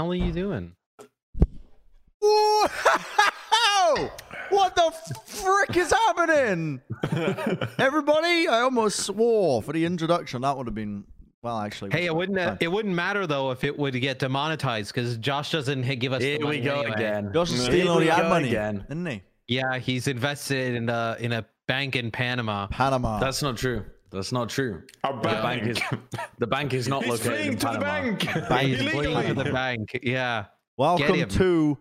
hell are you doing? Whoa! What the frick is happening? Everybody, I almost swore for the introduction. That would have been well, actually. Hey, it wouldn't uh, fine. it wouldn't matter though if it would get demonetized because Josh doesn't give us. the Here we go anyway. again. Josh is stealing all the ad money, again. isn't he? Yeah, he's invested in a in a bank in Panama. Panama. That's not true. That's not true. A The bank is the bank is not He's located fleeing in to the Panama. bank. He's fleeing to the bank. Yeah. Welcome to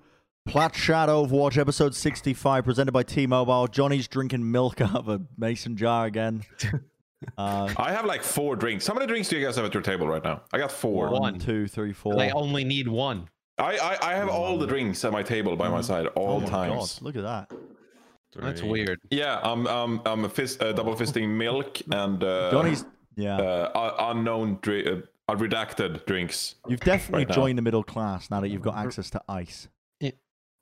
Plat Chat Overwatch, episode 65, presented by T-Mobile. Johnny's drinking milk out of a mason jar again. Uh, I have like four drinks. How many drinks do you guys have at your table right now? I got four. One. one, two, three, four. They only need one. I, I I have all the drinks at my table by my side all oh my times. God, look at that. That's weird. Yeah, I'm um I'm a fist, uh, double fisting milk and uh, Johnny's, yeah. uh, unknown dri- uh, redacted drinks. You've definitely right now. joined the middle class now that you've got access to ice. Yeah.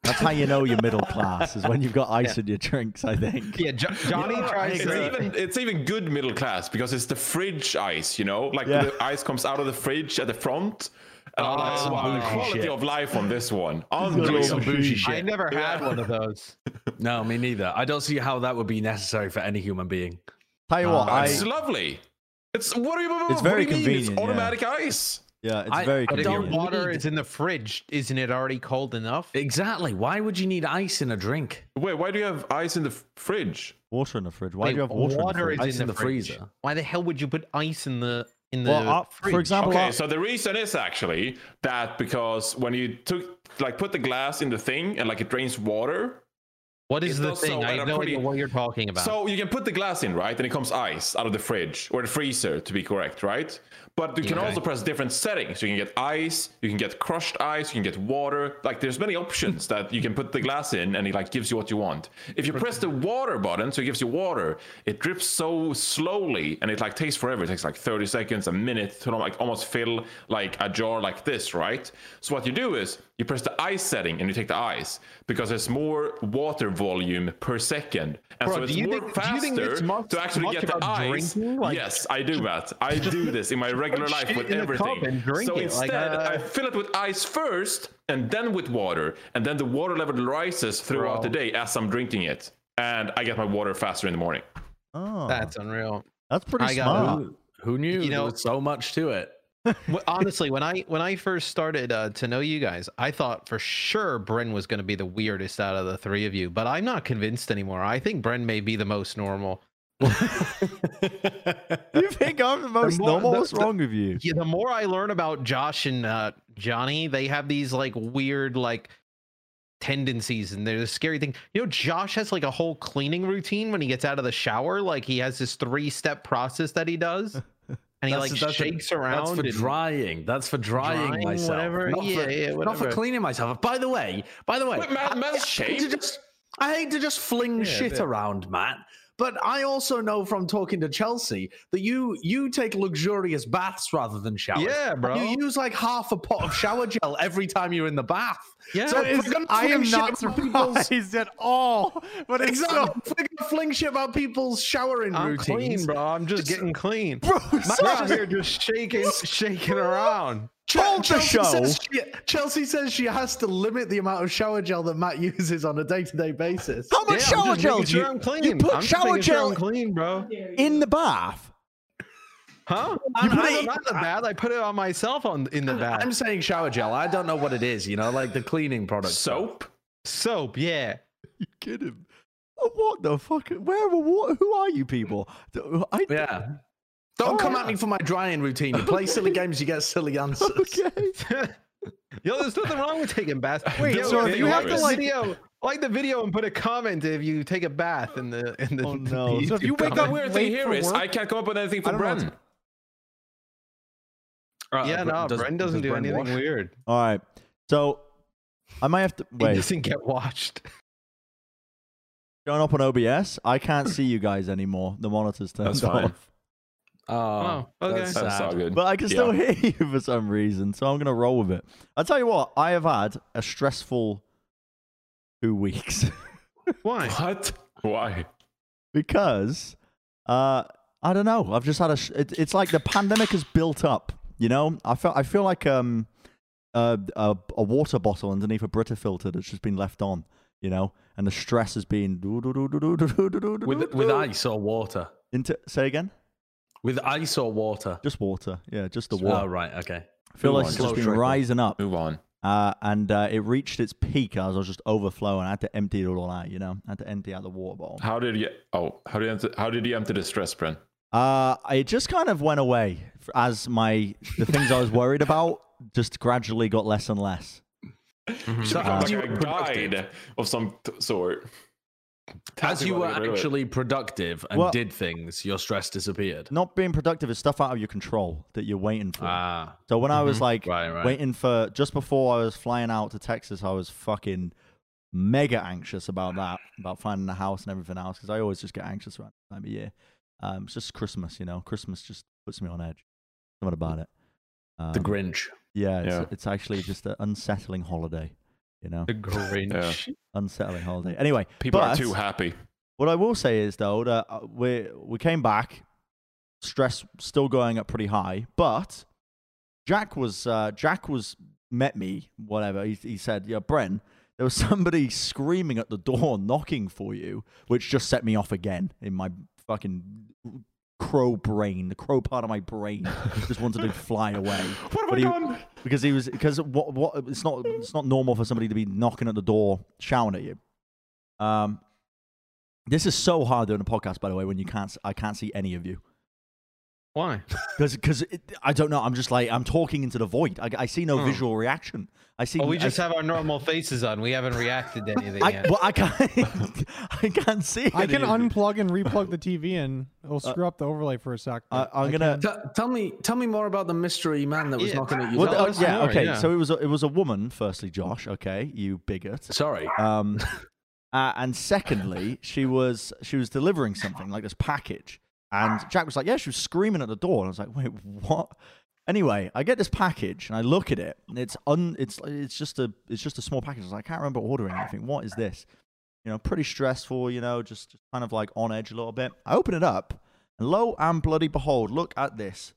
That's how you know you're middle class, is when you've got ice in your drinks, I think. Yeah, jo- Johnny Yeah, tries It's to. even it's even good middle class because it's the fridge ice, you know, like Yeah. the ice comes out of the fridge at the front. And I'm like, Oh, wow, the bougie quality shit. of life on this one, little unreal. Some bougie bougie. I never had Yeah. one of those. No, me neither. I don't see how that would be necessary for any human being. Tell you what, Uh, I It's lovely. It's what are you? It's what very do you mean? It's convenient, yeah. automatic ice. yeah, it's I- very But if don't convenient. water need- is in the fridge, isn't it already cold enough? Exactly. Why would you need ice in a drink? Wait, why do you have ice in the fridge? Water in the fridge. Why Wait, do you have water, in the fridge? is Ice in, in the, the freezer. Why the hell would you put ice in the in the Well, uh, fridge? for example, Okay, uh, so the reason is actually that because when you took like put the glass in the thing and like it drains water, what is it the does so thing? I at have a pretty- idea what you're talking about. So you can put the glass in, right? And it comes ice out of the fridge or the freezer to be correct, right? But you can Okay. also press different settings. You can get ice, you can get crushed ice, you can get water. Like there's many options that you can put the glass in and it like gives you what you want. If you press the water button, so it gives you water, it drips so slowly and it like takes forever. It takes like 30 seconds, a minute to like almost fill like a jar like this, right? So what you do is you press the ice setting and you take the ice because there's more water volume per second. And Bro, so it's do you more think- do you faster think it's much- to actually get the ice. Like- yes, I do that. I do this in my regular life with in a cup everything. and drink so it, like, instead, uh, I fill it with ice first and then with water, and then the water level rises throughout Bro. the day as I'm drinking it, and I get my water faster in the morning. oh, That's unreal. that's pretty I got smart. Who, who knew You there know- was so much to it? Honestly, when I when I first started uh, to know you guys, I thought for sure Bren was going to be the weirdest out of the three of you, but I'm not convinced anymore. I think Bren may be the most normal. You think I'm the most more- normal? the- What's the- wrong with you? Yeah, the more I learn about Josh and uh, Johnny, they have these like weird like tendencies, and they're the scary thing. You know, Josh has like a whole cleaning routine when he gets out of the shower. Like he has this three step process that he does, and he That's- like that's for- shakes around. That's for drying. That's for drying, drying, myself. whatever. Not Yeah, for, yeah, Not for cleaning myself. By the way, by the way, Wait, Matt- I- Matt's I hate to just, I hate to just fling Yeah, shit around, Matt. But I also know from talking to Chelsea that you you take luxurious baths rather than showers. Yeah, bro. You use like half a pot of shower gel every time you're in the bath. Yeah. So That if we're gonna I am shit not about people's- surprised at all. But it's Exactly. so, If we're gonna fling shit about people's showering I'm routines. clean, bro. I'm just, Just- getting clean. bro. We're so- here just shaking, shaking around. Che- Hold the Chelsea show. Says she, Chelsea says she has to limit the amount of shower gel that Matt uses on a day-to-day basis. How much Yeah, I'm shower just gel sure you, I'm clean. you put I'm just shower sure gel I'm clean, bro. in the bath? Huh? I'm- I'm, I- not in the bath. I put it on myself on in the bath. I'm saying shower gel. I don't know what it is. You know, like the cleaning product. Soap? Soap, yeah. You kidding? What the fuck? Where? What? Who are you people? I, Yeah. Don't Oh, come yeah. at me for my drying routine. You play silly games, you get silly answers. Okay. Yo, there's nothing wrong with taking baths. Wait, Yo, so if if you you have to, like- video, like the video and put a comment if you take a bath in the in the. Oh, no. So if you wake The up- weird Wait thing here is? I can't come up with anything for I don't Bren. Uh, yeah, Bren- no, does- Bren doesn't does do Bren anything wash? weird. All right. So I might have to He wait. doesn't get watched. Showing up on OBS, I can't see you guys anymore. The monitor's turned That's fine. Off. Oh, Oh, okay. that's That's all good. But I can Yeah. still hear you for some reason, so I'm gonna roll with it. I'll tell you what, I have had a stressful two weeks Why? What? Why? because uh I don't know. I've just had a. Sh- it, it's like the pandemic has built up. You know, I felt. I feel like um a, a a water bottle underneath a Brita filter that's just been left on, you know, and the stress has been With with ice or water? into. Say again. With ice or water? Just water. Yeah, just the water. Oh water. right, okay. I feel Move like on. it's just Slow been trickle. rising up, Move on. uh, and uh, it reached its peak as I was just overflowing. I had to empty it all out, you know. I had to empty out the water bottle. How did you? Oh, how did you enter, how did you empty the stress, Bren? Uh, it just kind of went away as my the things I was worried about just gradually got less and less. So Uh, you like a guide of some t- sort. As you were Tell me what to do. actually productive and Well- did things, your stress disappeared. Not being productive is stuff out of your control that you're waiting for. Ah, so when I was like right, right. waiting for just before I was flying out to Texas, I was fucking mega anxious about that, about finding a house and everything else, because I always just get anxious around this time of year. Um, it's just Christmas, you know. Christmas just puts me on edge. Something about it. Um, the Grinch. Yeah, it's, Yeah. it's actually just an unsettling holiday. You know, The Grinch. unsettling holiday. Anyway, People are too happy. What I will say is though that uh, we we came back, stress still going up pretty high, but Jack was uh, Jack was met me whatever he, he said yeah Bren there was somebody screaming at the door knocking for you which just set me off again in my fucking crow brain the crow part of my brain just wanted to fly away What have But I he- done? because he was because what what it's not it's not normal for somebody to be knocking at the door shouting at you. Um, this is so hard doing a podcast, by the way, when you can't I can't see any of you Why? because because I don't know. I'm just like I'm talking into the void. I, I see no Hmm. visual reaction. I see. Well, we just see- have our normal faces on. We haven't reacted to anything I, yet. well, I can't. I can't see. I can any unplug and replug the TV, and it'll screw up the overlay for a sec. Uh, I'm gonna. T- tell me, tell me more about the mystery man that was Yeah. knocking at your Well, tell uh, yeah. more, okay. yeah. So it was a, it was a woman. Firstly, Josh. Okay, you bigot. Sorry. Um, uh, and secondly, she was she was delivering something like this package, and Jack was like, "Yeah," she was screaming at the door, and I was like, "Wait, what?" Anyway, I get this package and I look at it, and it's un it's it's just a it's just a small package. I was like, I can't remember ordering anything. What is this? You know, pretty stressful. You know, just, just kind of like on edge a little bit. I open it up, and lo and bloody behold, look at this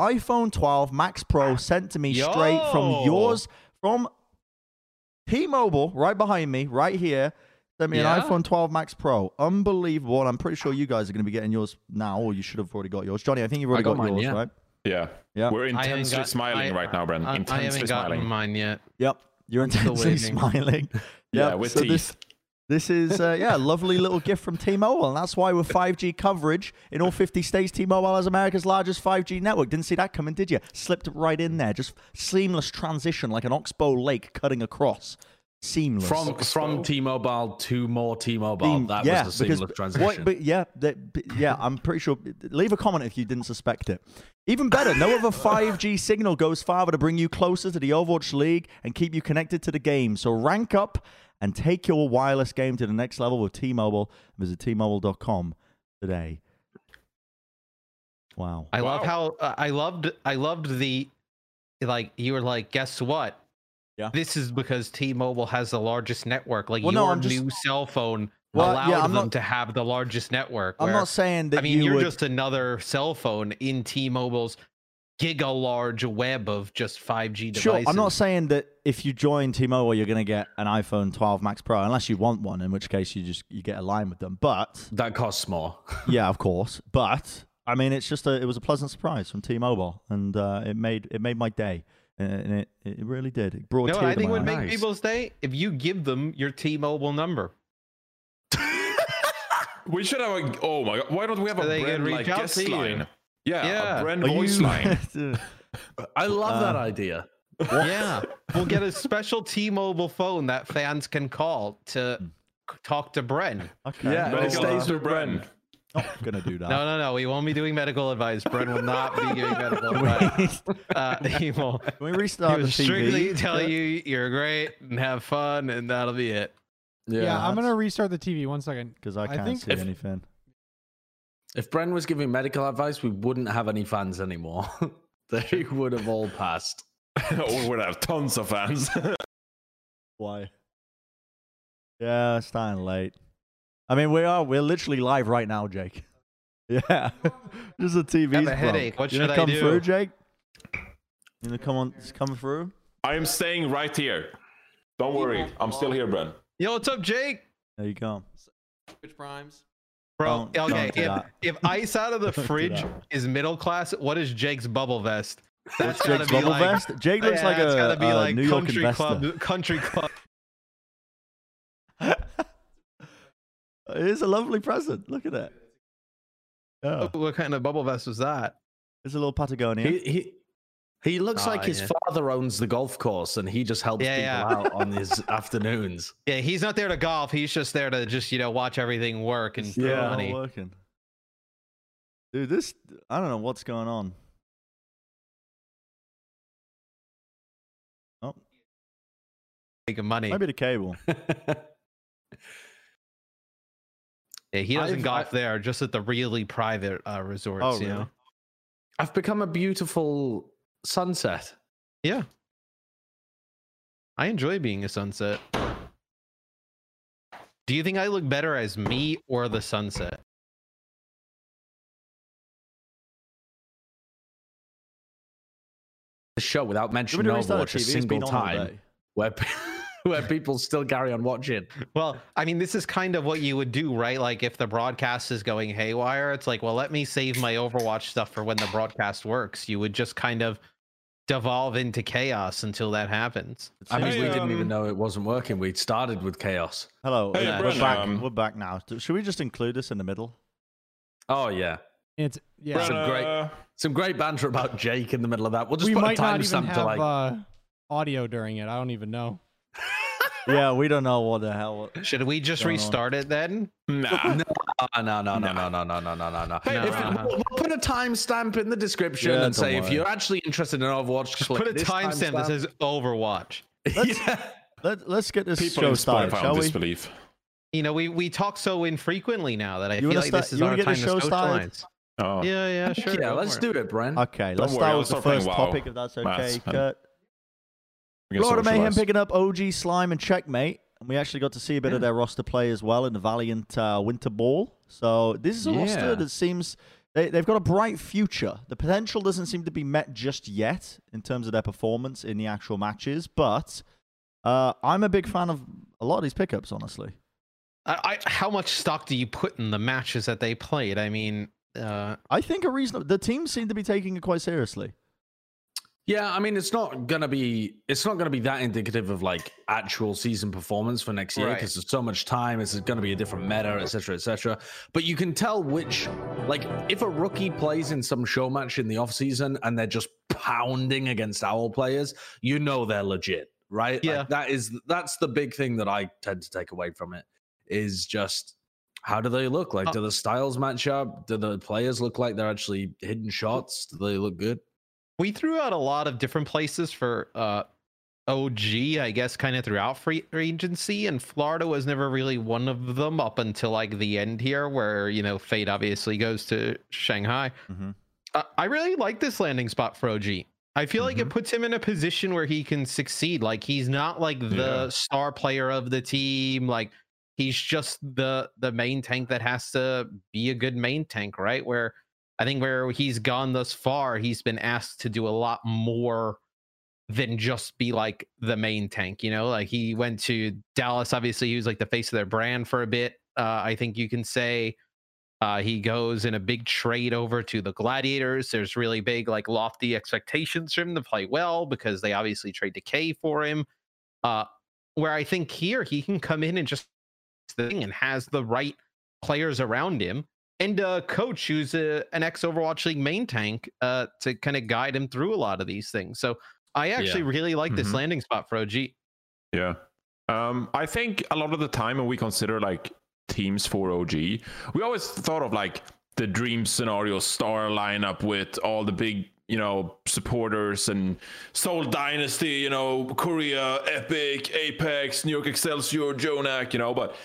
iPhone 12 Max Pro ah, sent to me straight from yours from T-Mobile, right behind me, right here. Sent me Yeah? an iPhone 12 Max Pro. Unbelievable. And I'm pretty sure you guys are going to be getting yours now, or you should have already got yours. Johnny, I think you've already got got, mine, yours, yeah. right? Yeah. Yeah. We're intensely got- smiling I- right now, Bren. I, I intensely haven't gotten smiling. mine yet. Yep. You're intensely waiting. smiling. Yeah, with so teeth. This, this is, uh, yeah, a lovely little gift from T-Mobile. And that's why with 5G coverage in all 50 states, T-Mobile has America's largest 5G network. Didn't see that coming, did you? Slipped right in there. Just seamless transition like an oxbow lake cutting across. Seamless. From Oxbow. from T-Mobile to more T-Mobile. Team- that yeah, was the because- seamless what- transition. but yeah, that, yeah, I'm pretty sure. Leave a comment if you didn't suspect it. Even better, no other 5G signal goes farther to bring you closer to the Overwatch League and keep you connected to the game. So rank up and take your wireless game to the next level with T-Mobile. Visit T-Mobile.com today. Wow. I love how uh, I loved I loved the like you were like guess what? Yeah. This is because T-Mobile has the largest network. Like Well, your I'm just- new cell phone Well, allowed yeah, them not- to have the largest network. I'm not saying that I mean, you you're would. just another cell phone in T-Mobile's giga large web of just 5G devices. Sure, I'm not saying that if you join T-Mobile, you're going to get an iPhone 12 Max Pro, unless you want one, in which case you just you get a line with them. But that costs more. yeah, of course. But I mean, it's just a it was a pleasant surprise from T-Mobile, and uh, it made it made my day, and it it really did. It brought You a know tear I to think my would eye. make Nice. people's day if you give them your T-Mobile number. We should have a. Oh my god! Why don't we have a So they can Bren reach like out guest to you. line? Yeah, Yeah. a Bren Are voice you- line. I love that Uh, idea. Yeah, we'll get a special T-Mobile phone that fans can call to Hmm. talk to Bren. okay, Yeah, well, it stays Mr. with Bren. Not gonna do that. No, no, no. We won't be doing medical advice. Bren will not be giving medical advice. Uh, he will. Can we He restart will the TV? strictly tell you you're great and have fun, and that'll be it. yeah, I'm gonna restart the TV. One second. because I I can't think see if- anything. If Bren was giving medical advice, we wouldn't have any fans anymore. they would have all passed. or would have tons of fans. Why? Yeah, it's starting late. I mean, we are. We're literally live right now, Jake. Yeah, just the TV's I have a broke. headache. What you should gonna I come do? through, Jake? You gonna come on? Come through? I am staying right here. Don't worry, I'm still here, Bren. Yo, what's up, Jake? There you go. Twitch Primes. Bro, Don't- okay, don't do if, that. if ice out of the fridge is middle class, what is Jake's bubble vest? That's What's Jake's be bubble like, vest? Jake looks yeah, like that's a, gotta be a like New York country investor. club, country club. It is a lovely present. Look at it. Yeah. what kind of bubble vest was that? It's a little Patagonia. He, he, he looks Ah, like his yeah. father owns the golf course and he just helps Yeah, people yeah. out on his afternoons. Yeah, he's not there to golf. He's just there to just you know watch everything work and throw Yeah. all money. working. Dude, this I don't know what's going on. Oh, making money. maybe the cable. Yeah, he doesn't I've- golf I- there, just at the really private uh, resorts. Oh, you really? know? I've become a beautiful sunset. Yeah. I enjoy being a sunset. Do you think I look better as me or the sunset? The show without mentioning want me to restart Overwatch a single been on all time where, pe- where people still carry on watching. Well, I mean, this is kind of what you would do, right? Like if the broadcast is going haywire, it's like, well, let me save my Overwatch stuff for when the broadcast works. You would just kind of devolve into chaos until that happens. I mean, seems- we didn't um, even know it wasn't working. We'd started with chaos. Hello, Hey, Brennan, we're back. um, we're back now. Should we just include this in the middle? Oh yeah, It's yeah. Some great- Uh, some great banter about Jake in the middle of that. We'll just we put might a not even timestamp have to like. uh, audio during it. I don't even know. Yeah, we don't know what the hell. Should we just Going on. restart it then? nah. no, no, no, no, no, no, no, no, no, no, no. No, If- no, no. We'll, we'll put a timestamp in the description Yeah, and say don't if you're actually interested in Overwatch, Just click put a this timestamp that says Overwatch. yeah. Let, let's get this People show started, shall we? disbelieve. You You know, we we talk so infrequently now that I You feel like start- this is our get time the to show started? socialize. Oh. Yeah, yeah, sure. yeah, let's do it, Bren. Okay, let's worry, start with the first topic, if that's okay, Kurt. Florida Mayhem picking up OGE Slime and Checkmate. And we actually got to see a bit of their roster play as well in the Valiant uh, Winter Ball. So this is a roster that seems they, they've got a bright future. The potential doesn't seem to be met just yet in terms of their performance in the actual matches, but uh, I'm a big fan of a lot of these pickups, honestly. I, I, how much stock do you put in the matches that they played? I mean, uh, I think a reason the teams seem to be taking it quite seriously. Yeah, I mean, it's not gonna be it's not gonna be that indicative of like actual season performance for next year Right. because there's so much time. It's gonna be a different meta, etc., etc. But you can tell which, like, if a rookie plays in some show match in the off season and they're just pounding against owl players, you know they're legit, right? Like, Yeah. that is that's the big thing that I tend to take away from it is just how do they look? Like, Uh, do the styles match up? Do the players look like they're actually hitting shots? Do they look good? We threw out a lot of different places for uh, OGE, I guess, kind of throughout free agency, and Florida was never really one of them up until like the end here, where you know Fate obviously goes to Shanghai. Mhm. Uh, I really like this landing spot for OGE. I feel like it Mm-hmm. puts him in a position where he can succeed. Like he's not like the Yeah. star player of the team. Like he's just the the main tank that has to be a good main tank, right? Where I think where he's gone thus far, he's been asked to do a lot more than just be like the main tank. You know, like he went to Dallas. Obviously, he was like the face of their brand for a bit. Uh, I think you can say. Uh, he goes in a big trade over to the Gladiators. There's really big, like lofty expectations for him to play well because they obviously trade Decay for him. Uh, where I think here he can come in and just thing and has the right players around him and a coach who's a, an ex Overwatch League main tank uh, to kind of guide him through a lot of these things. So I actually really like this Mhm. landing spot for OGE. Yeah. Um, I think a lot of the time when we consider like teams for OGE, we always thought of like the dream scenario star lineup with all the big, you know, supporters and Seoul Dynasty, you know, Korea, Epic, Apex, New York Excelsior, Jonak, you know, but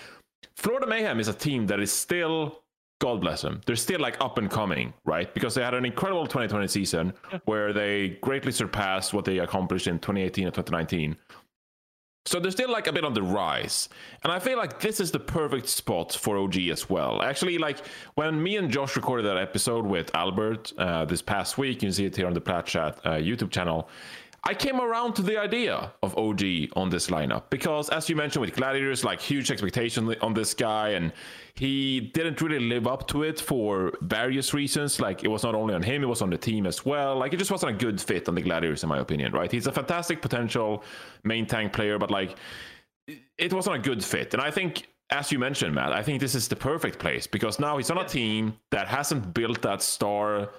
Florida Mayhem is a team that is still God bless them. They're still like up and coming, right? Because they had an incredible 2020 season where they greatly surpassed what they accomplished in 2018 and 2019. So they're still like a bit on the rise. And I feel like this is the perfect spot for OGE as well. Actually, like when me and Josh recorded that episode with Albert uh, this past week, you can see it here on the Plat Chat uh, YouTube channel. I came around to the idea of OGE on this lineup because, as you mentioned, with Gladiators, like huge expectation on this guy, and he didn't really live up to it for various reasons. Like it was not only on him, it was on the team as well. Like it just wasn't a good fit on the Gladiators, in my opinion. Right? He's a fantastic potential main tank player, but like it wasn't a good fit. And I think as you mentioned, Matt, I think this is the perfect place because now he's on a team that hasn't built that star,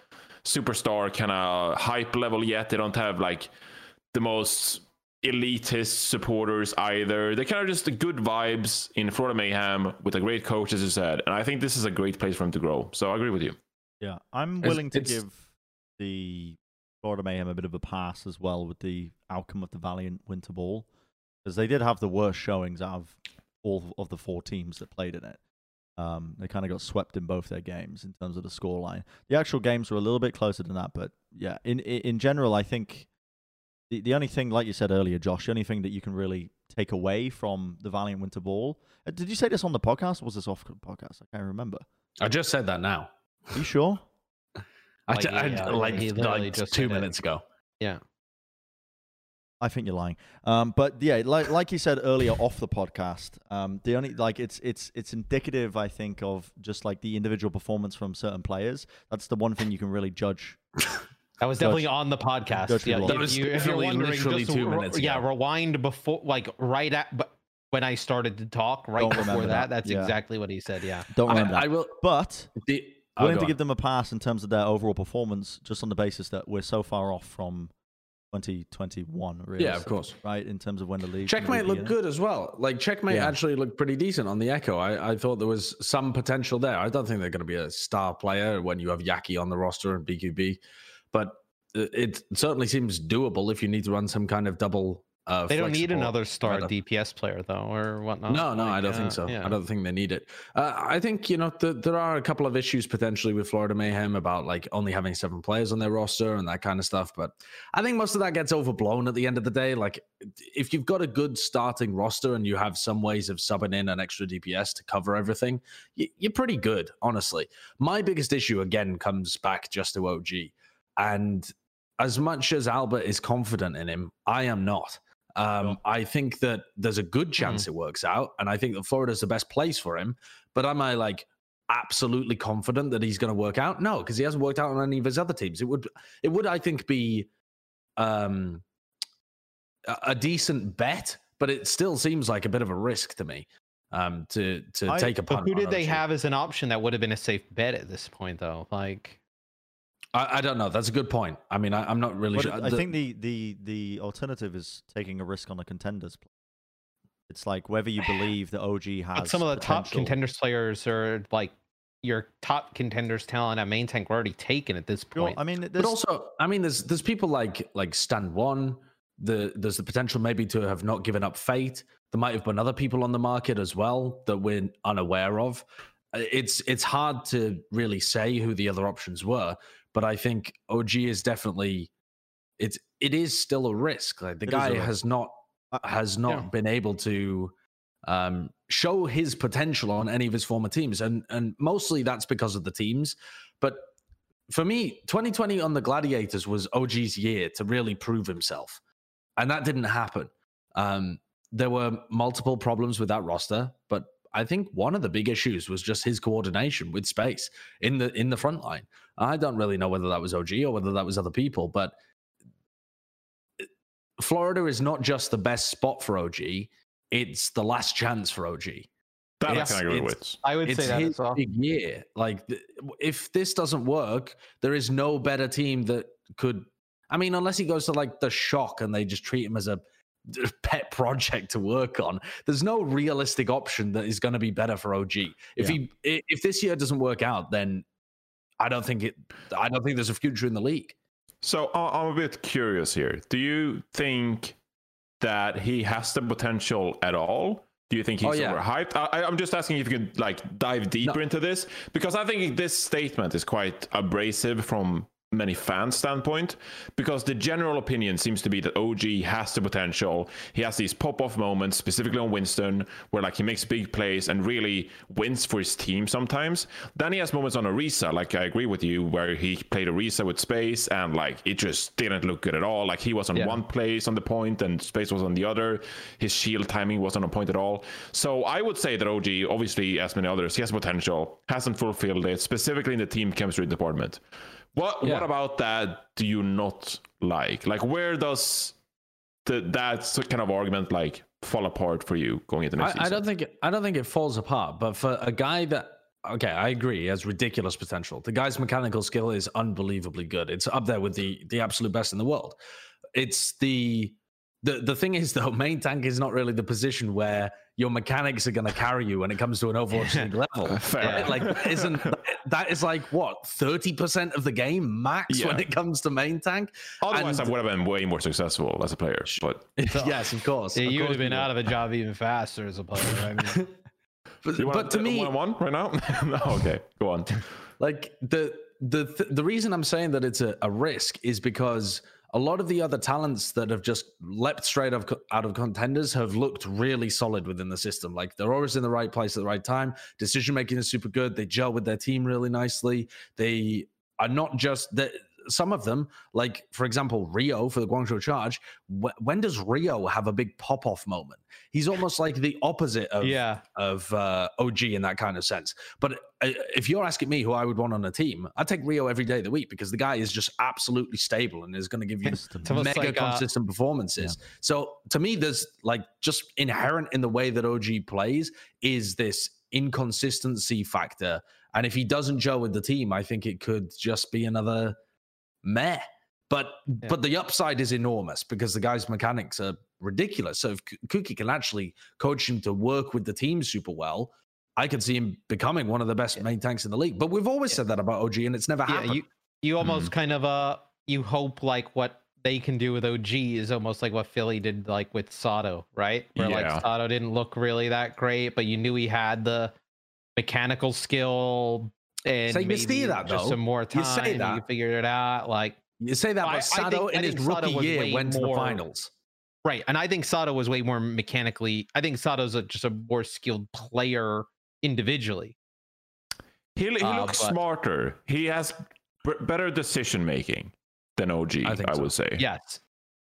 superstar kind of hype level yet. They don't have like the most elitist supporters either. They're kind of just the good vibes in Florida Mayhem with a great coach, as you said. And I think this is a great place for him to grow. So I agree with you. Yeah, I'm It's- willing to it's- give the Florida Mayhem a bit of a pass as well with the outcome of the Valiant Winter Ball because they did have the worst showings out of all of the four teams that played in it. Um, they kind of got swept in both their games in terms of the scoreline. The actual games were a little bit closer than that, but yeah, in, in general, I think the the only thing, like you said earlier, Josh, the only thing that you can really take away from the Valiant Winter Ball. uh, Did you say this on the podcast? Or was this off the podcast? I can't remember. I just said that now. Are you sure? I, Like, ju- I- yeah, like, he like just two said it. minutes ago. Yeah. I think you're lying. Um, but yeah, like like you said earlier off the podcast, um, the only like it's it's it's indicative, I think, of just like the individual performance from certain players. That's the one thing you can really judge. That was Judge- definitely on the podcast. Judge yeah, if That was you, if you're wondering, literally just two re- minutes Yeah, ago. rewind before, like right at, but when I started to talk, right Don't before that, that, that's yeah. exactly what he said. Yeah. Don't I, remember that. I will. but The, oh, willing to on. give them a pass in terms of their overall performance, just on the basis that we're so far off from 2021. Really, Yeah, of course. right? In terms of when the league Checkmate league looked good as well. Like Checkmate Yeah. actually looked pretty decent on the Echo. I, I thought there was some potential there. I don't think they're going to be a star player when you have Yaki on the roster and BQB, but it, certainly seems doable if you need to run some kind of double. Uh, They don't need another star. DPS player though, or whatnot. No, no, I don't uh, think so. yeah. I don't think they need it. Uh, I think you know th- there are a couple of issues potentially with Florida Mayhem about like only having seven players on their roster and that kind of stuff. But I think most of that gets overblown at the end of the day. Like if you've got a good starting roster and you have some ways of subbing in an extra DPS to cover everything, y- you're pretty good, honestly. My biggest issue again comes back just to OGE, and as much as Albert is confident in him, I am not. Um, I think that there's a good chance it works out, and I think that Florida's the best place for him. But am I like absolutely confident that he's going to work out? No, because he hasn't worked out on any of his other teams. It would, it would, I think, be um, a, decent bet, but it still seems like a bit of a risk to me um, to to I- take a But punt. who did they have as an option that would have been a safe bet at this point, though? Like, I, I don't know. That's a good point. I mean, I, I'm not really But sure. I The- think the, the the alternative is taking a risk on a contenders. play. It's like whether you believe that OGE has but some of the top contenders players are like your top contenders talent at main tank were already taken at this Sure, point. I mean, but there's, also i mean there's there's people like like stand one the there's the potential maybe to have not given up fate there might have been other people on the market as well that we're unaware of Uh, it's it's hard to really say who the other options were but i think OGE is definitely it's it is still a risk like the It guy has not has not Yeah. been able to um, show his potential on any of his former teams, and and mostly that's because of the teams. But for me, 2020 on the Gladiators was OGE's year to really prove himself, and that didn't happen. Um, there were multiple problems with that roster, but I think one of the big issues was just his coordination with space in the in the front line. I don't really know whether that was OGE or whether that was other people, but uh, Florida is not just the best spot for OGE; it's the last chance for OGE. That It's- I can agree it's- with. I would It's say that his as well. big year. Like, th- if this doesn't work, there is no better team that could. I mean, unless he goes to like the shock and they just treat him as a pet project to work on. There's no realistic option that is going to be better for OGE. If he if this year doesn't work out, then I don't think it. I don't think there's a future in the league. So I'm a bit curious here. Do you think that he has the potential at all? Do you think he's Oh, yeah. overhyped? I, I'm just asking if you could like dive deeper into this because I think this statement is quite abrasive from many fans standpoint because the general opinion seems to be that OGE has the potential. He has these pop-off moments, specifically on Winston, where like he makes big plays and really wins for his team sometimes. Then he has moments on Orisa, like I agree with you, where he played Orisa with space and like it just didn't look good at all. Like he was on Yeah. one place on the point and space was on the other. His shield timing wasn't on point at all. So I would say that OGE, obviously, as many others, he has potential, hasn't fulfilled it, specifically in the team chemistry department. What Yeah. what about that do you not like? Like where does the that kind of argument like fall apart for you going into next I, I don't think it, I don't think it falls apart. But for a guy that okay, I agree, he has ridiculous potential. The guy's mechanical skill is unbelievably good. It's up there with the the absolute best in the world. It's the the the thing is though, main tank is not really the position where your mechanics are going to carry you when it comes to an Overwatch League level. Fair. Right? Like, isn't that is like what thirty percent of the game max when it comes to main tank? Otherwise, and- I would have been way more successful as a player. But yes, of course. Yeah, of you would have been out of a job even faster as a player. I mean, But, you want but to me, one one right now? no, okay, go on. like the the th- the reason i'm saying that it's a, a risk is because a lot of the other talents that have just leapt straight out of, contenders have looked really solid within the system. Like they're always in the right place at the right time. Decision making is super good. They gel with their team really nicely. They are not just that some of them like for example rio for the guangzhou charge wh- when does rio have a big pop-off moment he's almost like the opposite of yeah. of uh, OGE in that kind of sense. But uh, if you're asking me who I would want on a team, I'd take Rio every day of the week because the guy is just absolutely stable and is going to give you mega like, uh, consistent performances. So to me, there's like just inherent in the way that OGE plays is this inconsistency factor. And if he doesn't gel with the team, I think it could just be another meh. But Yeah. but the upside is enormous because the guy's mechanics are ridiculous. So if Kuki can actually coach him to work with the team super well, I could see him becoming one of the best main tanks in the league. But we've always said that about OGE, and it's never yeah, happened. you you almost kind of uh you hope like what they can do with OGE is almost like what Philly did like with Sado, right? Where Yeah. like Sado didn't look really that great, but you knew he had the mechanical skill and So you see maybe that, just though. some more time. You time. that. You that. figured it out, like You say that, I- I but Sado think- in I his think Sado rookie year way went to the finals. right. And I think Sado was way more mechanically. I think Sado's a, just a more skilled player individually. He, he Uh, looks but- smarter. He has b- better decision making than OGE. I I, think so. would say. Yes.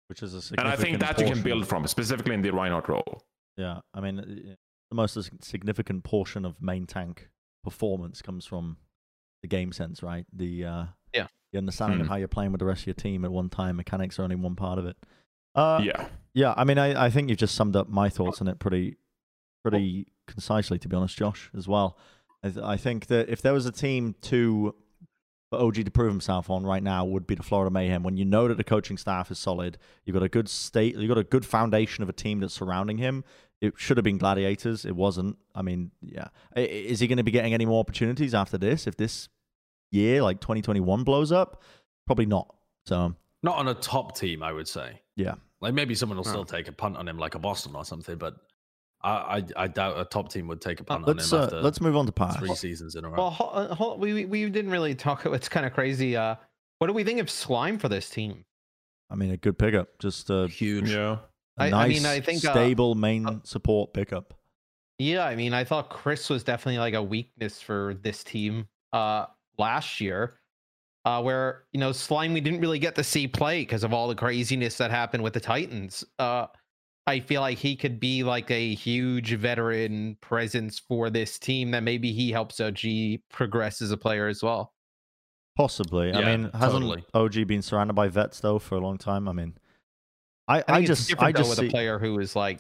which is a and I think that you can build from, specifically in the Reinhardt role. Yeah, I mean, the most significant portion of main tank performance comes from the game sense, right? The uh, Yeah. the understanding of Hmm. how you're playing with the rest of your team at one time. Mechanics are only one part of it. Uh, yeah. yeah, I mean, I, I think you've just summed up my thoughts on it pretty pretty concisely, to be honest, Josh, as well. I, th- I think that if there was a team to for OGE to prove himself on right now would be the Florida Mayhem. When you know that the coaching staff is solid, you've got a good state, you've got a good foundation of a team that's surrounding him. It should have been Gladiators. It wasn't. I mean, yeah. I- i- Is he going to be getting any more opportunities after this? If this year, like 2021, blows up, probably not. So Not on a top team, I would say. yeah, Like maybe someone will still take a punt on him, like a Boston or something. But I, I, I doubt a top team would take a punt on let's him uh, after let's move on to pass. three seasons in a row. Well, ho- uh, ho- we we- we didn't really talk. It's kind of crazy. Uh, what do we think of slime for this team? I mean, a good pickup, just a, Huge. Yeah. A I- I nice, mean, I think, uh, stable main uh, support pickup. Yeah, I mean, I thought Kris was definitely like a weakness for this team uh last year. Uh where, you know, Slime we didn't really get to see play because of all the craziness that happened with the Titans. Uh I feel like he could be like a huge veteran presence for this team that maybe he helps OGE progress as a player as well. Possibly. I mean, hasn't totally. OGE been surrounded by vets though for a long time? I mean, I, I, I, think it's just different I though just with see, a player who is like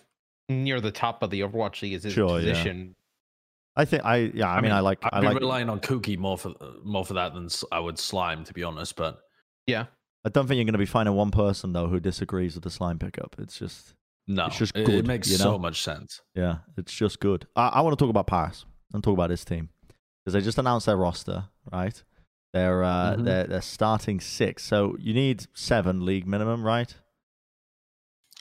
near the top of the Overwatch League is his Sure, yeah. position. I think I yeah. I, mean, I like I'd I be like. relying on Kuki more for more for that than I would Slime, to be honest. But Yeah. I don't think you're going to be finding one person though who disagrees with the slime pickup. It's just no, It's just good, it makes you so much sense. yeah, it's just good. I, I want to talk about Paris and talk about this team because they just announced their roster, right? They're uh, Mhm. they're they're starting six, so you need seven league minimum, right?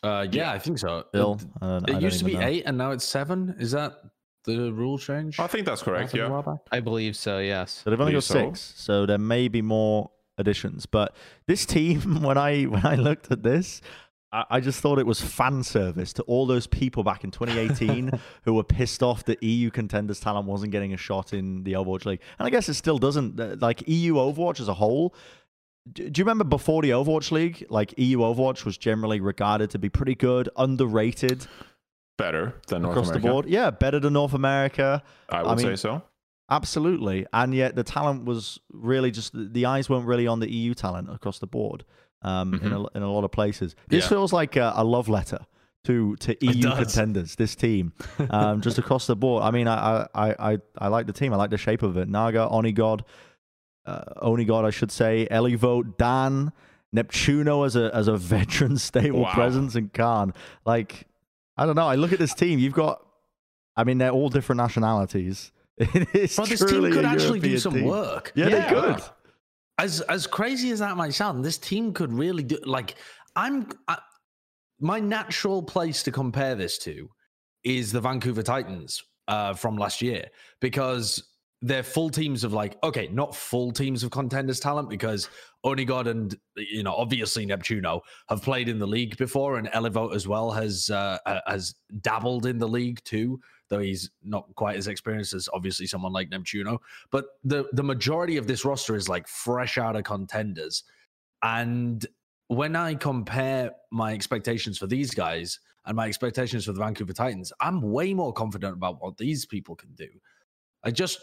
Uh, yeah, I think so. Bill, It, I it used to be know. eight, and now it's seven. Is that the rule change? I think that's correct. Yeah. I believe so, yes. So they've only got so. six, so there may be more additions. But this team, when I when I looked at this, I, I just thought it was fan service to all those people back in 2018 who were pissed off that EU contenders talent wasn't getting a shot in the Overwatch League, and I guess it still doesn't. Uh, Like EU Overwatch as a whole. Do you remember before the Overwatch League, like EU Overwatch was generally regarded to be pretty good, underrated Better than North across America. the board? Yeah, better than North America. I would I mean, say so. Absolutely. And yet the talent was really just the eyes weren't really on the EU talent across the board um, in, a, in a lot of places. This Yeah. feels like a, a love letter to to EU contenders, this team, um, just across the board. I mean, I, I, I, I like the team. I like the shape of it. Naga, Onigod, uh, Onigod, I should say, Elivote, Dan, Neptuno as a as a veteran stable Wow. presence, and Khan. Like, I don't know. I look at this team. You've got, I mean, they're all different nationalities. It is Bro, this team could actually do some team. work. Yeah, Yeah. they could. as as crazy as that might sound, this team could really do. Like, I'm I, my natural place to compare this to is the Vancouver Titans uh, from last year because they're full teams of like okay, not full teams of contenders talent because Onigod and you know obviously Neptuno have played in the league before and Elevote as well has uh, uh, has dabbled in the league too. Though he's not quite as experienced as obviously someone like Neptuno, but the the majority of this roster is like fresh out of contenders. And when I compare my expectations for these guys and my expectations for the Vancouver Titans, I'm way more confident about what these people can do. I just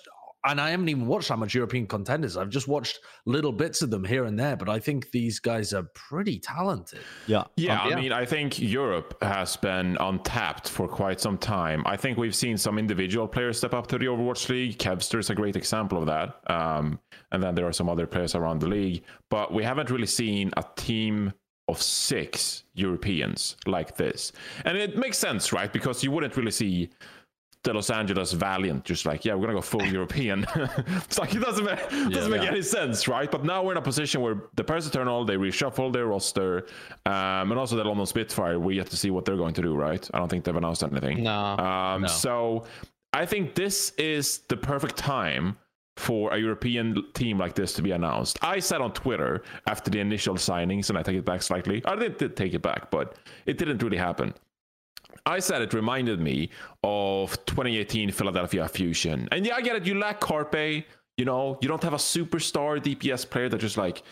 and I haven't even watched that much European contenders. I've just watched little bits of them here and there, but I think these guys are pretty talented. Yeah. Yeah, yeah. I mean, I think Europe has been untapped for quite some time. I think we've seen some individual players step up to the Overwatch League. Kevster is a great example of that. Um, and then there are some other players around the league. But we haven't really seen a team of six Europeans like this. And it makes sense, right? Because you wouldn't really see the Los Angeles Valiant just like, yeah, we're gonna go full European. it's like it doesn't make, doesn't make Yeah. any sense, right? But now we're in a position where the Paris Eternal they reshuffle their roster, um, and also the London Spitfire. We have to see what they're going to do, right? I don't think they've announced anything. No. Um, No. So I think this is the perfect time for a European team like this to be announced. I said on Twitter after the initial signings, and I take it back slightly. I didn't did take it back, but it didn't really happen. I said it reminded me of 2018 Philadelphia Fusion. And yeah, I get it. You lack Carpe. You know, you don't have a superstar DPS player that just like,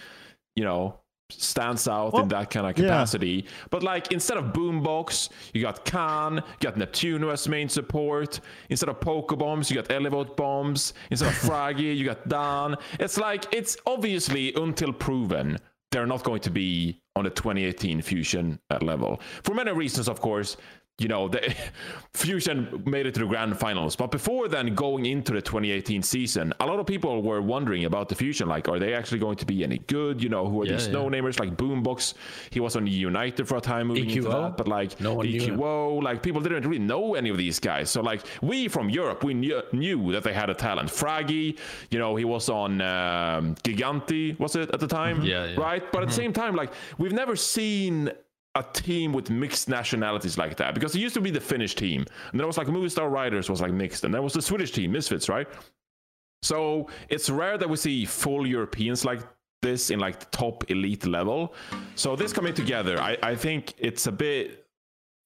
you know, stands out Well, in that kind of yeah. capacity. But like instead of Boombox, you got Khan, you got Neptuno as main support. Instead of Pokebombs, you got Elevote Bombs. Instead of Fragi, you got Dan. It's like it's obviously until proven they're not going to be on the 2018 Fusion uh, level. For many reasons, of course. You know, the Fusion made it to the grand finals. But before then, going into the 2018 season, a lot of people were wondering about the Fusion. Like, are they actually going to be any good? You know, who are Yeah, these yeah. no-namers like Boombox? He was on United for a time moving into that. But like, No one knew. EQO, like, people didn't really know any of these guys. So like, we from Europe, we knew, knew that they had a talent. Fragi, you know, he was on um, Gigantti, was it at the time? Yeah, yeah. Right? But at the same time, like, we've never seen a team with mixed nationalities like that because it used to be the Finnish team, and then it was like Movistar Riders was like mixed, and there was the Swedish team, Misfits, right? So it's rare that we see full Europeans like this in like the top elite level. So this coming together, I, I think it's a bit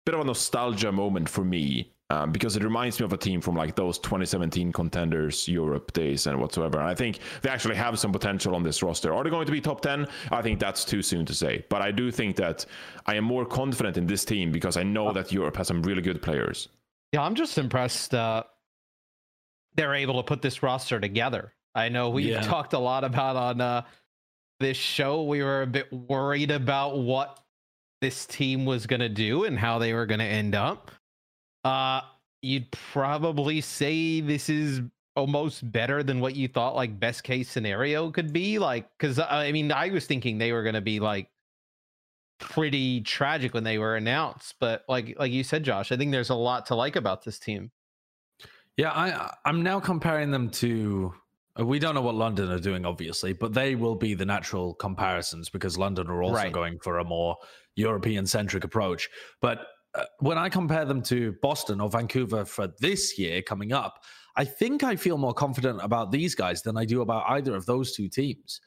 bit of a nostalgia moment for me um, because it reminds me of a team from like those 2017 contenders Europe days and whatsoever. And I think they actually have some potential on this roster. Are they going to be top 10? I think that's too soon to say. But I do think that I am more confident in this team because I know that Europe has some really good players. Yeah, I'm just impressed uh, they're able to put this roster together. I know we Yeah. talked a lot about on uh, this show. We were a bit worried about what this team was going to do and how they were going to end up. Uh, you'd probably say this is almost better than what you thought like best case scenario could be like because i mean i was thinking they were going to be like pretty tragic when they were announced but like like you said josh i think there's a lot to like about this team Yeah, I I'm now comparing them to. uh, We don't know what London are doing, obviously, but they will be the natural comparisons because London are also Right. going for a more European centric approach. But uh, when I compare them to Boston or Vancouver for this year coming up, I think I feel more confident about these guys than I do about either of those two teams.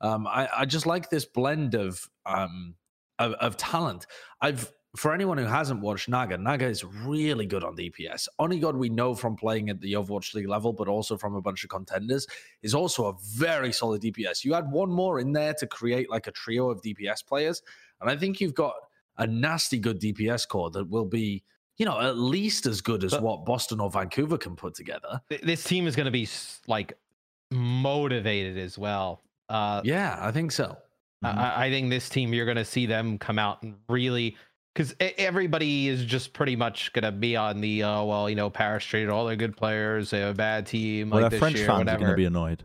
Um, I, I just like this blend of um of, of talent. I've for anyone who hasn't watched Naga, Naga is really good on DPS. Onigod we know from playing at the Overwatch League level, but also from a bunch of contenders, is also a very solid DPS. You add one more in there to create like a trio of DPS players, and I think you've got a nasty good DPS core that will be, you know, at least as good as But- what Boston or Vancouver can put together. Th- This team is going to be like motivated as well. Uh, Yeah, I think so. I- I, I think this team, you're going to see them come out and really, because everybody is just pretty much going to be on the, uh, well, you know, Paris traded all their good players, they have a bad team, Well, like their this French year, fans are going to be annoyed.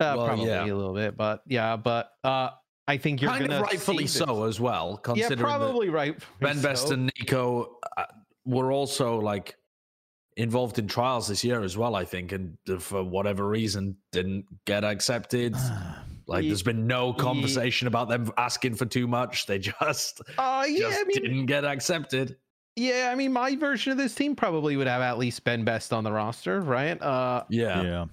Uh, Well, probably yeah. a little bit, but yeah, but uh, I think you're kind going of to rightfully so as well, Yeah, considering that probably right. Ben Best and Nico uh, were also like involved in trials this year as well. I think, and for whatever reason, didn't get accepted. Like, Ye- there's been no ye- conversation about them asking for too much. They just, Uh, yeah, just I mean, didn't get accepted. yeah, I mean, my version of this team probably would have at least Ben Best on the roster, right? Uh, Yeah. yeah.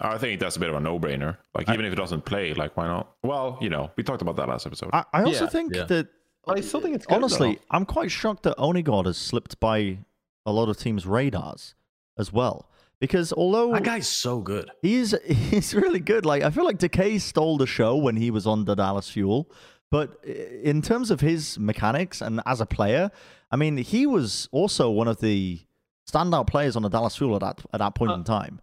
I think that's a bit of a no-brainer. Like even if it doesn't play, like why not? Well, you know, we talked about that last episode. I, I also Yeah, think yeah. that I still think it's good, honestly, though. I'm quite shocked that Onigod has slipped by a lot of teams' radars as well. Because although That guy's so good. he's he's really good, like I feel like Decay stole the show when he was on the Dallas Fuel. But in terms of his mechanics and as a player, I mean, he was also one of the standout players on the Dallas Fuel at that at that point Uh, in time.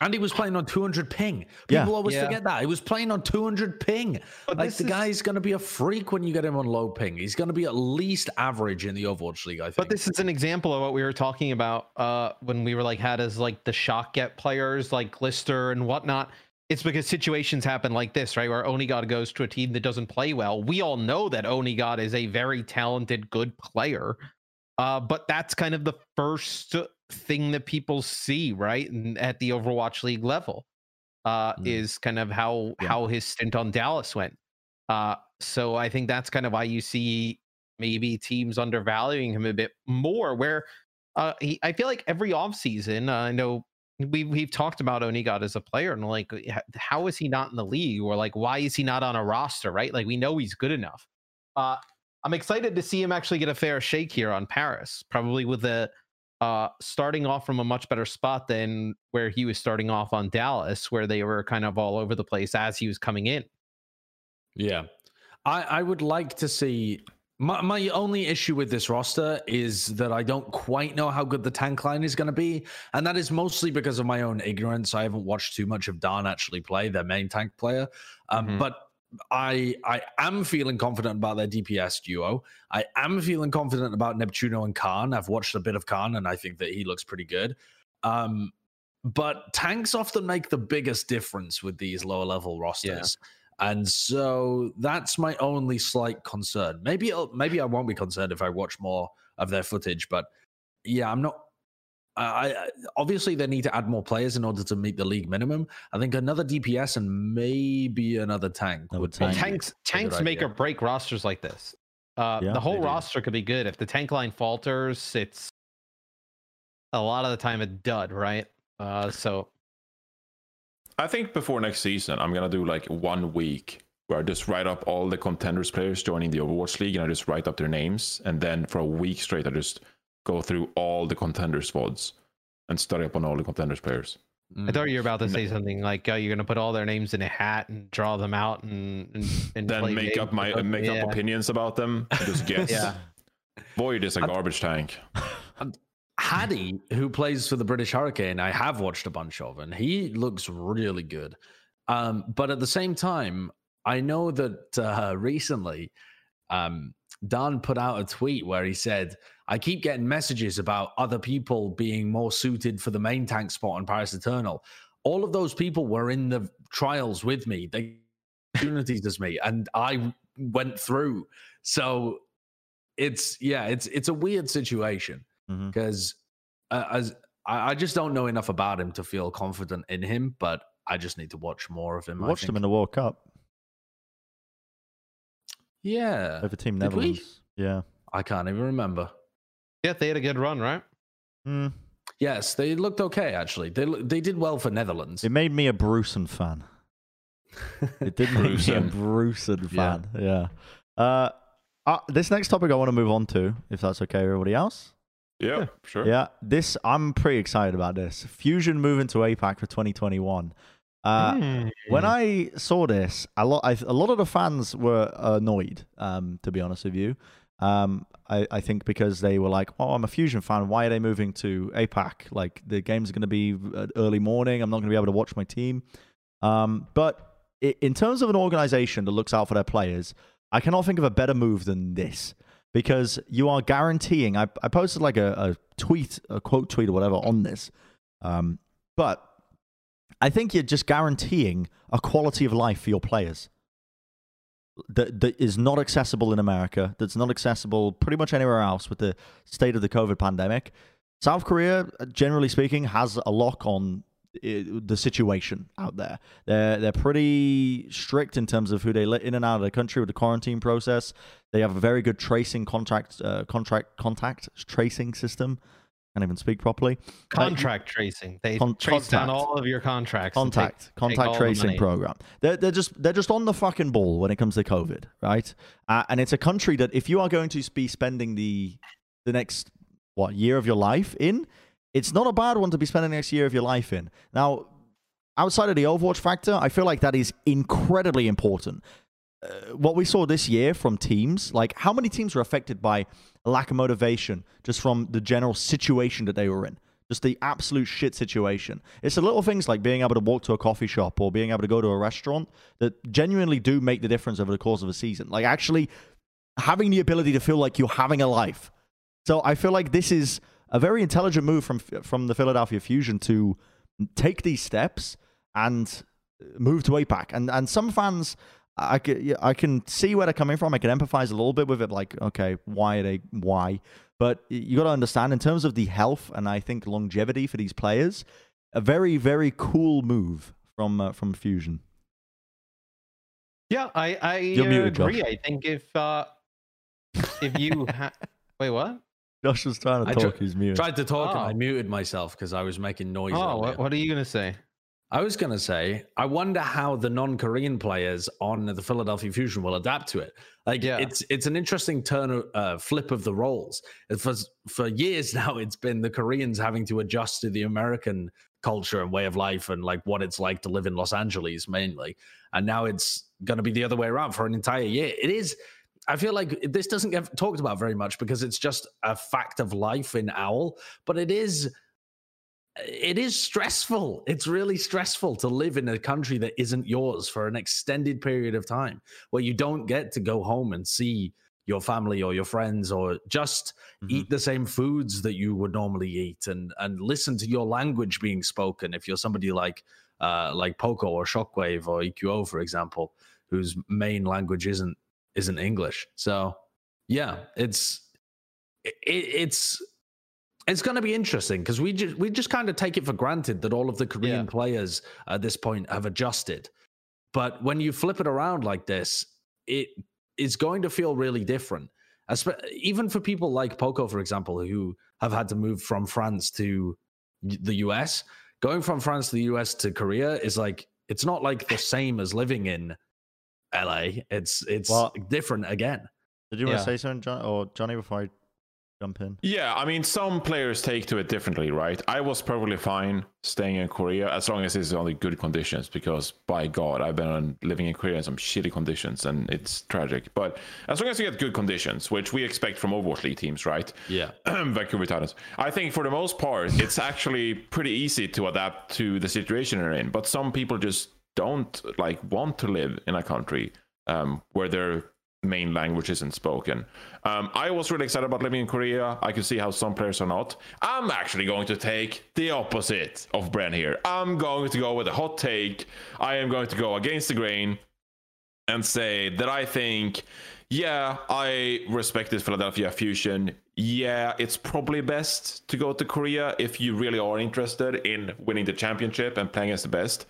And he was playing on 200 ping. Yeah. People always Yeah. forget that. He was playing on 200 ping. But like, this the is- guy's going to be a freak when you get him on low ping. He's going to be at least average in the Overwatch League, I think. But this is an example of what we were talking about uh, when we were like had as like the shock get players like Glister and whatnot. It's because situations happen like this, right? Where Onigod goes to a team that doesn't play well. We all know that Onigod is a very talented, good player. Uh, but that's kind of the first thing that people see, right? And at the Overwatch League level, uh, Mm. is kind of how Yeah. how his stint on Dallas went. Uh, so I think that's kind of why you see maybe teams undervaluing him a bit more. Where uh, he, I feel like every offseason, uh, I know we we've talked about Onigod as a player and like how is he not in the league or like why is he not on a roster, right? Like we know he's good enough. Uh, I'm excited to see him actually get a fair shake here on Paris, probably with a uh, starting off from a much better spot than where he was starting off on Dallas, where they were kind of all over the place as he was coming in. Yeah. I, I would like to see. My, my only issue with this roster is that I don't quite know how good the tank line is going to be. And that is mostly because of my own ignorance. I haven't watched too much of Dan actually play, their main tank player. Um, Mhm. But I I am feeling confident about their DPS duo. I am feeling confident about Neptuno and Khan. I've watched a bit of Khan and I think that he looks pretty good. Um, but tanks often make the biggest difference with these lower level rosters. And so that's my only slight concern. Maybe it'll, maybe I won't be concerned if I watch more of their footage, but yeah, I'm not. I, I obviously they need to add more players in order to meet the league minimum. I think another DPS and maybe another tank Another would tank. tanks tanks make idea. or break rosters like this. Uh, Yeah, the whole they do. roster could be good if the tank line falters. It's a lot of the time a dud, right? Uh, so I think before next season, I'm gonna do like one week where I just write up all the contenders players joining the Overwatch League, and I just write up their names, and then for a week straight, I just go through all the contenders vods and study up on all the contenders players. I thought you were about to say something like, "Oh, you're gonna put all their names in a hat and draw them out and and, and Then play make up my with them." make yeah. up opinions about them. and Just guess. Yeah. Void is a I'm- garbage tank. Haddy, who plays for the British Hurricane, I have watched a bunch of, and he looks really good. Um, but at the same time, I know that uh, recently um, Dan put out a tweet where he said, I keep getting messages about other people being more suited for the main tank spot on Paris Eternal. All of those people were in the trials with me. They opportunities as me, and I went through. So it's yeah, it's it's a weird situation because uh, as I, I just don't know enough about him to feel confident in him, but I just need to watch more of him. We watched him in the World Cup yeah, over Team? Netherlands. Yeah. I can't even remember. Yeah, they had a good run, right? Mm. Yes, they looked okay actually. They they did well for Netherlands. It made me a Brucean fan. It did make me a Brucean fan. Yeah. Uh, uh, this next topic I want to move on to, if that's okay, everybody else. Yeah, sure. Yeah, this I'm pretty excited about this. Fusion moving to APAC for 2021. Uh, Hmm. When I saw this, a lot, I, a lot of the fans were annoyed. Um, to be honest with you, um, I, I think because they were like, "Oh, I'm a Fusion fan. Why are they moving to APAC? Like the games are going to be early morning. I'm not going to be able to watch my team." Um, but in terms of an organization that looks out for their players, I cannot think of a better move than this because you are guaranteeing. I, I posted like a, a tweet, a quote tweet or whatever on this, um, but I think you're just guaranteeing a quality of life for your players that, that is not accessible in America, that's not accessible pretty much anywhere else with the state of the COVID pandemic. South Korea, uh, generally speaking, has a lock on uh, the situation out there. They're they're pretty strict in terms of who they let in and out of the country with the quarantine process. They have a very good tracing contract uh, contract contact tracing system. Can't even speak properly. Contract tracing. They Con- trace down all of your contracts. contact take- take contact the tracing money. program. They're they're just they're just on the fucking ball when it comes to COVID, right? Uh, and it's a country that if you are going to be spending the the next what year of your life in, it's not a bad one to be spending the next year of your life in. Now, outside of the Overwatch factor, I feel like that is incredibly important. Uh, what we saw this year from teams, like how many teams were affected by a lack of motivation just from the general situation that they were in? Just the absolute shit situation. It's the little things like being able to walk to a coffee shop or being able to go to a restaurant that genuinely do make the difference over the course of a season. Like actually having the ability to feel like you're having a life. So I feel like this is a very intelligent move from from the Philadelphia Fusion to take these steps and move to APAC. And and some fans, I can I can see where they're coming from. I can empathize a little bit with it. Like, okay, why are they? Why? But you got to understand in terms of the health and I think longevity for these players, a very very cool move from uh, from Fusion. Yeah, I I You're uh, muted, agree. Josh. I think if uh if you ha- wait, what? Josh was trying to I talk. tr- He's muted. Tried to talk and Oh. I muted myself because I was making noise. Oh, earlier. what, what are you gonna say? I was going to say, I wonder how the non-Korean players on the Philadelphia Fusion will adapt to it. Like, Yeah. it's it's an interesting turn, uh, flip of the roles. For for years now, it's been the Koreans having to adjust to the American culture and way of life, and like what it's like to live in Los Angeles mainly. And now it's going to be the other way around for an entire year. It is. I feel like this doesn't get talked about very much because it's just a fact of life in Owl, but it is it is stressful. It's really stressful to live in a country that isn't yours for an extended period of time where you don't get to go home and see your family or your friends or just Mhm. eat the same foods that you would normally eat and and listen to your language being spoken if you're somebody like uh like Poko or Shockwave or EQO for example whose main language isn't isn't English. So yeah, it's it, it's it's going to be interesting because we just we just kind of take it for granted that all of the Korean Yeah. players at this point have adjusted. But when you flip it around like this, it is going to feel really different. Even for people like Poko, for example, who have had to move from France to the US, going from France to the US to Korea is like it's not like the same as living in LA. It's it's Well- different again. Did you want Yeah. to say something, John or Johnny, before I jump in? Yeah, I mean, some players take to it differently, right? I was perfectly fine staying in Korea as long as it's only good conditions, because by God, I've been living in Korea in some shitty conditions and it's tragic. But as long as you get good conditions, which we expect from Overwatch League teams, right? Yeah. Vancouver Titans. I think for the most part, it's actually pretty easy to adapt to the situation you're in. But some people just don't like want to live in a country um, where their main language isn't spoken. Um, I was really excited about living in Korea. I can see how some players are not. I'm actually going to take the opposite of Bren here. I'm going to go with a hot take. I am going to go against the grain and say that I think, yeah, I respect this Philadelphia Fusion. Yeah, it's probably best to go to Korea if you really are interested in winning the championship and playing as the best.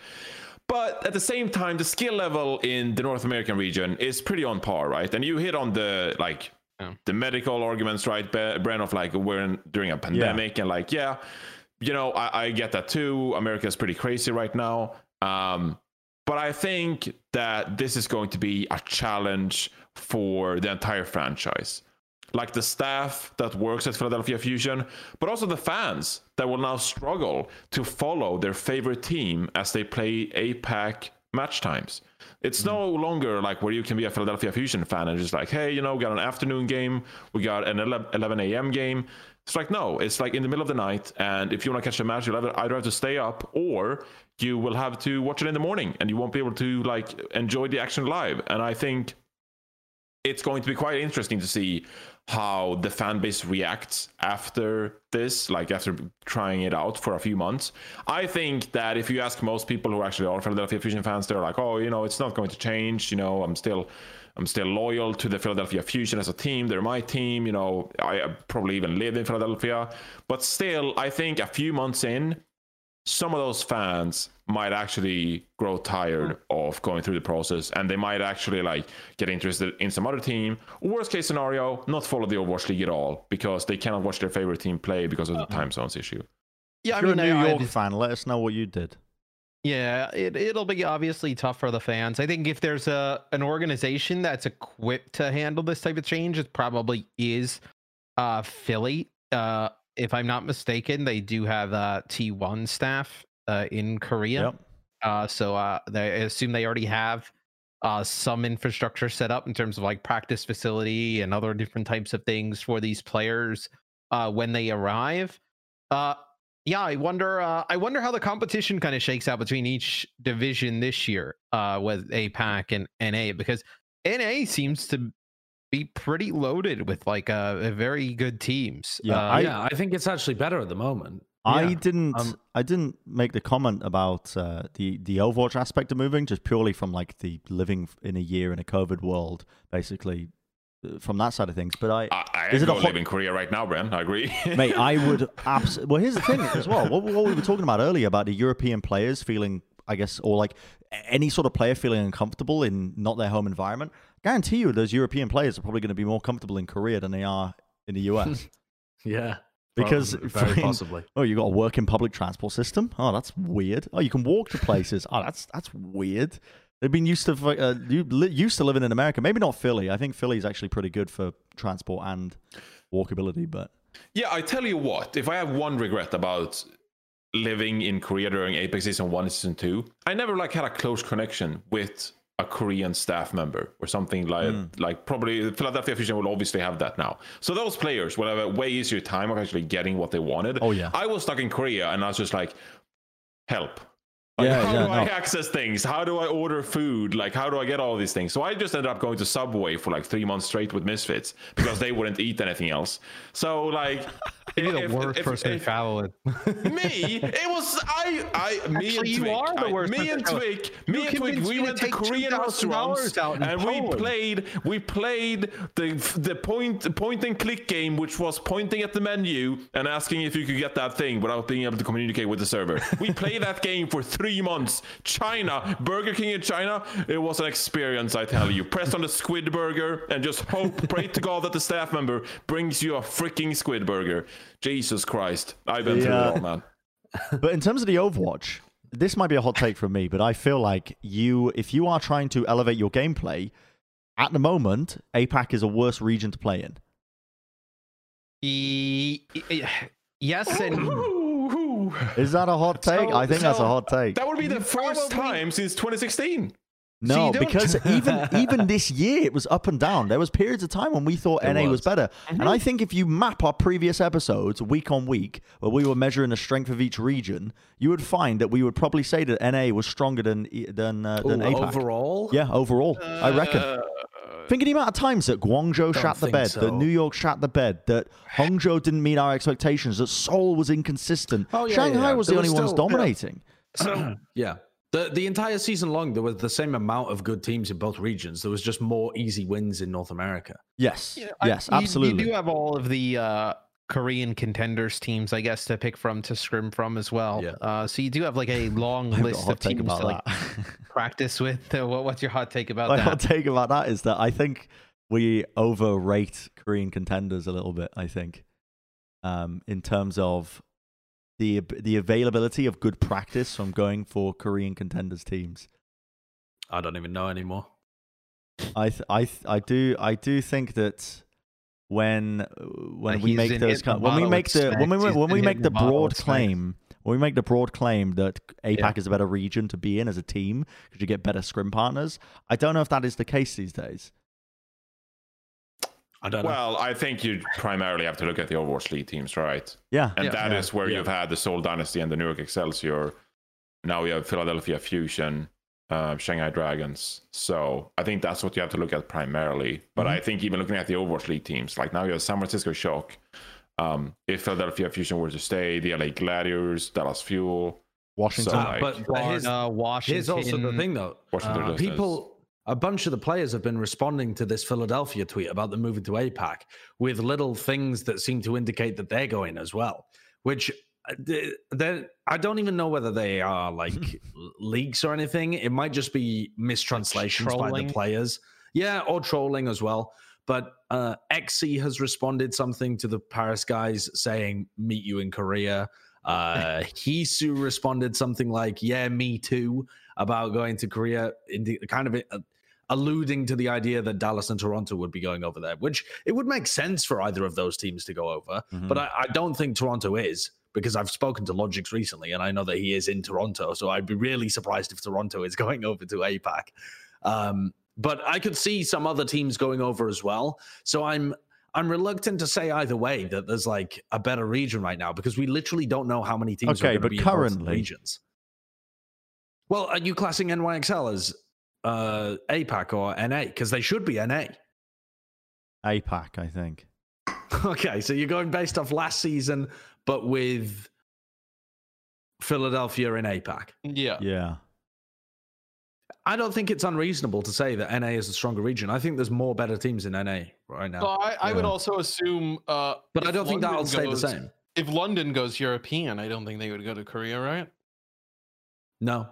But at the same time, the skill level in the North American region is pretty on par, right? And you hit on the like Yeah. the medical arguments, right, Brand of like we're in, during a pandemic and like, yeah, you know, I, I get that too. America's pretty crazy right now. Um, But I think that this is going to be a challenge for the entire franchise. Like the staff that works at Philadelphia Fusion, but also the fans that will now struggle to follow their favorite team as they play APAC match times. It's no mm. longer like where you can be a Philadelphia Fusion fan and just like, hey, you know, we got an afternoon game, we got an 11 a.m. game. It's like, no, it's like in the middle of the night. And if you want to catch a match, you'll either have to stay up or you will have to watch it in the morning and you won't be able to like enjoy the action live. And I think it's going to be quite interesting to see how the fan base reacts after this, like after trying it out for a few months. I think that if you ask most people who actually are Philadelphia Fusion fans, they're like, oh, you know, it's not going to change. You know, I'm still. I'm still loyal to the Philadelphia Fusion as a team. They're my team. You know, I probably even live in Philadelphia. But still, I think a few months in, some of those fans might actually grow tired mm. of going through the process and they might actually like get interested in some other team. Worst case scenario not follow the overwatch league at all because they cannot watch their favorite team play because of the time zones issue. Yeah i mean a new york fan let us know what you did. Yeah it, it'll be obviously tough for the fans. I think if there's a an organization that's equipped to handle this type of change it probably is uh philly. Uh if I'm not mistaken, they do have uh, T1 staff uh, in Korea. Yep. Uh, so uh, they, I assume they already have uh, some infrastructure set up in terms of like practice facility and other different types of things for these players uh, when they arrive. Uh, yeah, I wonder. Uh, I wonder how the competition kind of shakes out between each division this year uh, with APAC and NA because NA seems to be pretty loaded with like uh, very good teams. Yeah, uh, I, yeah, I think it's actually better at the moment. I didn't. Um, I didn't make the comment about uh, the the Overwatch aspect of moving, just purely from like the living in a year in a COVID world, basically uh, from that side of things. But I, I, I is it a hot... live in Korea right now, Bren. I agree. Mate, I would absolutely. Well, here's the thing as well. What, what we were talking about earlier about the European players feeling, I guess, or like any sort of player feeling uncomfortable in not their home environment I guarantee you those European players are probably going to be more comfortable in Korea than they are in the US. yeah. Because very possibly. Oh, you got a working public transport system. Oh, that's weird. Oh, you can walk to places. Oh, that's that's weird. They've been used to uh, used to living in America. Maybe not Philly. I think Philly is actually pretty good for transport and walkability. But yeah, I tell you what. If I have one regret about living in Korea during Apex Season One and Season Two, I never like had a close connection with a Korean staff member or something like mm. like probably Philadelphia Fusion will obviously have that now. So those players will have a way easier time of actually getting what they wanted. Oh yeah. I was stuck in Korea and I was just like, help. Like, yeah, how yeah, do I access things? How do I order food? Like, how do I get all these things? So I just ended up going to Subway for like three months straight with Misfits because they wouldn't eat anything else. So like, you're the worst if, person if, to travel with. me, it was I. I me Actually, and Twig. you are the worst. I, me and Twig. Me and Twig. We went to Korean restaurants and we played. We played the the point point and click game, which was pointing at the menu and asking if you could get that thing without being able to communicate with the server. We played that game for three three months. China, Burger King in China, it was an experience, I tell you. Press on the squid burger and just hope, pray to God that the staff member brings you a freaking squid burger. Jesus Christ. I've been yeah. through it all, man. but in terms of the Overwatch, this might be a hot take from me, but I feel like you, if you are trying to elevate your gameplay, at the moment, APAC is a worse region to play in. E- yes and Is that a hot take? So, I think so that's a hot take. That would be the first time since 2016. No, so because even even this year it was up and down. There was periods of time when we thought it NA was, was better. Mm-hmm. And I think if you map our previous episodes week on week, where we were measuring the strength of each region, you would find that we would probably say that NA was stronger than than uh, than Ooh, APAC. Overall? Yeah, overall. Uh, I reckon. Think of the amount of times that Guangzhou shat the bed, so. that New York shat the bed, that Hangzhou didn't meet our expectations, that Seoul was inconsistent. Oh, yeah, Shanghai yeah. was there the only was still, ones dominating. Yeah. So yeah. The, the entire season long, there was the same amount of good teams in both regions. There was just more easy wins in North America. Yes, yes, I, absolutely. You, you, do have all of the uh, Korean contenders teams, I guess, to pick from to scrim from as well. Yeah. Uh, so you do have like a long list of teams to like practice with. Uh, what, what's your hot take about My that? My hot take about that is that I think we overrate Korean contenders a little bit. I think, um, in terms of the the availability of good practice from going for Korean contenders teams. I don't even know anymore. I th- I th- I do I do think that when uh, when Like we make those hitting the when we make the when we when we make the the broad claim when we make the broad claim that APAC Yeah. is a better region to be in as a team because you get better scrim partners. I don't know if that is the case these days. I don't know. Well, I think you primarily have to look at the Overwatch League teams, right? Yeah, And that is Yeah. where Yeah. you've had the Seoul Dynasty and the New York Excelsior. Now you have Philadelphia Fusion, uh, Shanghai Dragons. So I think that's what you have to look at primarily. But Mm-hmm. I think even looking at the Overwatch League teams, like now you have San Francisco Shock. Um, if Philadelphia Fusion were to stay, the LA Gladiators, Dallas Fuel, Washington. So, like, but, but here's, Florida, Washington. here's also the thing, though. Washington Uh, people, a bunch of the players have been responding to this Philadelphia tweet about them moving to APAC with little things that seem to indicate that they're going as well. Which uh, I don't even know whether they are like leaks or anything. It might just be mistranslations by the players. Yeah, or trolling as well. But uh, XC has responded something to the Paris guys saying, meet you in Korea. Uh, Heesu responded something like, yeah, me too, about going to Korea, in the, kind of uh, alluding to the idea that Dallas and Toronto would be going over there, which it would make sense for either of those teams to go over. Mhm. But I, I don't think Toronto is because I've spoken to Logix recently and I know that he is in Toronto. So I'd be really surprised if Toronto is going over to APAC. Um, but I could see some other teams going over as well. So I'm I'm reluctant to say either way that there's like a better region right now because we literally don't know how many teams Okay, are going to but be in both currently- regions. Well, are you classing NYXL as uh, APAC or NA? Because they should be NA. APAC, I think. Okay, so you're going based off last season, but with Philadelphia in APAC. yeah. Yeah. I don't think it's unreasonable to say that NA is the stronger region. I think there's more better teams in NA right now. So I, I would also assume, uh, but I don't think that'll London stay the same. If London goes European, I don't think they would go to Korea, right? No.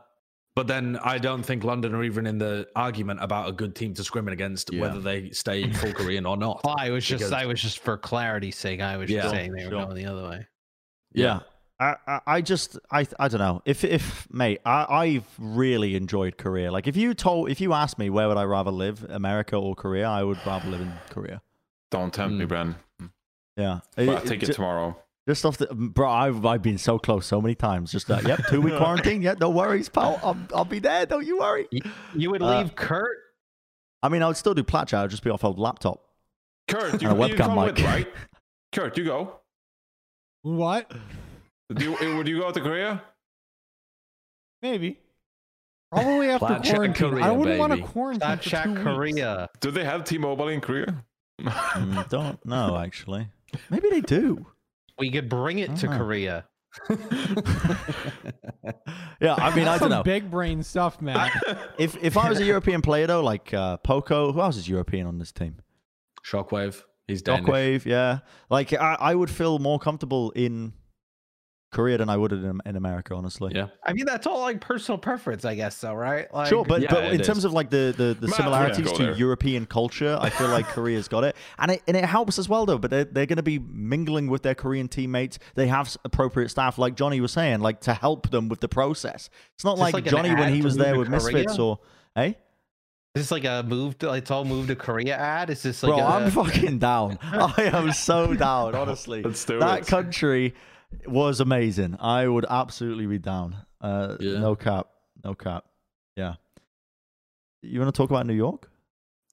But then I don't think London are even in the argument about a good team to scrim against, Yeah. whether they stay full Korean or not. Oh, I was just, I was just for clarity's sake, I was Yeah. just saying they were Sure. going the other way. Yeah. I, I, I just I I don't know if if mate I I've really enjoyed Korea. Like if you told if you asked me where would I rather live, America or Korea, I would rather live in Korea. don't tempt me, Mm. Bren. Yeah, But I'll It- take it ju- tomorrow. Just off the bro, I've I've been so close so many times. Just that, yep, two week quarantine. Yeah, no worries, pal. I'll I'll be there. Don't you worry. You would Uh, leave Kurt? I mean, I would still do Plat Chat. I'd just be off old laptop. Kurt, you, And a you webcam come with, right? Kurt, you go. What? Do you, eh, would you go to Korea? Maybe. Probably after Plat Chat quarantine. Korea, I wouldn't want to quarantine That for Shack two weeks. Korea. Do they have T-Mobile in Korea? Mm, don't know actually. Maybe they do. We could bring it to Ah. Korea. Yeah, I mean, I That's don't some know. big brain stuff, man. If if I was a European player though, like uh, Poko, who else is European on this team? Shockwave. He's Danish. Shockwave, yeah. Like I, I would feel more comfortable in Korea than I would in, in America, honestly. Yeah. I mean, that's all like personal preference, I guess, though, right? Like, Sure, but, Yeah, but it in terms of like the, the, the Matt, similarities to there. European culture, I feel like Korea's got it, and it and it helps as well though. But they're, they're going to be mingling with their Korean teammates. They have appropriate staff, like Johnny was saying, like to help them with the process. It's not like, like Johnny when he was there to with Misfits or hey. Is this like a move to, it's all moved to Korea ad? Is this like Bro, a, I'm fucking down. I am so down, honestly. Let's do that it. country was amazing. I would absolutely be down. Uh, Yeah. No cap. No cap. Yeah. You want to talk about New York?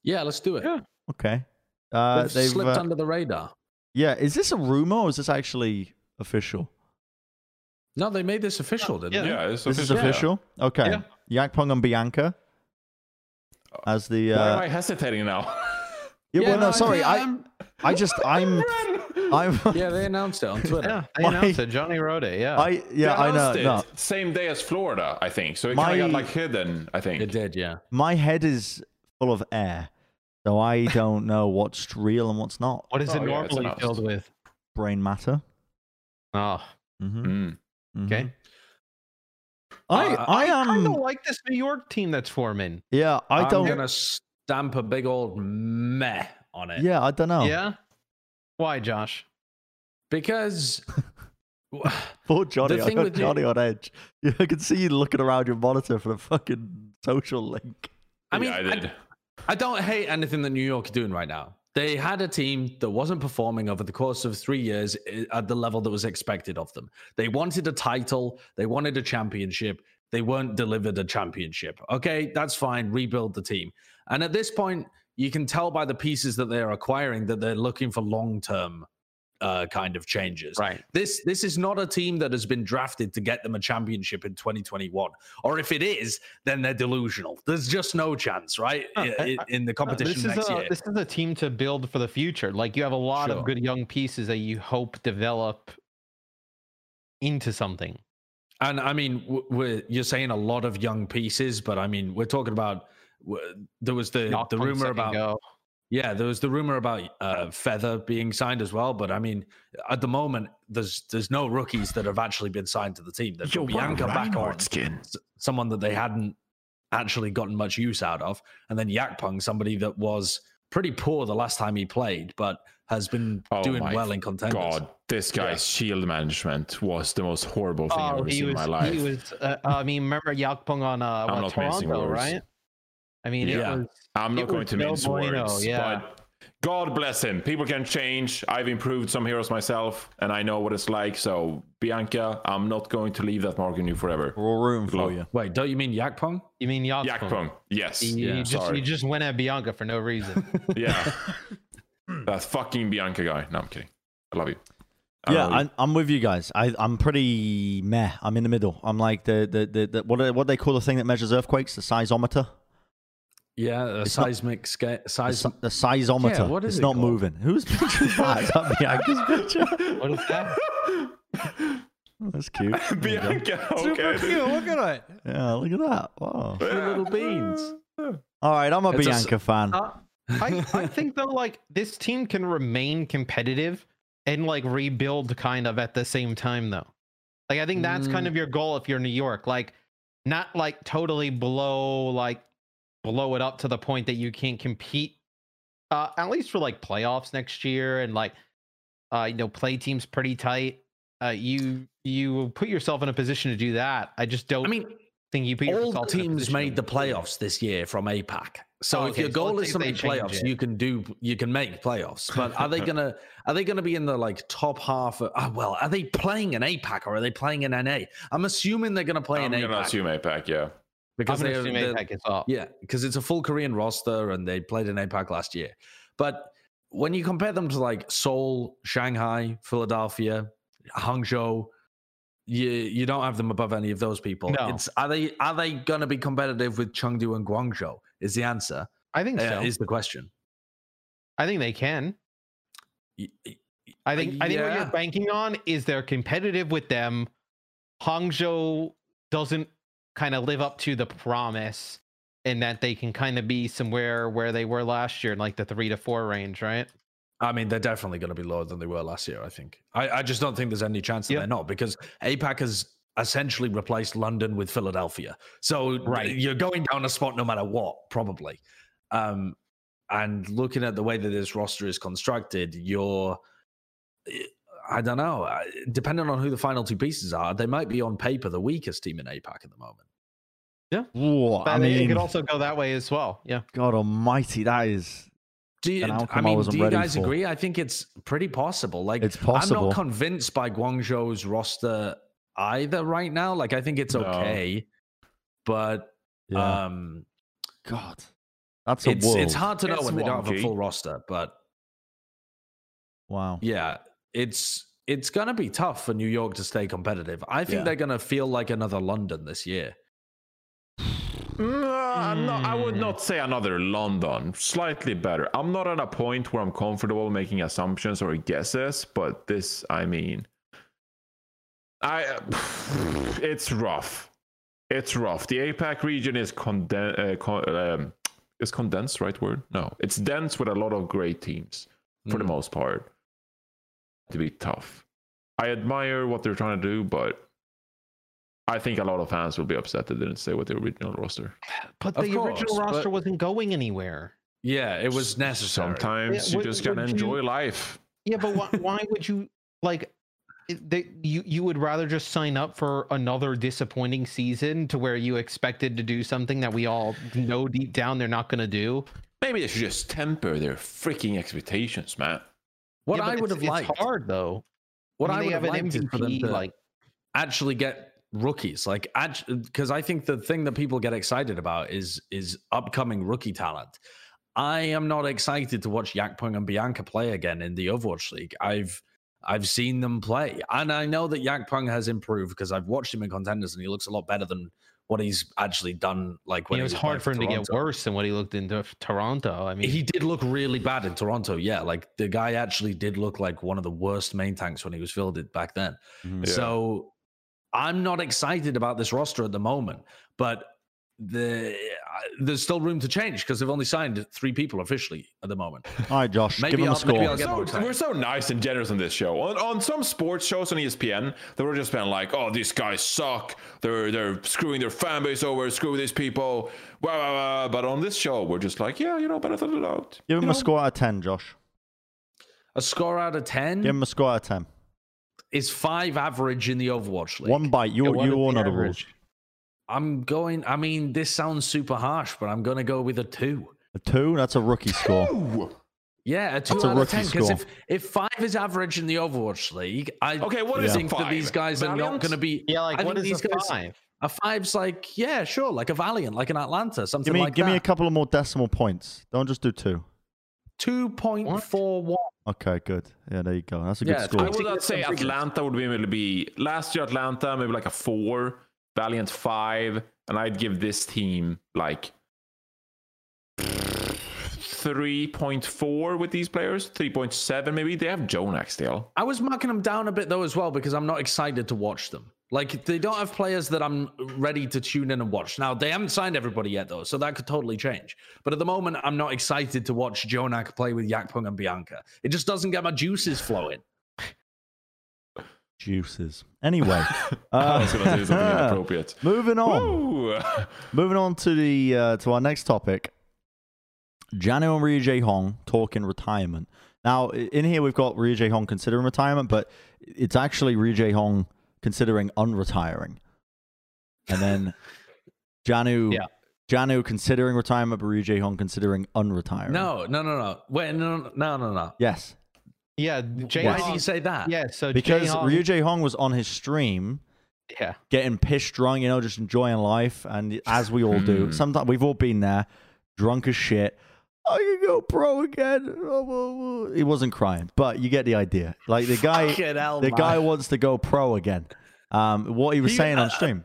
Yeah, let's do it. Yeah. Okay. Uh, They've they've, slipped uh, under the radar. yeah. Is this a rumor or is this actually official? No, they made this official, didn't Yeah. they? Yeah, it's This is official. official. Okay. Yakpung and Bianca as the. Why am Uh, I hesitating now? yeah, well, no, I sorry. I, I'm- I just, I'm, I'm. yeah, they announced it on Twitter. yeah, they My- announced it. Johnny wrote it. Yeah. I, yeah, I know. announced No, Same day as Florida, I think. So it My- kind of got like hidden, I think. It did, yeah. my head is full of air, so I don't know what's real and what's not. what is Oh, it normally announced. filled with? Brain matter. Oh, Mm-hmm. Mm. okay. I, Uh, I kind of am. like this New York team that's forming. yeah, I I'm don't. I'm gonna stamp a big old meh on it. Yeah, I don't know. Yeah. Why, Josh? Because Poor Johnny. The I thing got with the- Johnny on edge. Yeah, I can see you looking around your monitor for the fucking social link. I mean, yeah, I I- did. I don't hate anything that New York are doing right now. They had a team that wasn't performing over the course of three years eh, at the level that was expected of them. They wanted a title, they wanted a championship, they weren't delivered a championship. Okay, that's fine. Rebuild the team. And at this point, you can tell by the pieces that they're acquiring that they're looking for long term uh, kind of changes. Right. This this is not a team that has been drafted to get them a championship in 2021. Or if it is, then they're delusional. There's just no chance, right? In the Uh, competition this is next a year. this is a team to build for the future. Like you have a lot Sure. of good young pieces that you hope develop into something. And I mean, we're, you're saying a lot of young pieces, but I mean, we're talking about. There was the Knock the rumor about go. Yeah, there was the rumor about uh, Feather being signed as well. But I mean, at the moment, there's there's no rookies that have actually been signed to the team. They've got Bianca back on, skin. someone that they hadn't actually gotten much use out of, and then Yakpung, somebody that was pretty poor the last time he played, but has been Oh doing well in contenders. God, this guy's shield management was the most horrible thing I've Oh, ever seen was. in my life. He was. Uh, I mean, remember Yakpung on uh, I'm what, not Toronto, right? I mean, Yeah. it was. I'm not it going was to no mince bueno, words, yeah. but God bless him. People can change. I've improved some heroes myself, and I know what it's like. So, Bianca, I'm not going to leave that mark on you forever. We're all for Love. you. Wait, don't you mean Yakpung? You mean Yakpung? Yakpung, yes. You, you just sorry. you just went at Bianca for no reason. Yeah. that fucking Bianca guy. No, I'm kidding. I love you. I Yeah, love you. I'm, I'm with you guys. I, I'm pretty meh. I'm in the middle. I'm like the the, the, the what do- what they call the thing that measures earthquakes, the seismometer. Yeah, a It's not- seismic scale. The, Size. si- the seismometer. Yeah, what is it's it not called? moving. Who's picture is that? Is that Bianca's picture? what is that? That's cute. There you go. Bianca, Super cute. Look at it. Yeah, look at that. Wow. little beans. All right, I'm a It's a s- Bianca fan. Uh, I, I think though, like this team can remain competitive and like rebuild kind of at the same time though. Like I think that's kind Mm. of your goal if you're New York. Like not like totally blow like blow it up to the point that you can't compete uh at least for like playoffs next year and like uh you know play teams pretty tight. Uh you you put yourself in a position to do that. I just don't I mean, think you put all yourself in a teams made the playoffs this year from APAC. So Oh, if your goal let's is to make playoffs, it. you can do you can make playoffs. But are they gonna are they gonna be in the like top half? Of, ah, well, are they playing in APAC or are they playing an NA? I'm assuming they're gonna play I'm going to APAC assume APAC, yeah. Because they're, assume APAC is up. Yeah, because it's a full Korean roster and they played in APAC last year. But when you compare them to like Seoul, Shanghai, Philadelphia, Hangzhou, you you don't have them above any of those people. No. It's are they are they going to be competitive with Chengdu and Guangzhou? Is the answer? I think Uh, so. is the question. I think they can. Y- I think I think what you're banking on is they're competitive with them. Hangzhou doesn't kind of live up to the promise and that they can kind of be somewhere where they were last year in like the three to four range, right? I mean, they're definitely going to be lower than they were last year. I think. I, I just don't think there's any chance that Yep. they're not because APAC has essentially replaced London with Philadelphia. So Right. you're going down a spot no matter what, probably. Um, and looking at the way that this roster is constructed, you're. I don't know. I- Depending on who the final two pieces are, they might be on paper the weakest team in APAC at the moment. Yeah. But I it could also go that way as well. Yeah. God Almighty, that is. Do you, An I outcome I mean, wasn't do you ready guys for. agree? I think it's pretty possible. Like, It's possible. I'm not convinced by Guangzhou's roster either right now. Like, I think it's No. okay, but Yeah. um, God, that's a it's world. it's hard to know It's when they don't have a full roster. But Wow. yeah, it's it's gonna be tough for New York to stay competitive. I think Yeah. they're gonna feel like another London this year. No, I'm not, I would not say another London. Slightly better. I'm not at a point where I'm comfortable making assumptions or guesses, but this, I mean, I, it's rough. It's rough. The APAC region is conden- uh, con- um, is condensed, right word? No, it's dense with a lot of great teams for the Mm. most part. To be tough. I admire what they're trying to do, but I think a lot of fans will be upset that they didn't stay with the original roster. But Of the original course, but- roster wasn't going anywhere. Yeah, it was necessary. Sometimes Yeah, you would- just gotta would you- enjoy life. Yeah, but why, why would you like they, you you would rather just sign up for another disappointing season to where you expected to do something that we all know deep down they're not going to do. Maybe they should just temper their freaking expectations, man. What Yeah, I would have liked, hard though. what I, I, would have liked is for them MVP to like actually get rookies, like because I think the thing that people get excited about is is upcoming rookie talent. I am not excited to watch Yakpung and Bianca play again in the Overwatch League. I've I've seen them play, and I know that Yakpung has improved because I've watched him in contenders, and he looks a lot better than what he's actually done. Like when it was was hard for him playing to get worse than what he looked into Toronto. I mean, He did look really bad in Toronto. Yeah, like the guy actually did look like one of the worst main tanks when he was fielded back then. Mhm. Yeah. So I'm not excited about this roster at the moment, but the uh, there's still room to change because they've only signed three people officially at the moment. All right, Josh, Maybe give him a I'll- maybe score. I'll get So, we're so nice and generous on this show. On, on some sports shows on ESPN, they were just been like, "Oh, these guys suck. They're they're screwing their fan base over. Screw these people." Blah, blah, blah. But on this show, we're just like, "Yeah, you know, better than out." Give him a know? score out of 10, Josh. A score out of ten Give him a score out of 10. is five average in the Overwatch league. One bite. You, Yeah, what you is all the the rules. Average? I'm going. I mean, this sounds super harsh, but I'm going to go with a two. A two, that's a rookie score. Yeah, a two That's a of rookie ten. Because score. if, if five is average in the Overwatch League, I Okay, what is is a think that these five? guys are not going to be. yeah, like I what think is these a guys- five? A five's like, yeah, sure, like a Valiant, like an Atlanta, something Give me, like give that. Give me a couple of more decimal points. Don't just do two. Two point four one. Okay, good. Yeah, there you go. That's a good score. I would not say. Atlanta would be maybe last year. Atlanta maybe like a four, Valiant five, and I'd give this team like three point four with these players. Three point seven maybe. They have Jjonak still. I was marking them down a bit though as well because I'm not excited to watch them. Like they don't have players that I'm ready to tune in and watch. Now they haven't signed everybody yet though, so that could totally change. But at the moment, I'm not excited to watch Jjonak play with Yakpung and Bianca. It just doesn't get my juices flowing. Juices. Anyway, I was gonna say something uh, moving on. Moving on to the uh, to our next topic. Jjanu and Ryu Jae Hong talking retirement. Now, in here we've got Ryu Jae Hong considering retirement, but it's actually Ryu Jae Hong considering unretiring. And then Jjanu, Yeah. Jjanu considering retirement, but Ryu Jae Hong considering unretiring. No, no, no, no. Wait, no, no, no, no. Yes, Yeah, Jay Why Yes. do you say that? Yeah, so because Jae-Hong- Ryu Jae Hong was on his stream yeah, getting pissed drunk, you know, just enjoying life, and as we all do, Hmm. sometimes we've all been there, drunk as shit. I can go pro again. He wasn't crying, but you get the idea. Like the guy, hell, the man. guy wants to go pro again. Um, what he was He- saying on uh, stream.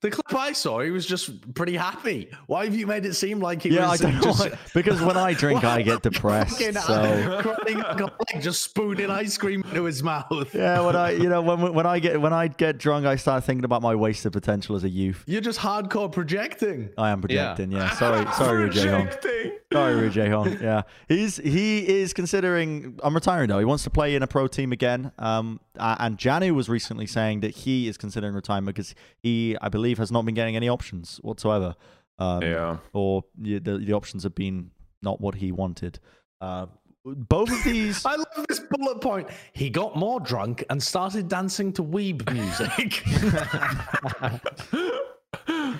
The clip I saw, he was just pretty happy. Why have you made it seem like he Yeah, I was don't know. just why- because when I drink, I get depressed. So alcoholic, just spooning ice cream into his mouth? yeah, when I, you know, when when I get when I get drunk, I start thinking about my wasted potential as a youth. You're just hardcore projecting. I am projecting. Yeah, sorry, sorry, Ryu Jae Hong. Sorry, Ryu Hong. Yeah, he's he is considering. I'm retiring though. He wants to play in a pro team again. Um, and Jjanu was recently saying that he is considering retirement because he, I believe, has not been getting any options whatsoever. Um, Yeah. Or the, the the options have been not what he wanted. Uh, both of these. I love this bullet point. He got more drunk and started dancing to weeb music.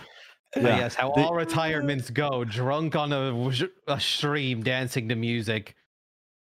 Yeah. yes, how The- all retirements go, drunk on a, a stream, dancing to music.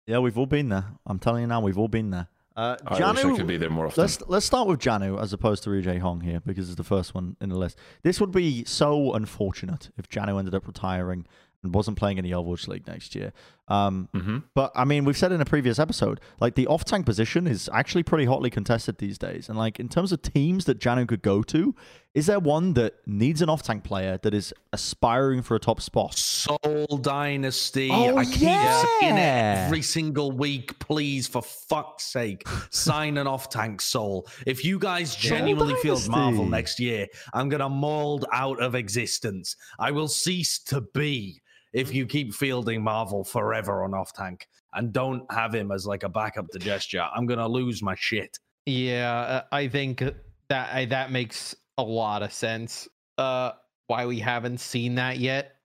yeah, we've all been there. I'm telling you now, we've all been there. Uh, I wish I Jjanu- could be there more often. Let's let's start with Jjanu as opposed to Ryu Hong here because it's the first one in the list. This would be so unfortunate if Jjanu ended up retiring and wasn't playing in the Overwatch League next year. Um, hmm but I mean, we've said in a previous episode, like the off tank position is actually pretty hotly contested these days. And like in terms of teams that Jjanu could go to, is there one that needs an off tank player that is aspiring for a top spot? Seoul Dynasty. Oh, I keep yeah. saying it every single week. Please, for fuck's sake, sign an off tank Soul. If you guys genuinely field Marvel next year, I'm going to mold out of existence. I will cease to be if you keep fielding Marvel forever on off tank and don't have him as like a backup to gesture. I'm going to lose my shit. Yeah, uh, I think that I, that makes a lot of sense. Uh, why we haven't seen that yet,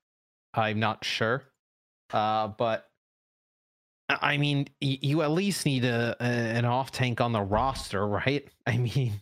I'm not sure. Uh, but I mean, y- you at least need a, a an off tank on the roster, right? I mean,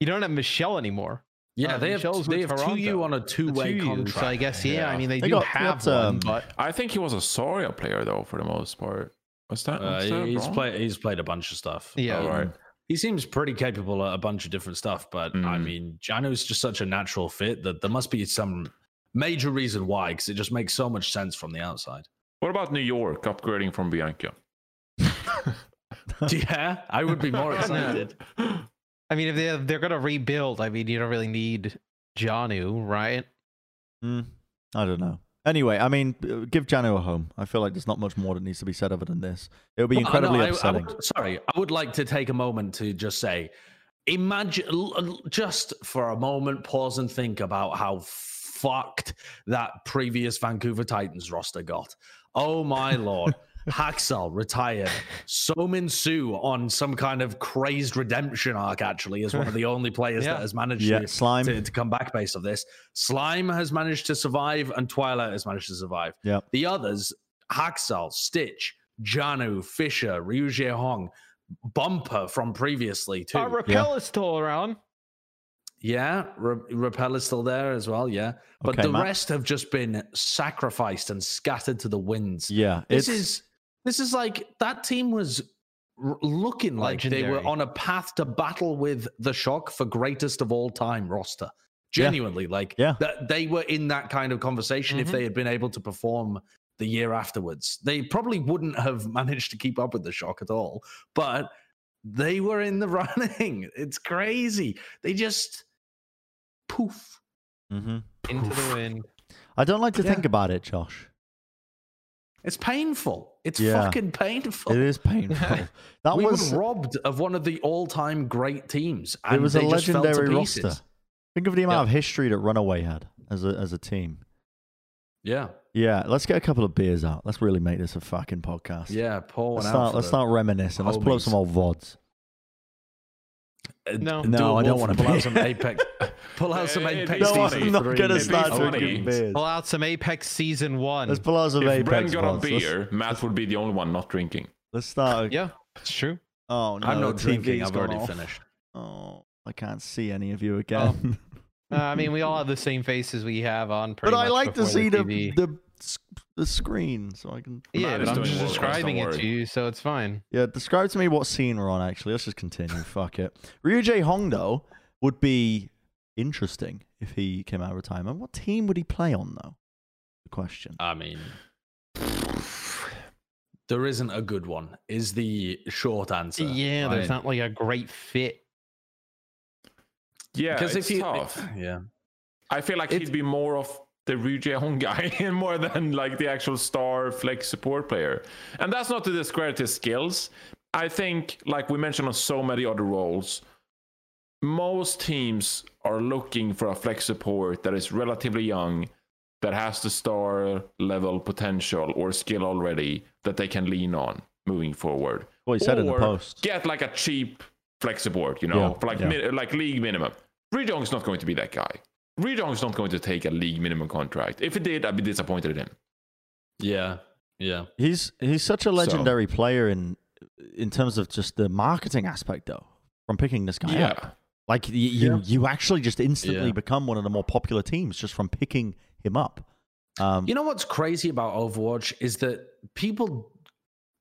you don't have Michelle anymore. Yeah, Uh, they have they with have two U on a two way 2U, contract. So I guess yeah. I mean, they, They do got- have got, one, um, but I think he was a Zarya player though, for the most part. Was that? Uh, was that he's wrong? played he's played a bunch of stuff. yeah, Oh, right. He seems pretty capable at a bunch of different stuff, but I Mm. mean, Jjanu's just such a natural fit that there must be some major reason why, because it just makes so much sense from the outside. What about New York upgrading from Bianca? yeah, I would be more excited. I mean, if they're, they're gonna rebuild, I mean, you don't really need Jjanu, right? Hmm, I don't know. Anyway, I mean, uh, give Jjanu a home. I feel like there's not much more that needs to be said other than this. It would be Well, no, incredibly I- I upsetting. would- sorry, I would like to take a moment to just say, imagine, just for a moment, pause and think about how fucked that previous Vancouver Titans roster got. Oh my lord. Haksal retired. SeoMinSoo on some kind of crazed redemption arc, actually, is one of the only players Yeah. that has managed Yeah, to, Slime. to, to come back based of this. Slime has managed to survive, and Twilight has managed to survive. Yep. The others, Haksal, Stitch, Jjanu, Fissure, Ryu Hong, Bumper from previously too. Uh, Rapel is still around. yeah, Re- Rapel is still there as well. Yeah, but Okay, the Matt. rest have just been sacrificed and scattered to the winds. Yeah, This it's is this is like that team was r- looking like they were on a path to battle with the shock for greatest of all time roster. Genuinely, like Yeah. Mm-hmm. that they were in that kind of conversation if Mhm. they had been able to perform the year afterwards. They probably wouldn't have managed to keep up with the shock at all, but they were in the running. It's crazy. They just poof. hmm Into the wind. I don't like to Yeah. think about it, Josh. It's painful. It's Yeah. fucking painful. It is painful. That we was were robbed of one of the all-time great teams. it and was a they just fell to legendary roster. Think of the amount Yeah. of history that Runaway had as a as a team. Yeah, Yeah, let's get a couple of beers out. Let's really make this a fucking podcast. yeah. Pour one Let's out. start, let's the- start reminiscing. Let's pull up some old VODs. No. do No, a I don't wanna pull out some Apex. Pull out some Apex. no, season I'm not three. gonna start drinking beers. Pull out some Apex season one. Let's pull out some If Bren Apex got a VODs. Let's, beer, Matt would be the only one not drinking. let's start. yeah, it's true. Oh no, I'm not the drinking. I've already off. finished. Oh, I can't see any of you again. Uh, I mean, we all have the same faces we have on. Pretty but I like to see the, TV. the s- the screen so I can. yeah, but I'm just describing it to you, so it's fine. Yeah, describe to me what scene we're on. Actually, let's just continue. Fuck it. Ryujehong though would be interesting if he came out of retirement. What team would he play on though? The question. I mean, there isn't a good one. Is the short answer? yeah, there's right? not like a great fit. Yeah, because it's if you, tough. yeah, I feel like It's- he'd be more of the Ryu Jae-hong guy more than like the actual star flex support player. And that's not to discredit his skills. I think, like we mentioned on so many other roles, most teams are looking for a flex support that is relatively young, that has the star level potential or skill already that they can lean on moving forward. What he said in the Or post. Get like a cheap flex support, you know, Yeah, for like yeah. mi- like league minimum. Rejong's not going to be that guy. Rejong's not going to take a league minimum contract. If he did, I'd be disappointed in him. yeah, yeah. He's he's such a legendary player in in terms of just the marketing aspect though. From picking this guy Yeah. up, like y- you you actually just instantly Yeah. become one of the more popular teams just from picking him up. Um, You know what's crazy about Overwatch is that people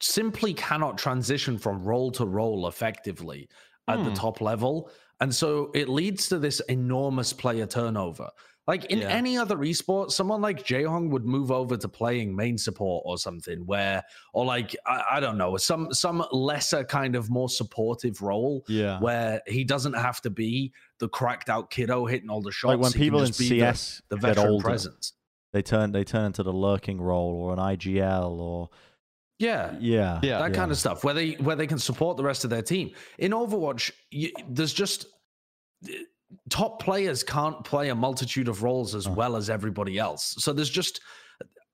simply cannot transition from role to role effectively at the Hmm. top level. And so it leads to this enormous player turnover. Like in Yeah. any other esport, someone like Jaehong would move over to playing main support or something where, or like, I, I don't know, some some lesser kind of more supportive role yeah, where he doesn't have to be the cracked out kiddo hitting all the shots. like when he people in just be the- CS the, get veteran older, presence. they turn they turn into the lurking role or an IGL or Yeah, yeah, Yeah. that kind of stuff where they where they can support the rest of their team in overwatch you, there's just top players can't play a multitude of roles as Uh. well as everybody else so there's just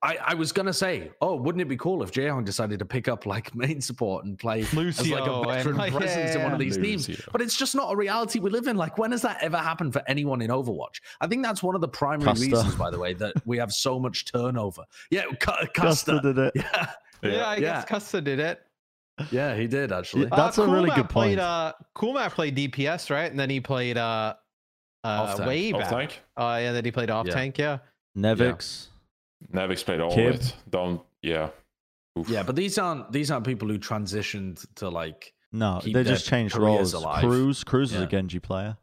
I, I was gonna say, oh, wouldn't it be cool if Jaehong decided to pick up like main support and play as like a veteran like, presence in one of yeah. these teams? But it's just not a reality we live in. Like, when has that ever happened for anyone in Overwatch? I think that's one of the primary Custa. reasons, by the way, that we have so much turnover. Yeah, Cu- Custa Custa. did it. Yeah. Yeah, I Yeah. guess Custa did it. Yeah, he did actually. Yeah. That's a really Coolmatt good Played, point. uh, Coolmatt played DPS, right? And then he played uh, uh, Off-tank. way Off back. tank. Uh, yeah, then he played off Yeah. tank. Yeah. Nevix. Nevix played all Kib. of it. Don't. Yeah. Oof. Yeah, but these aren't these aren't people who transitioned to like. No, they just changed careers roles. alive. Cruz, Cruz is a Genji player.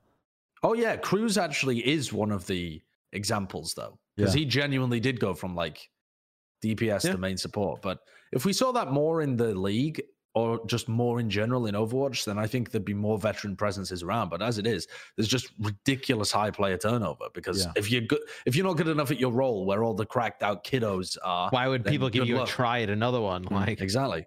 Oh yeah, Cruz actually is one of the examples though, because Yeah. he genuinely did go from like DPS Yeah. to main support. But if we saw that more in the league or just more in general in Overwatch, then I think there'd be more veteran presences around. But as it is, there's just ridiculous high player turnover because Yeah. if you're good, if you're not good enough at your role, where all the cracked out kiddos are, Why would people give you luck. a try at another one? Mm, like Exactly.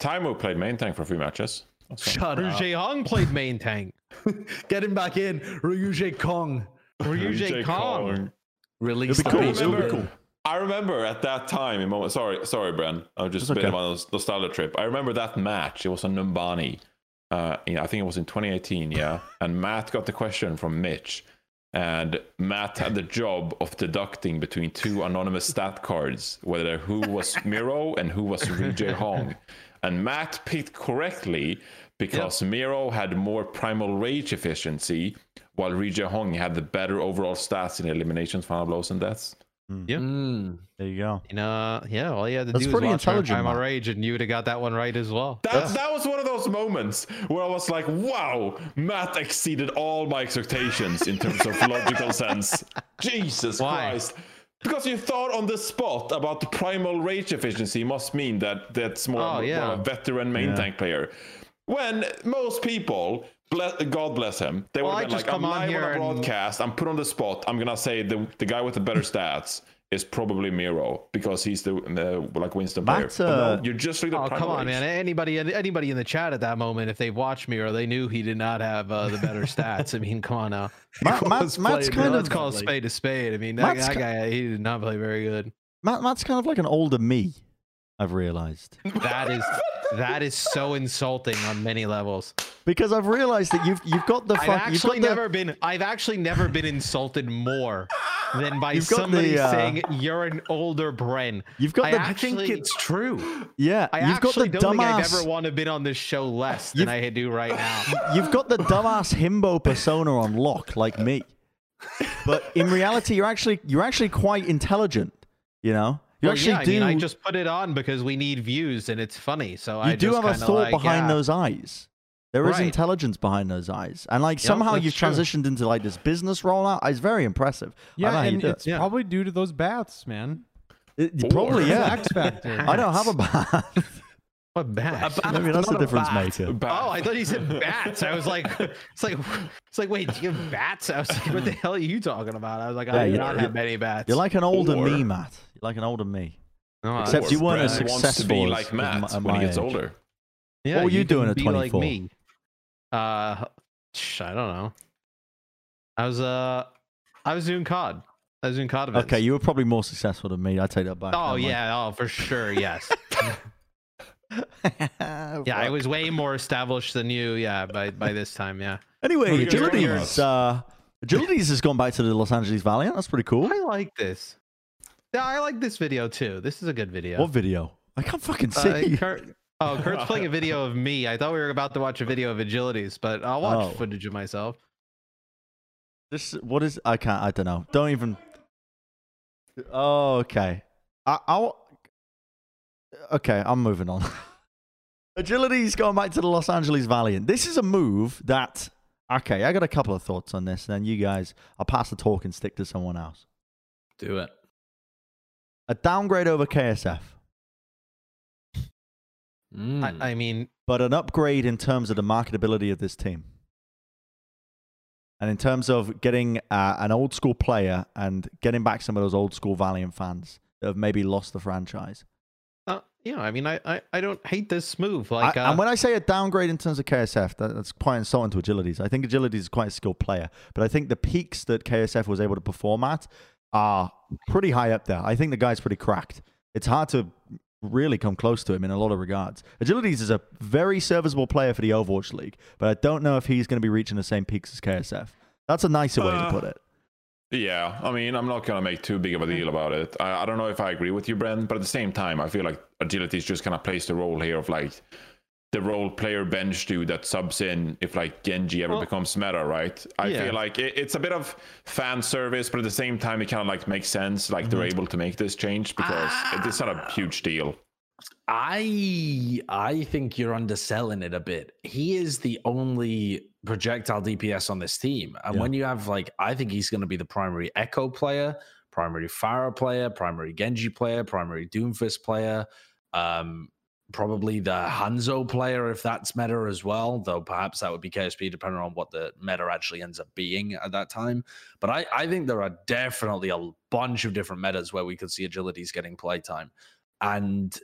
Taimou played main tank for a few matches. That's. Shut up. Ryujehong played main tank. Get him back in. Ryuje Kong. Rujay Kong. Release It'd be the cool, beast it'd be cool. I remember at that time, in moment. Sorry, sorry, Bren. I'm just It's a bit okay. of a nos- nostalgia trip. I remember that match. It was on Numbani. Uh, yeah, I think it was in 2018. Yeah, and Matt got the question from Mitch, and Matt had the job of deducting between two anonymous stat cards whether who was Miro and who was Ryujehong, and Matt picked correctly because Miro had more primal rage efficiency, while Ryujehong had the better overall stats in eliminations, final blows, and deaths. Yeah. Mm. There you go. You know, yeah, all you had to That's do pretty was watch intelligent, Primal Matt. Rage, and you would have got that one right as well. That, that was one of those moments where I was like, wow, Matt exceeded all my expectations in terms of logical sense. Jesus Why? Christ. Because you thought on the spot about the primal rage efficiency must mean that that's more, Oh, more yeah. a veteran main Yeah. tank player. When most people, bless, God bless him, they Well, would I have been just like, I'm come on live here on a and- broadcast, I'm put on the spot, I'm going to say the, the guy with the better stats is probably Miro because he's the, the like Winston player. Matt, no, uh, you're just really Oh come on, man! Anybody, anybody in the chat at that moment, if they watched me or they knew he did not have uh, the better stats. I mean, come on now. Matt, was Matt's, Matt's playing kind Let's of call a spade a spade. I mean, that, Matt's that guy, he did not play very good. Matt, Matt's kind of like an older me. I've realized That is, that is so insulting on many levels. because I've realized that you've you've got the I've fuck, actually the, never been. I've actually never been insulted more than by somebody the, uh, saying you're an older Bren. you've got I the I think it's true. yeah I you've got the actually don't think I've ever want to been on this show less than I do right now. you've got the dumbass himbo persona on lock like me, but in reality you're actually you're actually quite intelligent. You know you Well, actually yeah, I do mean, I just put it on because we need views and it's funny. So I you do just have a thought like, behind yeah. those eyes. There is Right. intelligence behind those eyes, and like somehow you've true. transitioned into like this business rollout. It's very impressive. I Yeah, don't know how you and do it. it's probably due to those baths, man. It- probably yeah. X Factor. I don't have a bath. What bats? Maybe that's the difference bat. maker. Oh, I thought you said bats. I was like, it's like, it's like, wait, do you have bats? I was like, what the hell are you talking about? I was like, Yeah, I do not have many bats. You're like an older Or- me, Matt. You're like an older me. No, Except you weren't Brad as wants to successful be like Matt my- at when he my gets age. older. yeah, what were you can doing at be like 24? me. Uh, I don't know. I was uh, I was doing COD. I was doing COD events. Okay, you were probably more successful than me. I take that back. Oh Never mind. yeah, oh for sure, yes. yeah, I was way more established than you. Yeah, by by this time, yeah. Anyway, What are you gonna Agilities. Uh, Agilities has gone back to the Los Angeles Valiant. That's pretty cool. I like this. Yeah, I like this video too. This is a good video. What video? I can't fucking see. Uh, Kurt, oh, Kurt's playing a video of me. I thought we were about to watch a video of Agilities, but I'll watch Oh. footage of myself. This what is? I can't. I don't know. Don't even. Oh, okay. I, I'll. Okay, I'm moving on. Agilities going back to the Los Angeles Valiant. This is a move that. Okay, I got a couple of thoughts on this. Then you guys, I'll pass the talk and stick to someone else. Do it. A downgrade over KSF, Mm. I, I mean, but an upgrade in terms of the marketability of this team. And in terms of getting uh, an old school player and getting back some of those old school Valiant fans that have maybe lost the franchise. uh, yeah, I mean, I, I, I don't hate this move. I- Like, uh, and when I say a downgrade in terms of KSF, that, that's quite insulting to Agilities. I think Agilities is quite a skilled player, but I think the peaks that KSF was able to perform at are pretty high up there. I think the guy's pretty cracked. It's hard to really come close to him in a lot of regards. Agilities is a very serviceable player for the Overwatch League, but I don't know if he's going to be reaching the same peaks as KSF. That's a nicer way to Uh, put it. Yeah, I mean, I'm not gonna make too big of a deal about it. I, I don't know if I agree with you, Bren, but at the same time, I feel like agility is just kind of plays the role here of like the role player bench dude that subs in if like Genji ever Well- becomes meta, right? I Yeah. feel like it, it's a bit of fan service, but at the same time, it kind of like makes sense. Like they're able to make this change because it's not a huge deal. I I think you're underselling it a bit. He is the only projectile DPS on this team, and Yeah. when you have like, I think he's going to be the primary Echo player, primary Pharah player, primary Genji player, primary Doomfist player, um, probably the Hanzo player if that's meta as well. Though perhaps that would be KSF depending on what the meta actually ends up being at that time. But I I think there are definitely a bunch of different metas where we could see agilities getting playtime, and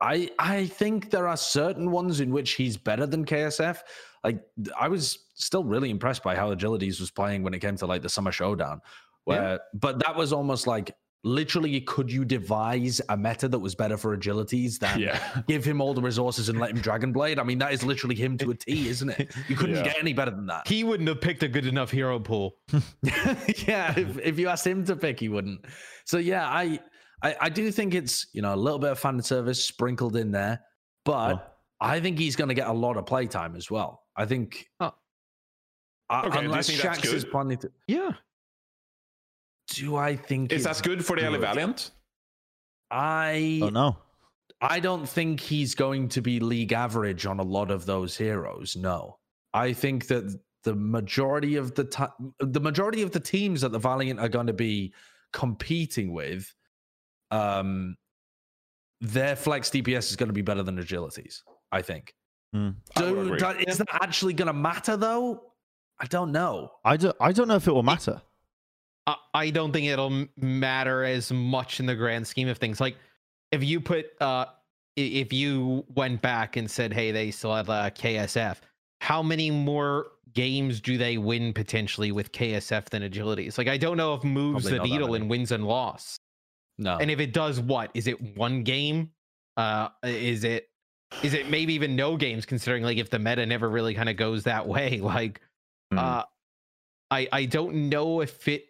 I I think there are certain ones in which he's better than KSF. Like I was still really impressed by how Agilities was playing when it came to like the Summer Showdown. Where but that was almost like literally could you devise a meta that was better for agilities than Yeah. give him all the resources and let him Dragon Blade? I mean, that is literally him to a T, isn't it? You couldn't Yeah. get any better than that. He wouldn't have picked a good enough hero pool. yeah, if, if you asked him to pick, he wouldn't. So yeah, I, I I do think it's you know a little bit of fan service sprinkled in there, but Oh. I think he's going to get a lot of playtime as well. I think. Oh. Uh, Okay, do unless think that's Shax is good? planning to. Yeah. Do I think Is that good for the LA good? Valiant? I Oh no. I don't think he's going to be league average on a lot of those heroes. No, I think that the majority of the time, the majority of the teams that the Valiant are going to be competing with, um, their flex DPS is going to be better than Agilities. I think. I Do, agree. do- is that actually going to matter though? I don't know. I don't. I don't know if it will matter. I, I don't think it'll matter as much in the grand scheme of things. Like if you put uh if you went back and said, hey, they still have uh, KSF, how many more games do they win potentially with KSF than agilities? Like I don't know if moves Probably the needle in wins and loss. No. And if it does what? Is it one game? Uh is it is it maybe even no games considering like if the meta never really kind of goes that way? Like Hmm. uh I I don't know if it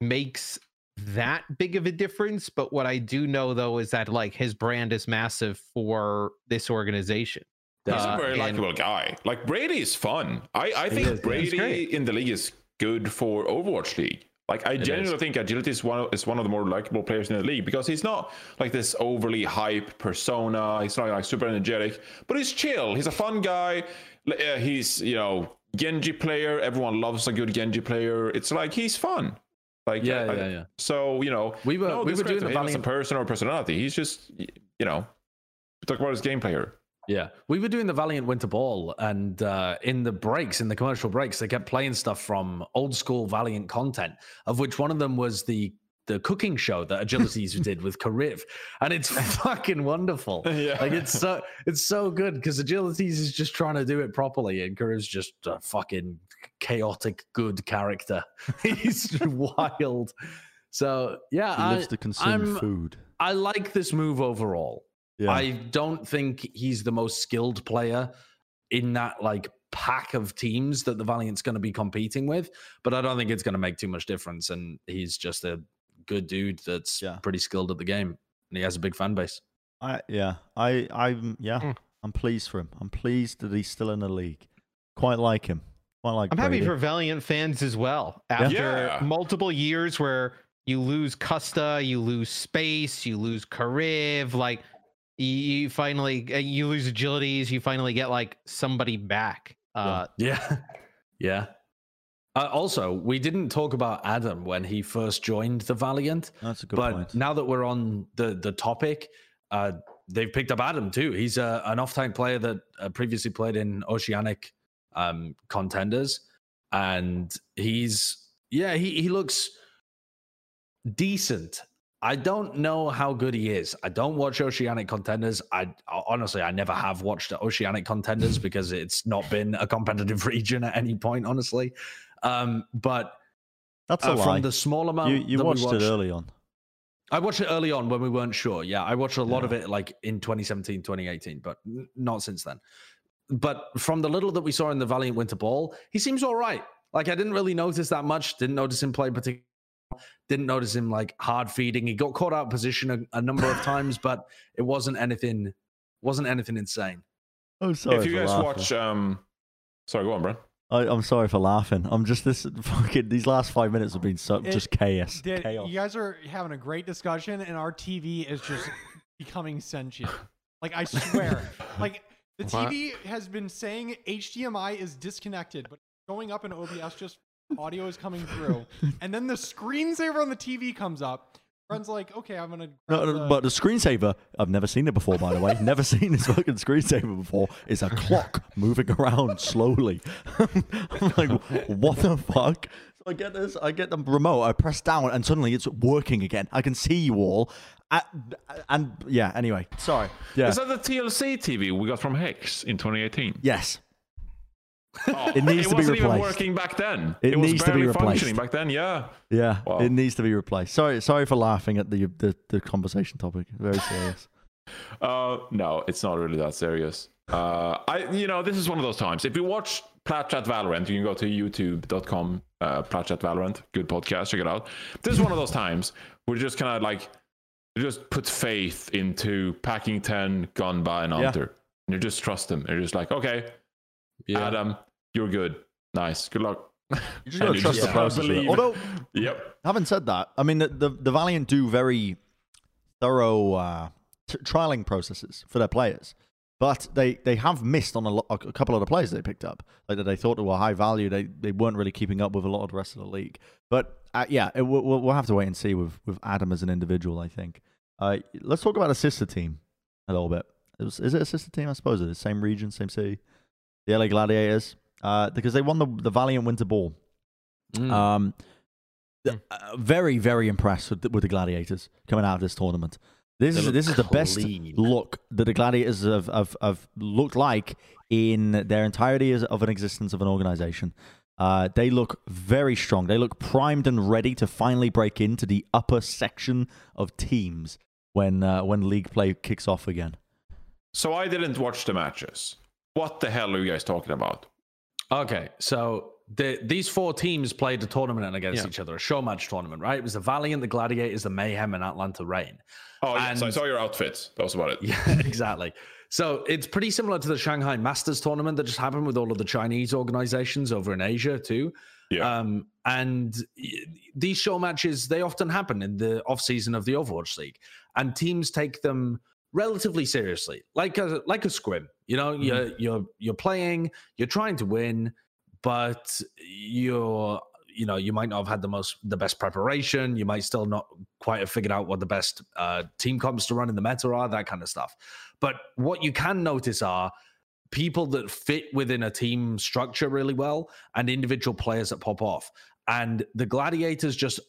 makes that big of a difference, but what I do know though is that like his brand is massive for this organization. He's Uh, a very likable guy. Like Brady is fun. I, I think is, Brady in the league is good for Overwatch League. Like I It genuinely is. think Agility is one of, is one of the more likable players in the league because he's not like this overly hype persona. He's not like super energetic, but he's chill. He's a fun guy. Uh, he's you know Genji player. Everyone loves a good Genji player. It's like he's fun. Like yeah, I- yeah, yeah. So you know We were no we were doing the to him as a Valiant person or personality. He's just you know talk about his game player. Yeah, we were doing the Valiant Winter Ball, and uh, in the breaks, in the commercial breaks, they kept playing stuff from old school Valiant content, of which one of them was the the cooking show that Agilities did with Kariv, and it's fucking wonderful. Yeah. Like it's so it's so good because Agilities is just trying to do it properly, and Kariv's just a fucking chaotic good character. He's wild. So yeah, He I, lives to consume I'm- food. I like this move overall. Yeah. I don't think he's the most skilled player in that like pack of teams that the Valiant's going to be competing with, but I don't think it's going to make too much difference. And he's just a good dude that's Yeah. pretty skilled at the game, and he has a big fan base. I yeah. I I'm yeah. Hmm. I'm pleased for him. I'm pleased that he's still in the league. Quite like him. Quite like. I'm happy for Valiant fans as well. After Yeah. multiple years where you lose Custa, you lose space, you lose Kariv, like you, you finally uh, you lose agilities, you finally get like somebody back. Uh Yeah, yeah. Uh, also, we didn't talk about Adam when he first joined the Valiant. That's a good but point. now that we're on the the topic, uh, they've picked up Adam too. He's a, an off-tank player that uh, previously played in Oceanic um, contenders, and he's yeah he he looks decent. I don't know how good he is. I don't watch Oceanic contenders. I honestly I never have watched Oceanic contenders because it's not been a competitive region at any point. Honestly, um, but That's a uh, lie. from the small amount you you that we watched, it early on. I watched it early on when we weren't sure. Yeah, I watched a lot of it like in 2017, 2018, but n- not since then. But from the little that we saw in the Valiant Winter Ball, he seems all right. Like I didn't really notice that much. Didn't notice him play particular. Didn't notice him like hard feeding. He got caught out of position a, a number of times, but it wasn't anything. Wasn't anything insane. I'm sorry. if you guys laughing. watch, um, sorry, go on, bro. I, I'm sorry for laughing. I'm just this fucking. These last five minutes have been so It- just chaos. Did- chaos. you guys are having a great discussion, and our TV is just becoming sentient. Like I swear, like the What? TV has been saying HDMI is disconnected, but going up in OBS just audio is coming through, and then the screensaver on the TV comes up. Friend's like, okay, I'm gonna. No, no, the- but the screensaver, I've never seen it before, by the way. never seen this fucking screensaver before. It's a clock moving around slowly. I'm like, what the fuck? So I get this, I get the remote, I press down, and suddenly it's working again. I can see you all. I, and yeah, anyway, sorry. Yeah. Is that the TLC TV we got from Hex in 2018? yes. Oh, It needs to be wasn't even working back then. It was needs to be replaced. functioning back then. Yeah. Yeah. Wow. It needs to be replaced. Sorry, sorry for laughing at the the, the conversation topic. Very serious. Uh, no, it's not really that serious. Uh, I, you know, this is one of those times. If you watch Platchat Valorant, you can go to youtube.com, uh, Platchat Valorant. Good podcast. Check it out. This is one of those times where you just kind of like, you just put faith into packing 10, Ganba, and Yeah. Hunter. And you just trust them. You're just like, okay, Yeah. Adam, you're good. Nice. Good luck. You just gotta you trust the process. with it. believe. Although Yep. Having said that, I mean the the, the Valiant do very thorough uh, t- trialing processes for their players, but they, they have missed on a, lo- a couple of the players they picked up, like that they thought were high value. They they weren't really keeping up with a lot of the rest of the league. But uh, yeah, it, we'll, we'll we'll have to wait and see with with Adam as an individual. I think. Uh, let's talk about a sister team a little bit. It was, is it a sister team? I suppose it is. Same region, same city. The LA Gladiators, uh, because they won the the Valiant Winter Ball. Mm. Um, th- uh, very, very impressed with the, with the Gladiators coming out of this tournament. This They is this is the best look that the Gladiators have, have, have looked like in their entirety of an existence of an organization. Uh, they look very strong. They look primed and ready to finally break into the upper section of teams when uh, when league play kicks off again. So I didn't watch the matches. What the hell are you guys talking about? Okay, so the, these four teams played a tournament against Yeah. each other, a show match tournament, right? It was the Valiant, the Gladiators, the Mayhem, and Atlanta Reign. Oh, yes, I saw your outfits. That was about it. Yeah, exactly. So it's pretty similar to the Shanghai Masters tournament that just happened with all of the Chinese organizations over in Asia too. Yeah. Um, and these show matches they often happen in the off season of the Overwatch League, and teams take them relatively seriously, like a like a scrim. You know, you're you're you're playing, you're trying to win, but you're you know you might not have had the most the best preparation you might still not quite have figured out what the best uh, team comps to run in the meta are that kind of stuff but what you can notice are people that fit within a team structure really well and individual players that pop off and the gladiators just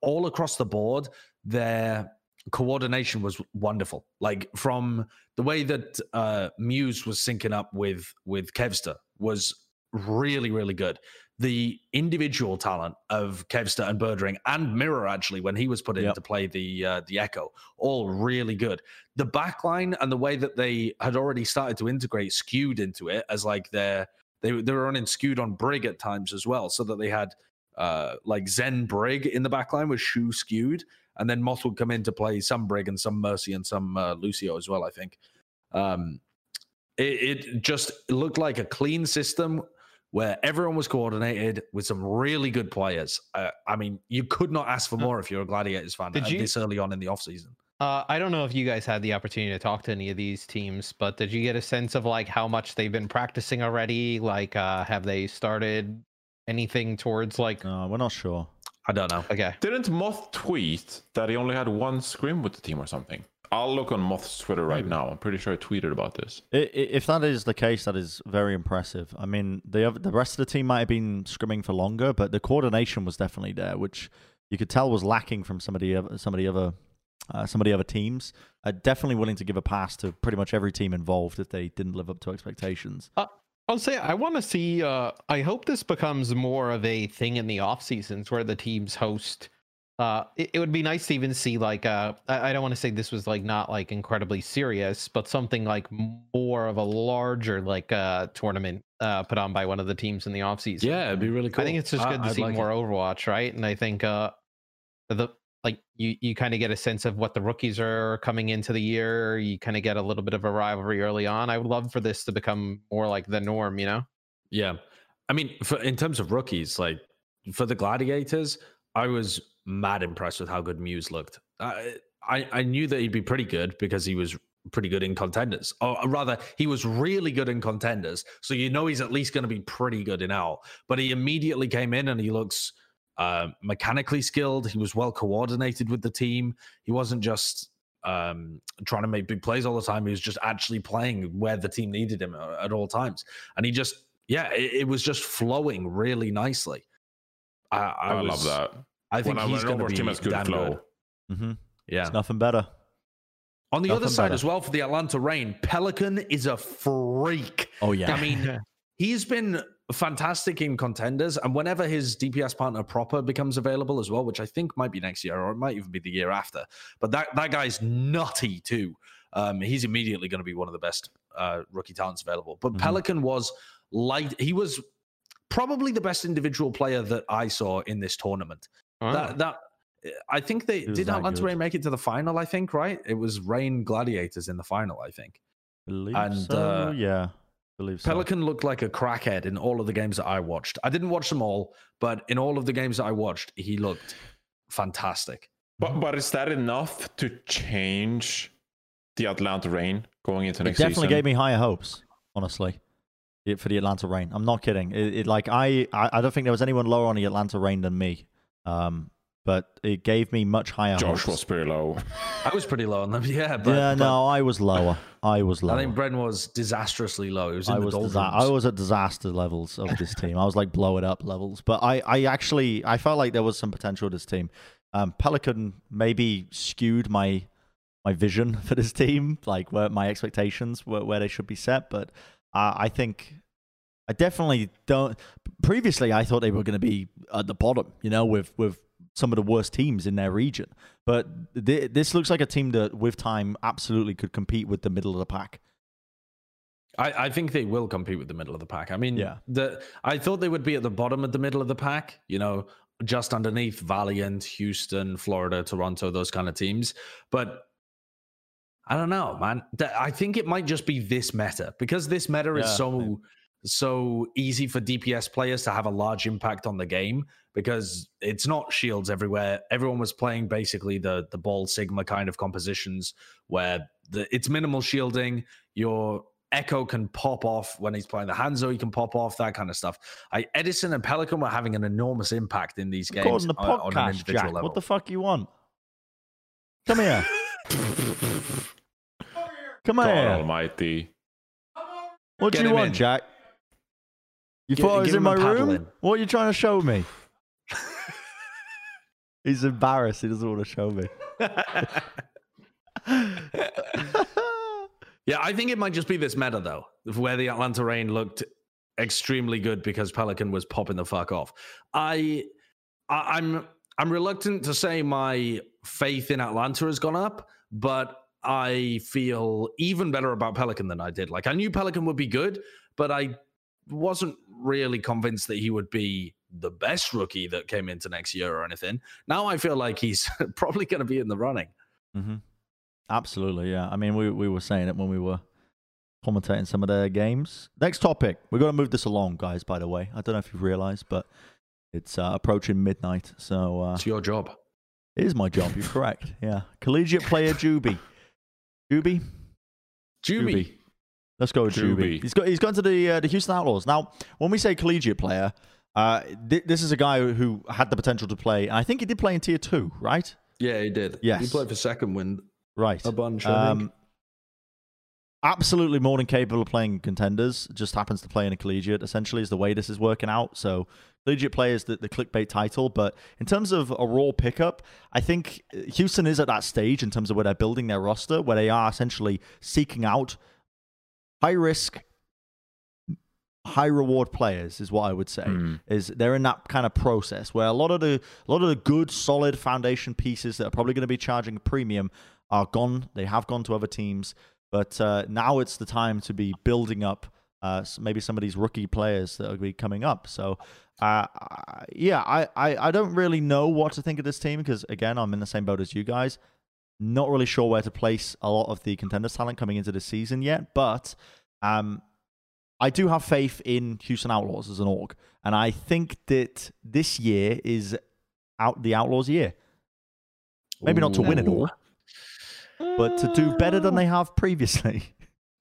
all across the board their coordination was wonderful like from the way that uh muse was syncing up with with kevster was really really good the individual talent of Kevster and Birdring and Mirror actually when he was put in Yep. to play the uh, the Echo, all really good. The backline and the way that they had already started to integrate skewed into it as like their they they were running skewed on Brig at times as well, so that they had uh like Zen Brig in the backline with Shu skewed, and then Moth would come in to play some Brig and some Mercy and some uh, Lucio as well. I think. Um, it, it just looked like a clean system where everyone was coordinated with some really good players. Uh, I mean, you could not ask for more if you're a Gladiators fan Did uh, you- this early on in the offseason. Uh, I don't know if you guys had the opportunity to talk to any of these teams, but did you get a sense of like how much they've been practicing already? Like, uh, have they started anything towards like? No, we're not sure. I don't know. Okay, Didn't Moth tweet that he only had one scrim with the team or something? I'll look on Moth's Twitter right now. I'm pretty sure I tweeted about this. I- i- If that is the case, that is very impressive. I mean, the other, the rest of the team might have been scrimming for longer, but the coordination was definitely there, which you could tell was lacking from some of the other, some other, uh, some of the other teams. Uh, definitely willing to give a pass to pretty much every team involved if they didn't live up to expectations. I'll say I want to see. Uh, I hope this becomes more of a thing in the off seasons where the teams host uh, it, it would be nice to even see like uh, I, I don't want to say this was like not like incredibly serious, but something like more of a larger like uh tournament uh put on by one of the teams in the off season. Yeah, it'd be really cool. I think it's just good to I'd see like more it. Overwatch, right? And I think uh the like you you kind of get a sense of what the rookies are coming into the year. You kind of get a little bit of a rivalry early on. I would love for this to become more like the norm, you know? Yeah, I mean, for, in terms of rookies, like for the Gladiators, I was mad impressed with how good Muse looked. I I, I knew that he'd be pretty good because he was pretty good in contenders, or rather, he was really good in contenders. So you know he's at least going to be pretty good in Owl. But he immediately came in and he looks uh, mechanically skilled. He was well coordinated with the team. He wasn't just um, trying to make big plays all the time. He was just actually playing where the team needed him at, at all times, and he just yeah, it, it was just flowing really nicely. I, I, I, was- love that. I think when he's going to Overwatch be team has good damn flow. good. Mm-hmm. Yeah. It's nothing better. On the other side better. as well for the Atlanta Reign, Pelican is a freak. Oh yeah. I mean, he's been fantastic in contenders, and whenever his DPS partner proper becomes available as well, which I think might be next year or it might even be the year after. But that that guy's nutty too. Um, he's immediately going to be one of the best uh, rookie talents available. But Mhm. Pelican was light. He was probably the best individual player that I saw in this tournament. Wow. That that I think they He did good. Reign make it to the final. I think right. It was Reign Gladiators in the final. I think. Believe and, so. uh, yeah. Believe so. Pelican looked like a crackhead in all of the games that I watched. I didn't watch them all, but in all of the games that I watched, he looked fantastic. But but is that enough to change the Atlanta Reign going into It next definitely season? Definitely gave me higher hopes, honestly, for the Atlanta Reign. I'm not kidding. It, it like I, I I don't think there was anyone lower on the Atlanta Reign than me. Um, but it gave me much higher Josh hopes. was pretty low. I was pretty low on them, yeah. But, yeah, but no, I was lower. I was lower. I think Bren was disastrously low. He was in I the was disa- I was at disaster levels of this team. I was like blow it up levels. But I, I actually I felt like there was some potential with this team. Um, Pelican maybe skewed my my vision for this team, like where my expectations were where they should be set. But uh, I think I definitely don't. Previously, I thought they were going to be at the bottom, you know, with with some of the worst teams in their region. But th- this looks like a team that, with time, absolutely could compete with the middle of the pack. I, I think they will compete with the middle of the pack. I mean, Yeah. the I thought they would be at the bottom of the middle of the pack, you know, just underneath Valiant, Houston, Florida, Toronto, those kind of teams. But I don't know, man. I think it might just be this meta because this meta is so maybe. so easy for DPS players to have a large impact on the game because it's not shields everywhere. Everyone was playing basically the the ball sigma kind of compositions where the, it's minimal shielding. Your Echo can pop off when he's playing the Hanzo. He can pop off that kind of stuff. I, Edison and Pelican were having an enormous impact in these games Recording the on, on an podcast, individual Jack. level. What the fuck you want? Come here. Come God here. Almighty. What do you want, in. Jack? You Gi- thought I was in my room? in. What are you trying to show me? He's embarrassed. He doesn't want to show me. Yeah, I think it might just be this meta though, where the Atlanta Reign looked extremely good because Pelican was popping the fuck off. I, I I'm I'm reluctant to say my faith in Atlanta has gone up, but I feel even better about Pelican than I did. Like I knew Pelican would be good, but I wasn't really convinced that he would be the best rookie that came into next year or anything. Now I feel like he's probably going to be in the running. hmm Absolutely, yeah. I mean, we we were saying it when we were commentating some of their games. Next topic. We're going to move this along, guys. By the way, I don't know if you've realized, but it's uh, approaching midnight, so uh, It's your job. it is my job. You're correct. Yeah, collegiate player Joobi. Joobi. Joobi. Let's go with Joobi. Joobi. He's got he's gone to the uh, the Houston Outlaws. Now, when we say collegiate player, uh, th- this is a guy who had the potential to play. And I think he did play in tier two, right? Yeah, he did. Yes. He played for second wind Right. a bunch. Um, absolutely more than capable of playing contenders. Just happens to play in a collegiate. Essentially, is the way this is working out. So collegiate players the, the clickbait title, but in terms of a raw pickup, I think Houston is at that stage in terms of where they're building their roster, where they are essentially seeking out high risk, high reward players is what I would say. Hmm. Is they're in that kind of process where a lot of the a lot of the good solid foundation pieces that are probably going to be charging a premium are gone. They have gone to other teams, but uh, now it's the time to be building up uh, maybe some of these rookie players that will be coming up. So, uh, yeah, I, I, I don't really know what to think of this team because, again, I'm in the same boat as you guys. Not really sure where to place a lot of the contenders talent coming into the season yet, but um, I do have faith in Houston Outlaws as an org, and I think that this year is out the Outlaws' year. Maybe not to win it all, but to do better than they have previously.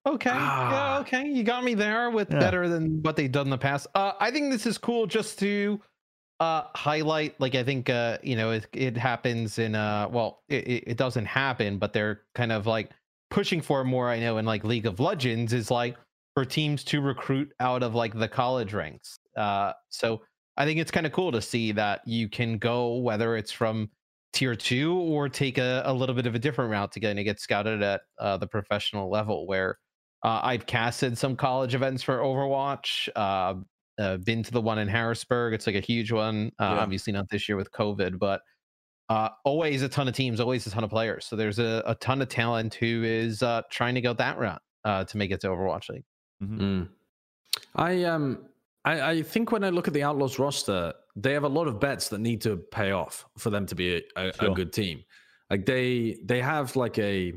Okay. Ah. Yeah, okay. You got me there with Yeah. better than what they've done in the past. Uh, I think this is cool just to uh highlight like I think uh you know it, it happens in uh well it, it it doesn't happen but they're kind of like pushing for more I know in like League of Legends is like for teams to recruit out of like the college ranks. Uh so I think it's kind of cool to see that you can go whether it's from tier two or take a, a little bit of a different route to get to get scouted at uh, the professional level where uh, I've casted some college events for Overwatch. Uh, uh, been to the one in Harrisburg. It's like a huge one. Uh, Yeah. Obviously not this year with COVID, but uh, always a ton of teams, always a ton of players. So there's a, a ton of talent who is uh, trying to go that route uh, to make it to Overwatch League. Mm. I um I, I think when I look at the Outlaws roster, they have a lot of bets that need to pay off for them to be a, a, a good team. Like they they have like a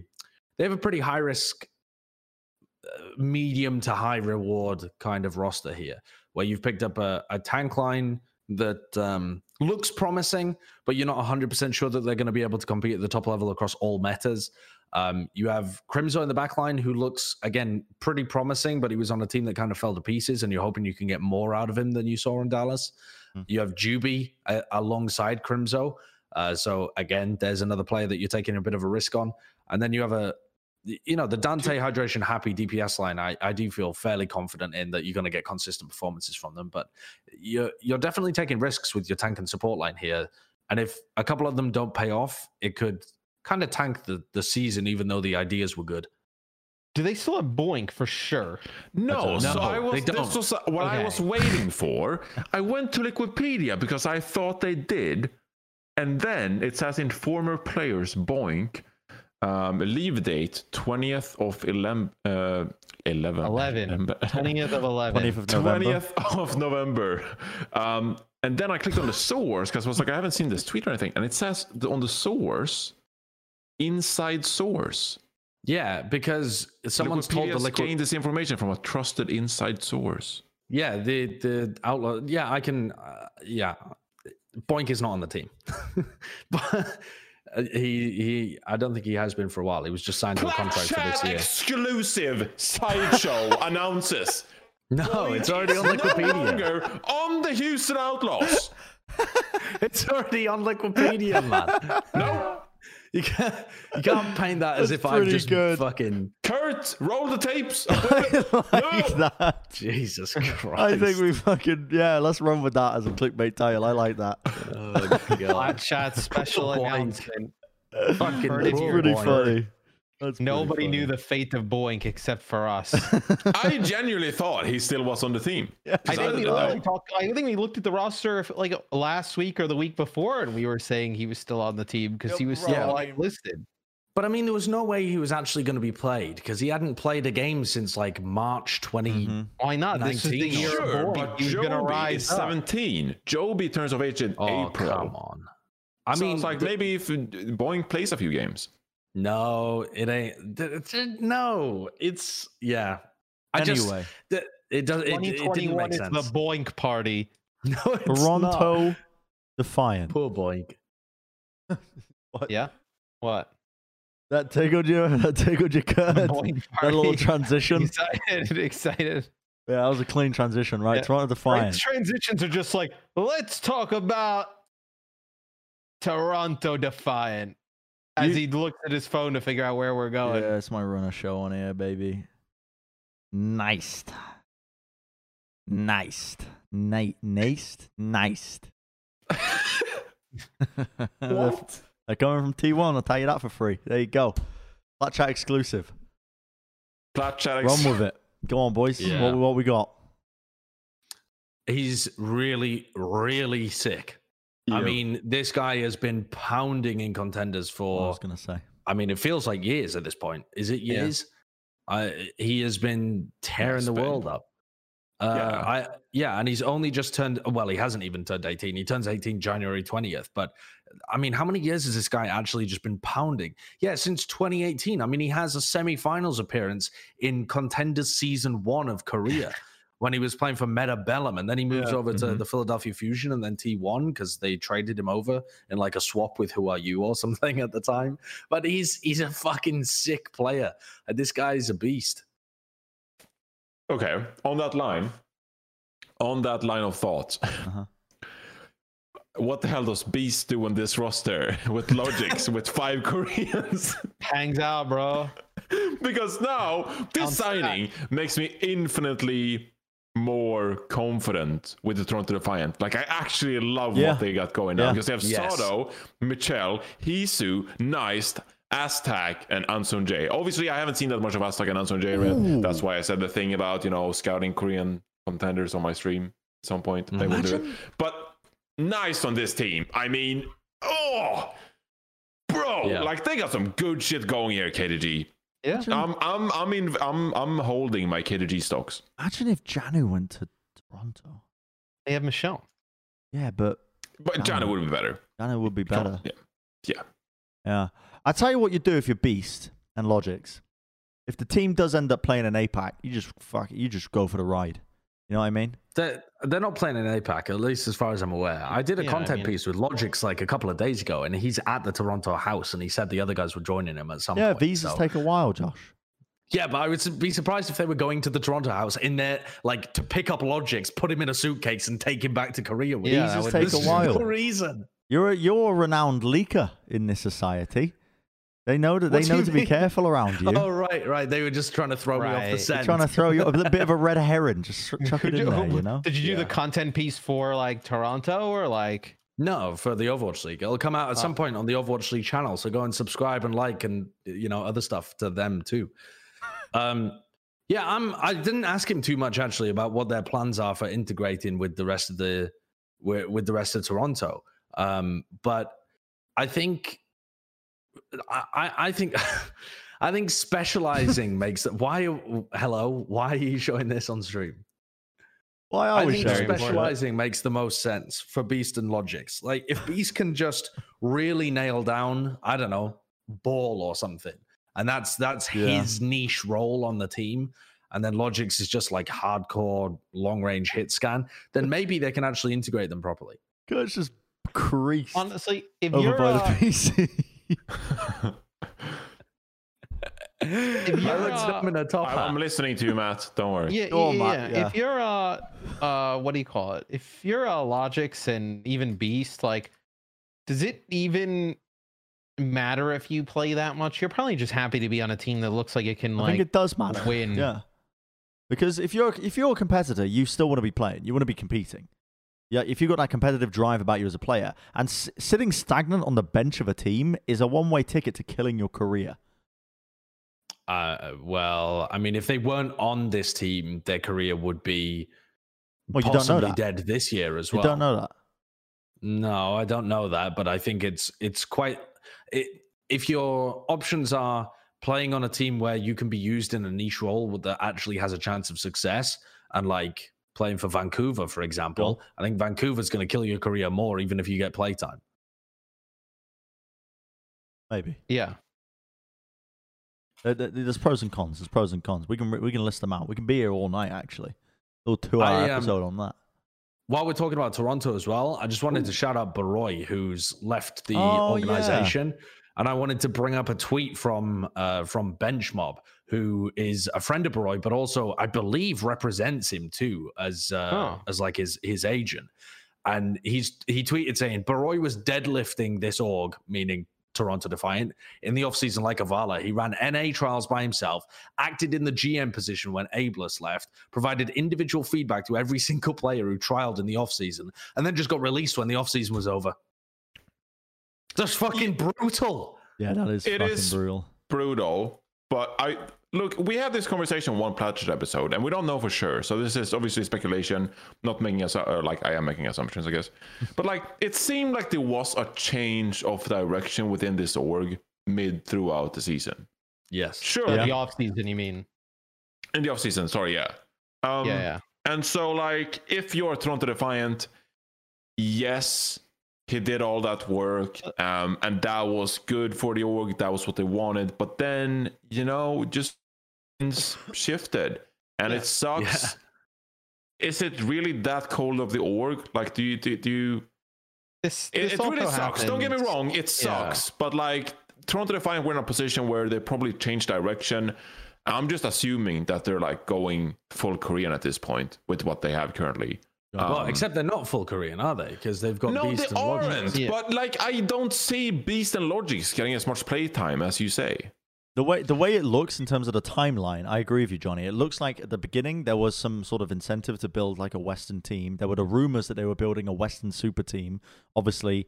they have a pretty high risk uh, medium to high reward kind of roster here where you've picked up a, a tank line that um, looks promising, but you're not 100% sure that they're going to be able to compete at the top level across all metas. Um, you have Crimzo in the back line who looks, again, pretty promising, but he was on a team that kind of fell to pieces, and you're hoping you can get more out of him than you saw in Dallas. Hmm. You have Joobi uh, alongside Crimzo. Uh, so, again, there's another player that you're taking a bit of a risk on. And then you have a, you know, the Danteh Hydration Happy DPS line, I, I do feel fairly confident in that you're going to get consistent performances from them. But you're, you're definitely taking risks with your tank and support line here. And if a couple of them don't pay off, it could kind of tank the, the season, even though the ideas were good. Do they still have Boink for sure? No, That's a- so No, I was, they this don't. was uh, what I was waiting for. I went to Wikipedia because I thought they did, and then it says in former players Boink, um, leave date twentieth of 11, uh, 11, 11. 20th of 11. 20th of November. 20th of November. Um, and then I clicked on the source because I was like, I haven't seen this tweet or anything. And it says on the source, inside source. Yeah, because someone's told the liquid. gained this information from a trusted inside source. Yeah, the the outlaw. Yeah, I can. Uh, yeah, Boink is not on the team, but uh, he he. I don't think he has been for a while. He was just signed to a contract for this year. exclusive sideshow announces. No, it's already on No Wikipedia. longer on the Houston Outlaws. It's already on Wikipedia, man. No, You can't you can't paint that as if I'm just good. fucking Kurt, roll the tapes. like No. that. Jesus Christ. I think we fucking yeah. Let's run with that as a clickbait title. I like that. Oh, God. Plat Chat special announcement. Fucking Heard it That's here, pretty boy. funny. That's Nobody knew the fate of Boink except for us. I genuinely thought he still was on the team. I 'Cause think, we didn't know. looked, talk- I think we looked at the roster if- like last week or the week before, and we were saying he was still on the team because Yep, he was still Yeah. like listed. But I mean, there was no way he was actually going to be played because he hadn't played a game since like March 20. Mhm. Why not? This is the year Sure, but Boink. He was gonna Joobi rise is 17. Joobi turns of age in Oh, April. come on. I So mean, it's like th- maybe if Boeing plays a few games. No, it ain't. th- th- eh, No, it's yeah. I just Anyway, th- it does. It, it didn't 2021 make is sense. the Boink party. no, it's not. Toronto Defiant. Poor boink. what? Yeah. What? That tickled you. That tickled your The Kurt. That little transition. excited, excited. Yeah, that was a clean transition, right? Yeah. Toronto Right, Defiant. transitions are just like, let's talk about Toronto Defiant. As You- he looks at his phone to figure out where we're going. Yeah, it's my run runner show on air, baby. Nice. Nice. Nice. Nice. Nice. What? They're coming from T1. I'll tell you that for free. There you go. Flat chat exclusive. Plat chat exclusive. Run with it. Go on, boys. Yeah. What, what we got? he's really, really sick. I mean, this guy has been pounding in contenders for. I was gonna say. I mean, it feels like years at this point. Is it Yeah. years? I he has been tearing the world up. Uh, Yeah. I yeah, and he's only just turned. Well, he hasn't even turned eighteen. He turns eighteen January twentieth. But I mean, how many years has this guy actually just been pounding? Yeah, since twenty eighteen. I mean, he has a semifinals appearance in Contenders season one of Korea. When he was playing for Meta Bellum, and then he moves over to Mhm. the Philadelphia Fusion and then T1 because they traded him over in like a swap with Who Are You or something at the time. But he's he's a fucking sick player. And this guy is a beast. Okay, on that line, on that line of thought, Uh-huh. what the hell does Beast do on this roster with Logix with five Koreans? Hangs out, bro. because now this Sounds sad. signing makes me infinitely more confident with the Toronto Defiant. Like I actually love Yeah. what they got going now Yeah. because they have Yes. Sado, Michelle, Heesu, Na1st, Aztac, and Anson J. Obviously, I haven't seen that much of Aztac and Anson J yet. That's why I said the thing about you know scouting Korean contenders on my stream at some point. They will do it. But nice on this team. I mean, oh, bro, Yeah. like they got some good shit going here, KDG. Yeah. I'm I'm I'm in I'm I'm holding my KDG stocks. Imagine if Jjanu went to Toronto. They have Michelle. Yeah, but But Jjanu would be better. Jjanu would be better. Yeah. Yeah. Yeah. I tell you what you do if you're Beast and Logix. If the team does end up playing an APAC, you just fuck it. You just go for the ride. You know what I mean? They're, they're not playing in APAC, at least as far as I'm aware. I did a Yeah, I content mean- piece with Logix like a couple of days ago, and he's at the Toronto house, and he said the other guys were joining him at some Yeah, point. Yeah, visas so- take a while, Josh. Yeah, but I would be surprised if they were going to the Toronto house in there, like to pick up Logix, put him in a suitcase, and take him back to Korea. With Yeah, Visas take a while. No reason. You're a, you're a renowned leaker in this society. They know that they What do know you to be careful around you. Oh right, right. They were just trying to throw me off the Right. They're They're scent. trying to throw you a bit of a red herring. Just chuck it in there, you know? Did you do the content piece for like Toronto or like? No, for the Overwatch League. It'll come out at some point on the Overwatch League channel. So go and subscribe and like and you know other stuff to them too. Um, yeah, I'm. I didn't ask him too much actually about what their plans are for integrating with the rest of the with, with the rest of Toronto. Um, but I think I, I I think I think specializing makes it. Why? Hello, why are you showing this on stream? Why are I we think sharing this? specializing makes the most sense for Beast and Logix. Like if Beast can just really nail down, I don't know, ball or something, and that's that's Yeah. his niche role on the team, and then Logix is just like hardcore long range hit scan, then maybe they can actually integrate them properly. It's just creased Honestly, if over you're by the uh, PC. If you're, I looked uh, them in a top I, hat. I'm listening to you, Matt. Don't worry. yeah, Go on, yeah, Matt, yeah. yeah. If you're a, uh what do you call it? If you're a Logix and even Beast, like, does it even matter if you play that much? You're probably just happy to be on a team that looks like it can I like think it does matter. win. Yeah. Because if you're if you're a competitor, you still want to be playing. You want to be competing. Yeah, if you've got that competitive drive about you as a player, and s- sitting stagnant on the bench of a team is a one-way ticket to killing your career. Uh, well, I mean, if they weren't on this team, their career would be Well, you don't know possibly dead this year as well. You don't know that. No, I don't know that, but I think it's it's quite. It, if your options are playing on a team where you can be used in a niche role that actually has a chance of success, and like playing for Vancouver, for example, I think Vancouver's going to kill your career more, even if you get playtime. Maybe Yeah. There- there- there's pros and cons. There's pros and cons. We can we can list them out. We can be here all night actually. A little two-hour I, um, episode on that. While we're talking about Toronto as well, I just wanted to shout out Baroy, who's left the Oh, yeah. organization. And I wanted to bring up a tweet from uh, from Benchmob, who is a friend of Baroy, but also I believe represents him too as uh, Oh. as like his his agent. And he's he tweeted saying Baroy was deadlifting this org, meaning Toronto Defiant, in the offseason like Avala. He ran NA trials by himself, acted in the GM position when Ablis left, provided individual feedback to every single player who trialed in the offseason, and then just got released when the offseason was over. That's fucking brutal. Yeah, that is It fucking is- brutal. brutal. But I look, we had this conversation one Platinum episode, and we don't know for sure. So this is obviously speculation, not making us uh, like I am making assumptions, I guess. But like, it seemed like there was a change of direction within this org mid throughout the season. Yes. Sure, The off season, you mean? in the off season. Sorry, yeah. Um, yeah, yeah. And so, like, if you're Toronto Defiant, yes, he did all that work, um, and that was good for the org. That was what they wanted. But then, you know, just things shifted, and it sucks. Is it really that cold of the org? Like, do you do, do you? This, It, this it really also sucks. Don't get me wrong, it Yeah. sucks. But like, Toronto Defiant were in a position where they probably changed direction. I'm just assuming that they're like going full Korean at this point with what they have currently. Well, Um, except they're not full Korean, are they? Because they've got no, Beast they and aren't. Yeah. But like, I don't see Beast and Logix getting as much playtime as you say. The way the way it looks in terms of the timeline, I agree with you, Johnny. It looks like at the beginning there was some sort of incentive to build like a Western team. There were the rumors that they were building a Western super team. Obviously,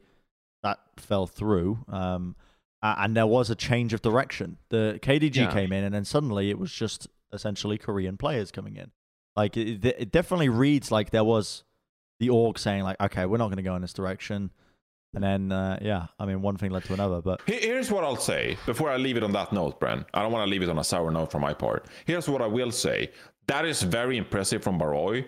that fell through, um, and there was a change of direction. The KDG Yeah. came in, and then suddenly it was just essentially Korean players coming in. Like it, it definitely reads like there was the org saying like, okay, we're not going to go in this direction, and then uh, yeah, I mean one thing led to another, but Here's what I'll say before I leave it on that note, Bren. I don't want to leave it on a sour note for my part. Here's what I will say. That is very impressive from Baroy.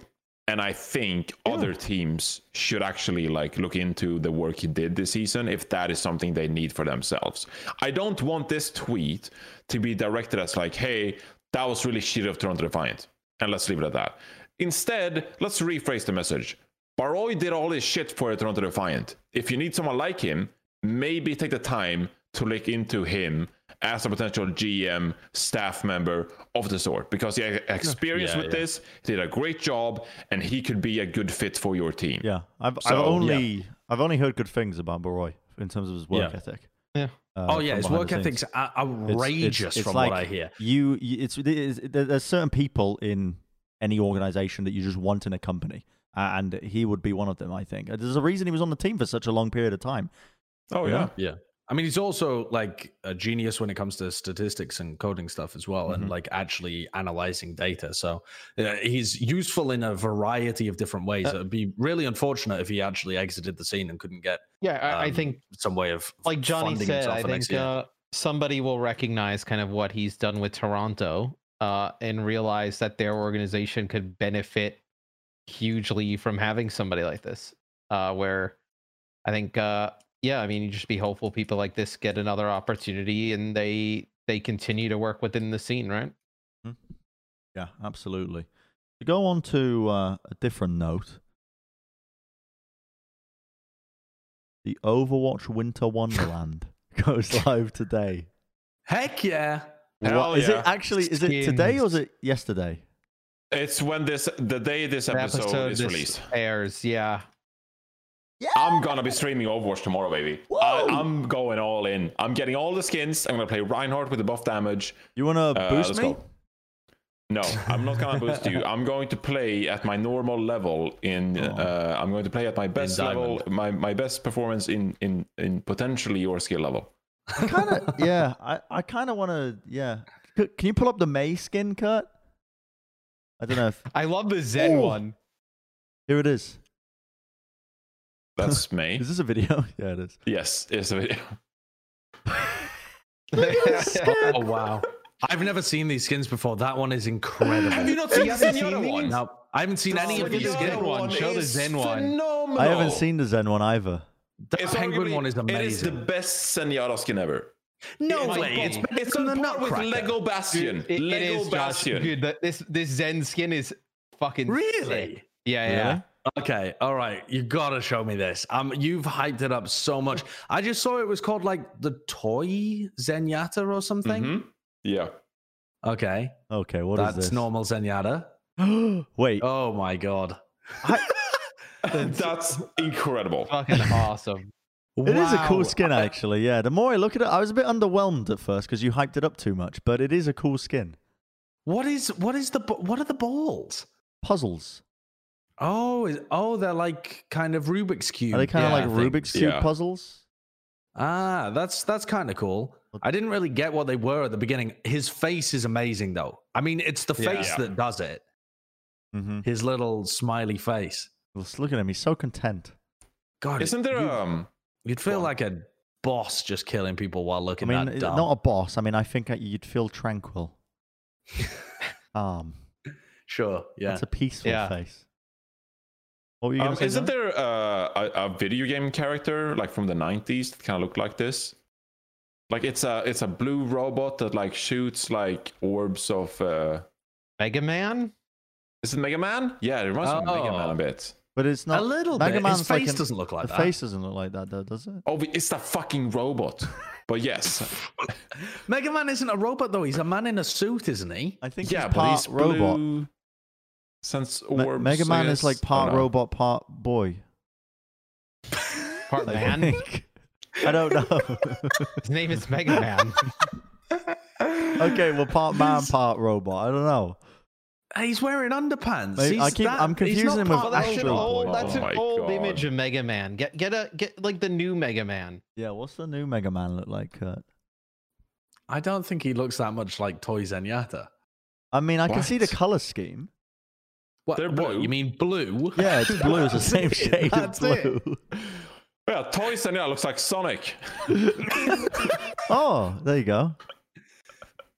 And I think other teams should actually like look into the work he did this season if that is something they need for themselves. I don't want this tweet to be directed as like, hey, that was really shit of Toronto Defiant. And let's leave it at that. Instead, let's rephrase the message. Baroy did all this shit for Toronto Defiant. If you need someone like him, maybe take the time to look into him as a potential GM, staff member of the sort, because he had experience Yeah, with yeah. this, did a great job, and he could be a good fit for your team. Yeah, I've, I've So, only I've only heard good things about Baroy in terms of his work Yeah. ethic. Yeah. Uh, Oh yeah, his work ethic's a- It's- it's- outrageous it's from like what I hear. You, it's, it's there's certain people in any organization that you just want in a company, and he would be one of them. I think there's a reason he was on the team for such a long period of time. Oh Yeah. yeah. Yeah. I mean, he's also like a genius when it comes to statistics and coding stuff as well, and Mhm. like actually analyzing data. So uh, he's useful in a variety of different ways. Uh, It'd be really unfortunate if he actually exited the scene and couldn't get Yeah, I, I um, think some way of like Johnny funding said, I think uh, somebody will recognize kind of what he's done with Toronto uh, and realize that their organization could benefit hugely from having somebody like this. Uh, where I think, uh, yeah, I mean, you just be hopeful people like this get another opportunity and they they continue to work within the scene, right? Yeah, absolutely. To go on to uh, a different note, the Overwatch Winter Wonderland goes live today. Heck yeah! Hell What- is yeah. it actually? Is it today or is it yesterday? It's when this the day this The episode, is this released. airs, yeah. I'm gonna be streaming Overwatch tomorrow, baby. I, I'm going all in. I'm getting all the skins. I'm gonna play Reinhardt with the buff damage. You want to Uh, boost me? go. No, I'm not gonna boost you. I'm going to play at my normal level. In Oh. uh, I'm going to play at my best level, my my best performance in in in potentially your skill level. Kind of, yeah. I, I kind of want to, yeah. C- Can you pull up the Mei skin, cut? I don't know if I love the Zen Oh. one. here it is. That's me. Is this a video? Yeah, it is. yes, it's a video. Oh wow! I've never seen these skins before. That one is incredible. Have you not You seen the other one? these? No, I haven't seen any Oh, of these the skins. one. Show the Zen one. Phenomenal. I haven't seen the Zen one either. The It's penguin one is amazing. It is the best Zenyatta skin ever. no It's way! on- It's it's on the par with Lego Bastion. Dude, it- it Lego is, Josh. Bastion. Dude, this this Zen skin is fucking sick. Really? Yeah, yeah. Really? Okay, all right. You gotta show me this. Um, you've hyped it up so much. I just saw it was called like the toy Zenyatta or something. Mhm. Yeah. Okay, Okay, what is this? that's this? normal Zenyatta. Wait, Oh my god, That's incredible. Fucking awesome. it is a cool skin, actually. Yeah, the more I look at it, I was a bit underwhelmed at first because you hyped it up too much, but it is a cool skin. What is what is the what are the balls? Puzzles. Oh, is, oh, they're like kind of Rubik's cube. Are they kind of like I think- Rubik's Cube yeah. puzzles? Ah, that's that's kind of cool. I didn't really get what they were at the beginning. His face is amazing, though. I mean, it's the Yeah. face Yeah. that does it. Mm-hmm. His little smiley face. Look at him. He's so content. God, Isn't there you, um? You'd feel Go like a boss just killing people while looking. I mean, that uh, dumb. not a boss. I mean, I think that you'd feel tranquil. Um, sure, yeah. it's a peaceful Yeah. face. Um say? isn't John? there uh, a, a video game character like from the 90s that kind of looked like this? Like it's a it's a blue robot that like shoots like orbs of. uh Mega Man? Is it Mega Man? Yeah, it reminds me of Mega Man Oh. a bit. But it's not. a little Mega bit. Man's His like face an- doesn't look like the that. face doesn't look like that, though, does it? Oh, it's that fucking robot. But yes, Mega Man isn't a robot though. He's a man in a suit, isn't he? I think yeah, he's but part he's robot. blue. Sense Me- orbs. Mega Man is like part don't robot, part boy. Part I man? think. I don't know. His name is Mega Man. okay, well, part man, part robot. I don't know. He's wearing underpants. Maybe- I He's keep- that- I'm he's confusing not him with part Oh, that's an Astro old, Boy. that's Oh an old God. image of Mega Man. Get get a get like the new Mega Man. Yeah, what's the new Mega Man look like, Kurt? I don't think he looks that much like Toy Zenyatta. I mean, I can see the What? color scheme. What, They're blue. you mean blue? Yeah, it's blue. It's the same it. shade of That's it. blue. Yeah, Toy Zenyatta, looks like Sonic. Oh, there you go.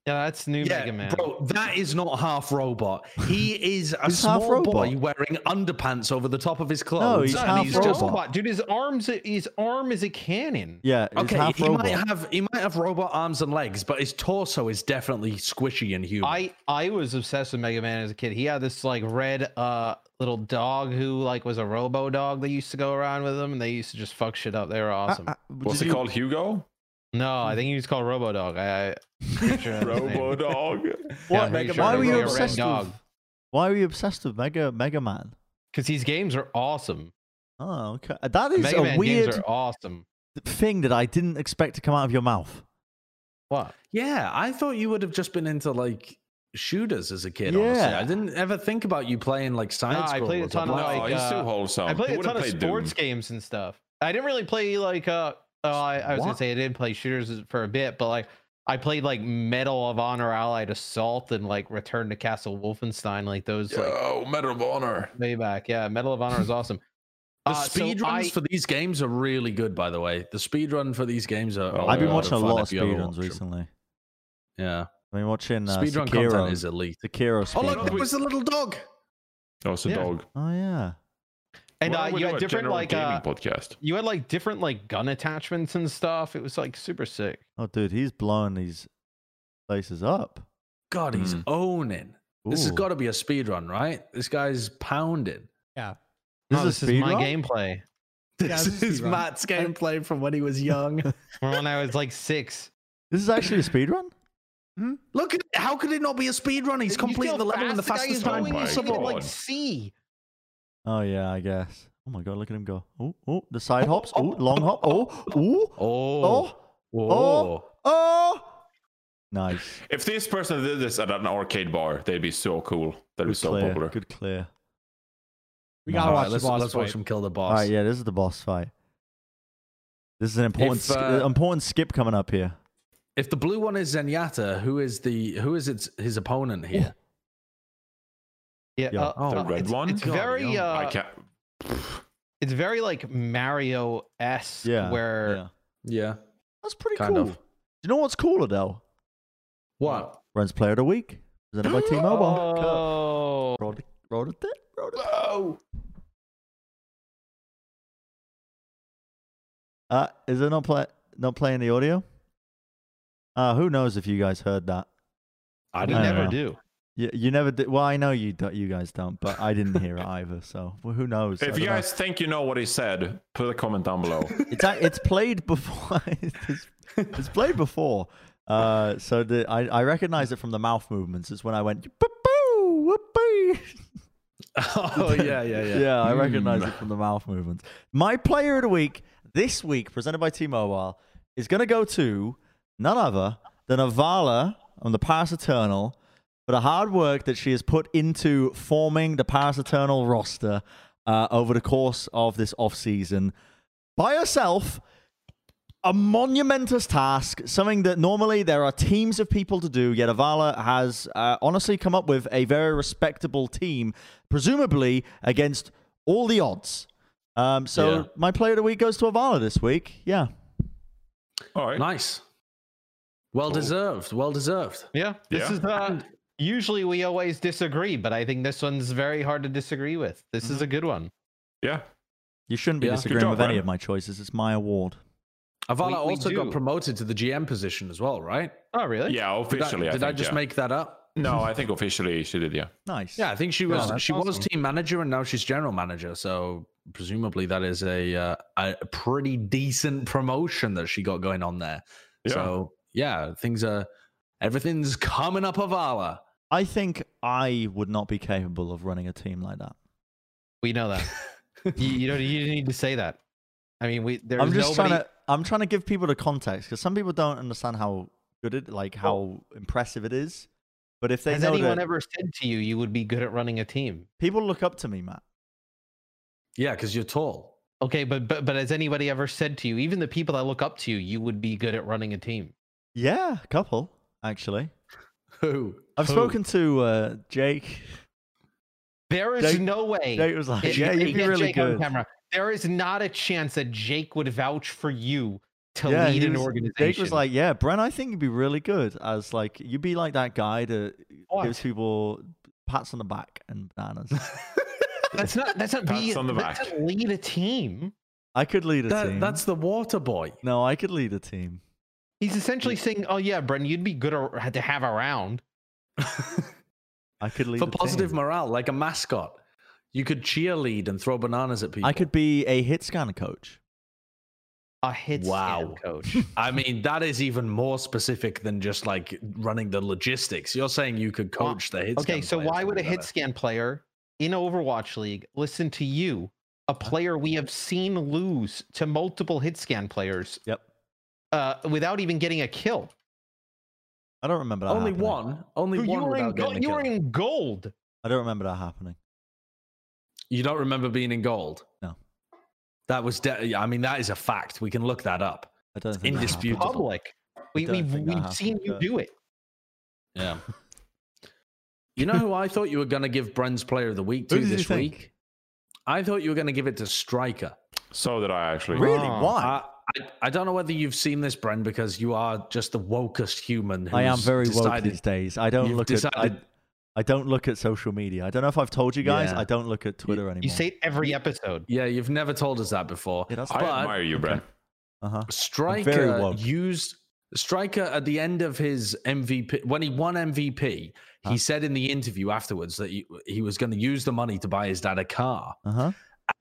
Yeah, that's new Yeah, Mega Man. bro, that is not half robot. He is a He's half small boy wearing underpants over the top of his clothes. No, he's and half he's robot. just Dude, his arms his arm is a cannon. Yeah, it's okay. half He robot. might have he might have robot arms and legs, but his torso is definitely squishy and human. I I was obsessed with Mega Man as a kid. He had this like red uh little dog who like was a robo dog that used to go around with him and they used to just fuck shit up. They were awesome. Uh, uh, What's did it you- called? Hugo? No, I think he was called Robo Dog. I, I pretty sure that's his name. Robo Dog. Yeah, What? I'm pretty Why were you was like obsessed dog. with? Why were you obsessed with Mega Mega Man? Because these games are awesome. Oh, okay. That is Mega a Man weird games are awesome. thing that I didn't expect to come out of your mouth. What? yeah, I thought you would have just been into like shooters as a kid. Honestly, Yeah. I didn't ever think about you playing like side I played a or ton of, Black- No, like, he's too uh, wholesome. I played He a ton of sports Doom. games and stuff. I didn't really play like uh oh, I, I was gonna say I didn't play shooters for a bit, but like I played like Medal of Honor Allied Assault and like Return to Castle Wolfenstein, like those like Yo, Medal of Honor. way back. Yeah, Medal of Honor is awesome. The Uh, so speed runs I- for these games are really good, by the way. The speed run for these games are. Oh, I've been watching a lot of if you ever speedruns recently. Yeah, I've been watching uh, speed run Sekiro. content is elite. Sekiro Oh look, speedrun. there was a little dog. Oh, it's a Yeah. dog. Oh yeah. And Why uh, you had different like gaming uh, podcast. you had like different like gun attachments and stuff. It was like super sick. Oh dude, he's blowing these places up. God, he's Mm. owning. This has got to be a speed run, right? This guy's pounding. Yeah. This No, is this a is my speedrun? gameplay. Yeah, This this is is run. Matt's gameplay from when he was young. From when I was like six. This is actually a speed run. Look at how could it not be a speed run? He's You see completed how the level in the fastest is time going? my He's like C. Oh yeah, I guess. Oh my god, look at him go. Oh, oh, the side hops. Oh, long hop. Oh, oh, Oh, oh, oh, oh. Nice. If this person did this at an arcade bar, they'd be so cool. They'd be Good so clear. popular. Good clear. We gotta All watch right, let's the boss let's fight. watch him kill the boss. All right, yeah, this is the boss fight. This is an important, If, sk- uh, important skip coming up here. If the blue one is Zenyatta, who is the who is its his opponent here? Yeah. Yeah. uh, Oh, The uh, red it's, one? It's God, very yo. I uh can't. it's very like Mario esque Yeah. where yeah. Yeah. That's pretty Kind cool. of. Do you know what's cooler though? What? Bren's Player of the Week. Presented by T-Mobile. Oh, Roll it, roll it, roll it. Whoa. Uh, is it not play not playing the audio? Uh, who knows if you guys heard that? I we don't never know. do. You, you never did. Well, I know you do, you guys don't, but I didn't hear it either. So well, who knows? If you don't know. guys think you know what he said, put a comment down below. it's it's played before. it's, it's played before. Uh, so the I I recognize it from the mouth movements. It's when I went "Boo-boo, whoopee." oh yeah, yeah, yeah. yeah, I recognize Mm. it from the mouth movements. My player of the week this week, presented by T-Mobile, is going to go to none other than Avala on the Paris Eternal for the hard work that she has put into forming the Paris Eternal roster uh, over the course of this off season by herself. a monumentous task, something that normally there are teams of people to do, yet Avala has uh, honestly come up with a very respectable team, presumably against all the odds. Um, so Yeah. my player of the week goes to Avala this week. Yeah. All right. Nice. Well deserved. Well deserved. Yeah, this Yeah. is uh, usually we always disagree, but I think this one's very hard to disagree with. This is a good one. Yeah. You shouldn't be Yeah. Disagreeing job, with any of my choices. It's my award. Avala We- we also got promoted to the GM position as well, right? Oh, really? Yeah. Did I, Officially, I, did I just yeah. make that up? No, I think officially she did. Yeah. Nice. Yeah, I think she was that's she was team manager and now she's general manager. So presumably that is a uh, a pretty decent promotion that she got going on there. Yeah. So yeah, things are everything's coming up Avala. I think I would not be capable of running a team like that. We know that. you, you don't. You need to say that. I mean, we. There's I'm just nobody, trying to. I'm trying to give people the context because some people don't understand how good it, like how impressive it is. But if they Has know anyone that ever said to you you would be good at running a team? people look up to me, Matt. Yeah, because you're tall. Okay, but but but has anybody ever said to you, even the people that look up to you, you would be good at running a team? Yeah, a couple actually. Who? I've Who? spoken to uh, Jake. There is Jake- no way. Jake was like, "Yeah, you you'd be get really Jake on good." camera, there is not a chance that Jake would vouch for you to Yeah, lead he an was- organization. Jake was like, "Yeah, Brent, I think you'd be really good as like you'd be like that guy that What? gives people pats on the back and bananas." that's not that's not Pats be on the that's back. not lead a team. I could lead a That, team. that's the water boy. no, I could lead a team. He's essentially saying, "Oh yeah, Brendan, you'd be good to have around." I could lead For a positive team. morale, like a mascot. You could cheerlead and throw bananas at people. I could be a hit scan coach. A hit Wow. scan coach. I mean, that is even more specific than just like running the logistics. You're saying you could Well, coach the hit okay, scan so why would a hit scan player in Overwatch League listen to you, a player we have seen lose to multiple hit scan players Yep. uh, without even getting a kill? I don't remember that. Only happening. one. Only You one were, in, go- you were in gold. I don't remember that happening. You don't remember being in gold? No. That was. De- I mean, that is a fact. We can look that up. I don't think that Indisputable. Public. We, don't we've we've seen happened, you do it. Yeah. you know who I thought you were going to give Bren's Player of the Week to this week? I thought you were going to give it to Striker. So did I actually. Really? Oh, Why? I, I, I don't know whether you've seen this, Bren, because you are just the wokest human. I am who's very woke these days. I don't you've look at. I, I don't look at social media. I don't know if I've told you guys. Yeah. I don't look at Twitter anymore. You say it every episode. Yeah, you've never told us that before. Yeah, that's I But- admire you, Brent. Uh huh. Striker used Striker at the end of his MVP when he won MVP. Huh? He said in the interview afterwards that he, he was going to use the money to buy his dad a car, Uh huh.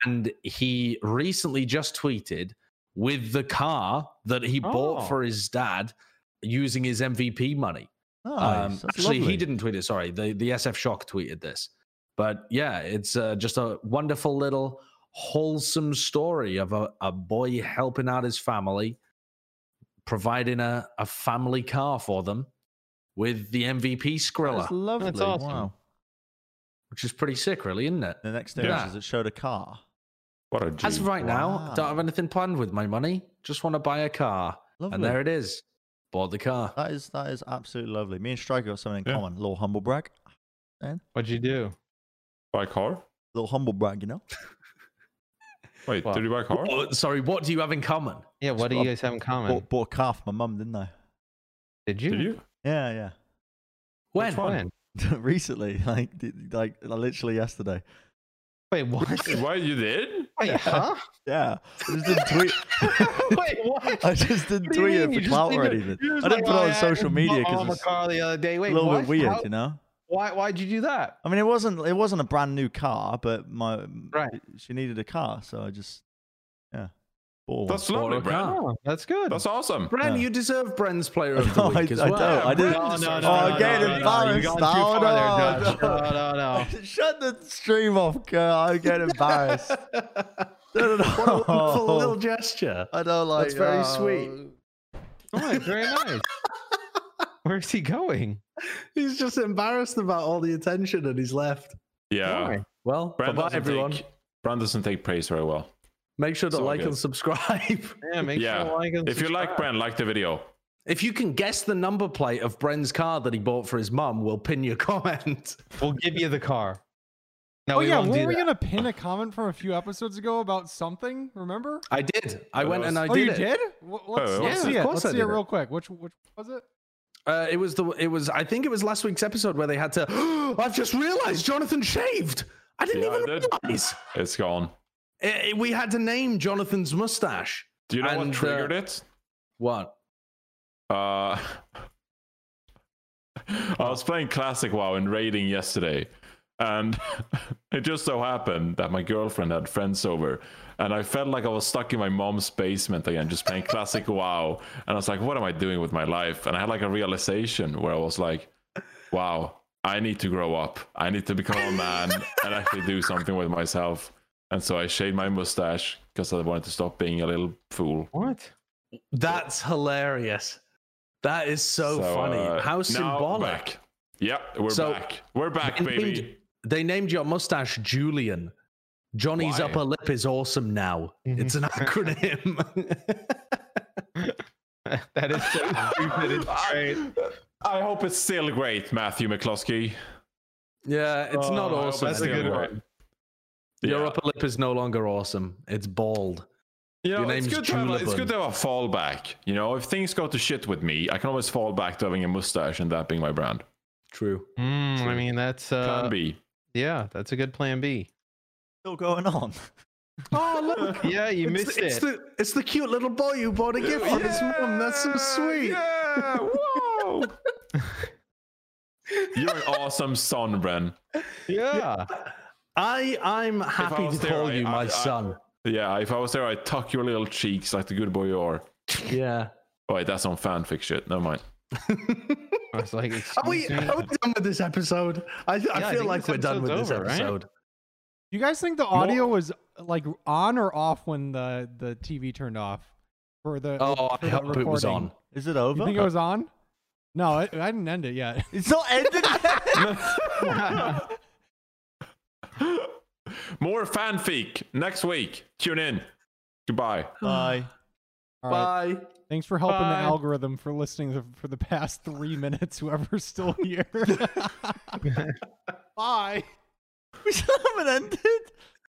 and he recently just tweeted with the car that he Oh. bought for his dad using his MVP money. Nice. Um, actually, lovely. he didn't tweet it. Sorry, the the SF Shock tweeted this. But yeah, it's uh, just a wonderful little wholesome story of a, a boy helping out his family, providing a, a family car for them with the MVP Skrilla, That's lovely. That's awesome. Wow. which is pretty sick, really, isn't it? The next image Yeah. is it showed a car. What a G. As of right now, Wow. don't have anything planned with my money. Just want to buy a car, Lovely. and there it is. Bought the car. That is that is absolutely lovely. Me and Striker got something in Yeah. common. A little humble brag. And What'd you do? Buy a car? little humble brag, you know. Wait, What? did you buy a car? Oh, sorry, what do you have in common? Yeah, what do you guys have in common? Bought, bought a car for my mum, didn't I? Did you? Did you? Yeah, When? When? Recently, like d- like literally yesterday. Wait, what? Why you did? Wait, huh? Yeah. I just didn't tweet. Wait, what? I just didn't What tweet it for clout or anything. I didn't like, put it "Oh, on I social media because it's car the other day. a little what? bit weird, How- you know. Why? Why'd you do that? I mean, it wasn't it wasn't a brand new car, but my Right. she needed a car, so I just yeah bought one. That's lovely, a Brent. car. Oh, that's good. That's awesome. Bren, Yeah. you deserve Bren's Player of the No, I, Week as I well. don't. I didn't. No, no, no, oh, no, I'm no, getting no, no, embarrassed. Oh, gone too far there, no, No, no, no. Shut the stream off, girl. I'm getting embarrassed. no, no, no. What a wonderful little gesture. I don't like. It. That's very oh. sweet. Oh, very nice. Where's he going? He's just embarrassed about all the attention and he's left. Yeah. Why? Well, Brent bye doesn't everyone. Take, Brent doesn't take praise very well. Make sure to So like good. and subscribe. Yeah, make Yeah. sure to like and If you like. Bren, like the video. If you can guess the number plate of Bren's car that he bought for his mum, we'll pin your comment. we'll give you the car. No, oh we yeah, won't weren't we that. gonna pin a comment from a few episodes ago about something? Remember? I did. I went and I oh, did you it. did? Wh- Let's, Oh, let's yeah, see it. Let's I see did it it. real quick. Which which was it? Uh, it was the. It was. I think it was last week's episode where they had to. I've just realised Jonathan shaved. I didn't Yeah, I even did. realise. It's gone. Eh, eh, we had to name Jonathan's mustache. Do you know And, what uh, triggered it? What? Uh, I was playing Classic WoW and raiding yesterday, and it just so happened that my girlfriend had friends over, and I felt like I was stuck in my mom's basement again, just playing Classic WoW. And I was like, "What am I doing with my life?" And I had like a realization where I was like, "Wow, I need to grow up. I need to become a man and actually do something with myself." And so I shaved my mustache because I wanted to stop being a little fool. What? That's hilarious. That is so, funny. uh, How symbolic. Back. Yep, we're So, back. We're back, They baby. named, they named your mustache Julian. Johnny's Why? upper lip is awesome now. It's an acronym. that is so stupid. It's great. I hope it's still great, Matthew McCloskey. yeah, it's not Oh, I hope awesome. That's a still good great. one. Your Yeah. upper lip is no longer awesome. It's bald. You know, Your it's name's good, to have, it's good to have a fallback. You know, if things go to shit with me, I can always fall back to having a mustache and that being my brand. True. Mm, I mean, that's uh, Plan B. yeah, that's a good plan B. Still going on. Oh look, Yeah, you it's, missed the, it's it. the it's the cute little boy you bought a gift for his mum. That's so sweet. Yeah, whoa. You're an awesome son, Bren. Yeah. I I'm happy was to there, call I- you I- my I- son. Yeah, if I was there, I'd tuck your little cheeks like the good boy you are. Yeah. Oh, wait, that's on fanfic shit. Never mind. I was like, Are we, me? are we done with this episode? I, I I feel think like we're done with episode's this over, right? episode. You guys think the audio was like on or off when the the TV turned off for the? Oh, for I that hope it was on. Is it over? You over? think it was on? No, I, I didn't end it yet. It's not ended yet. More fanfic next week. Tune in. Goodbye. Bye. All right. Bye. Thanks for helping Bye. the algorithm for listening to, for the past three minutes. Whoever's still here. Bye. We still haven't ended.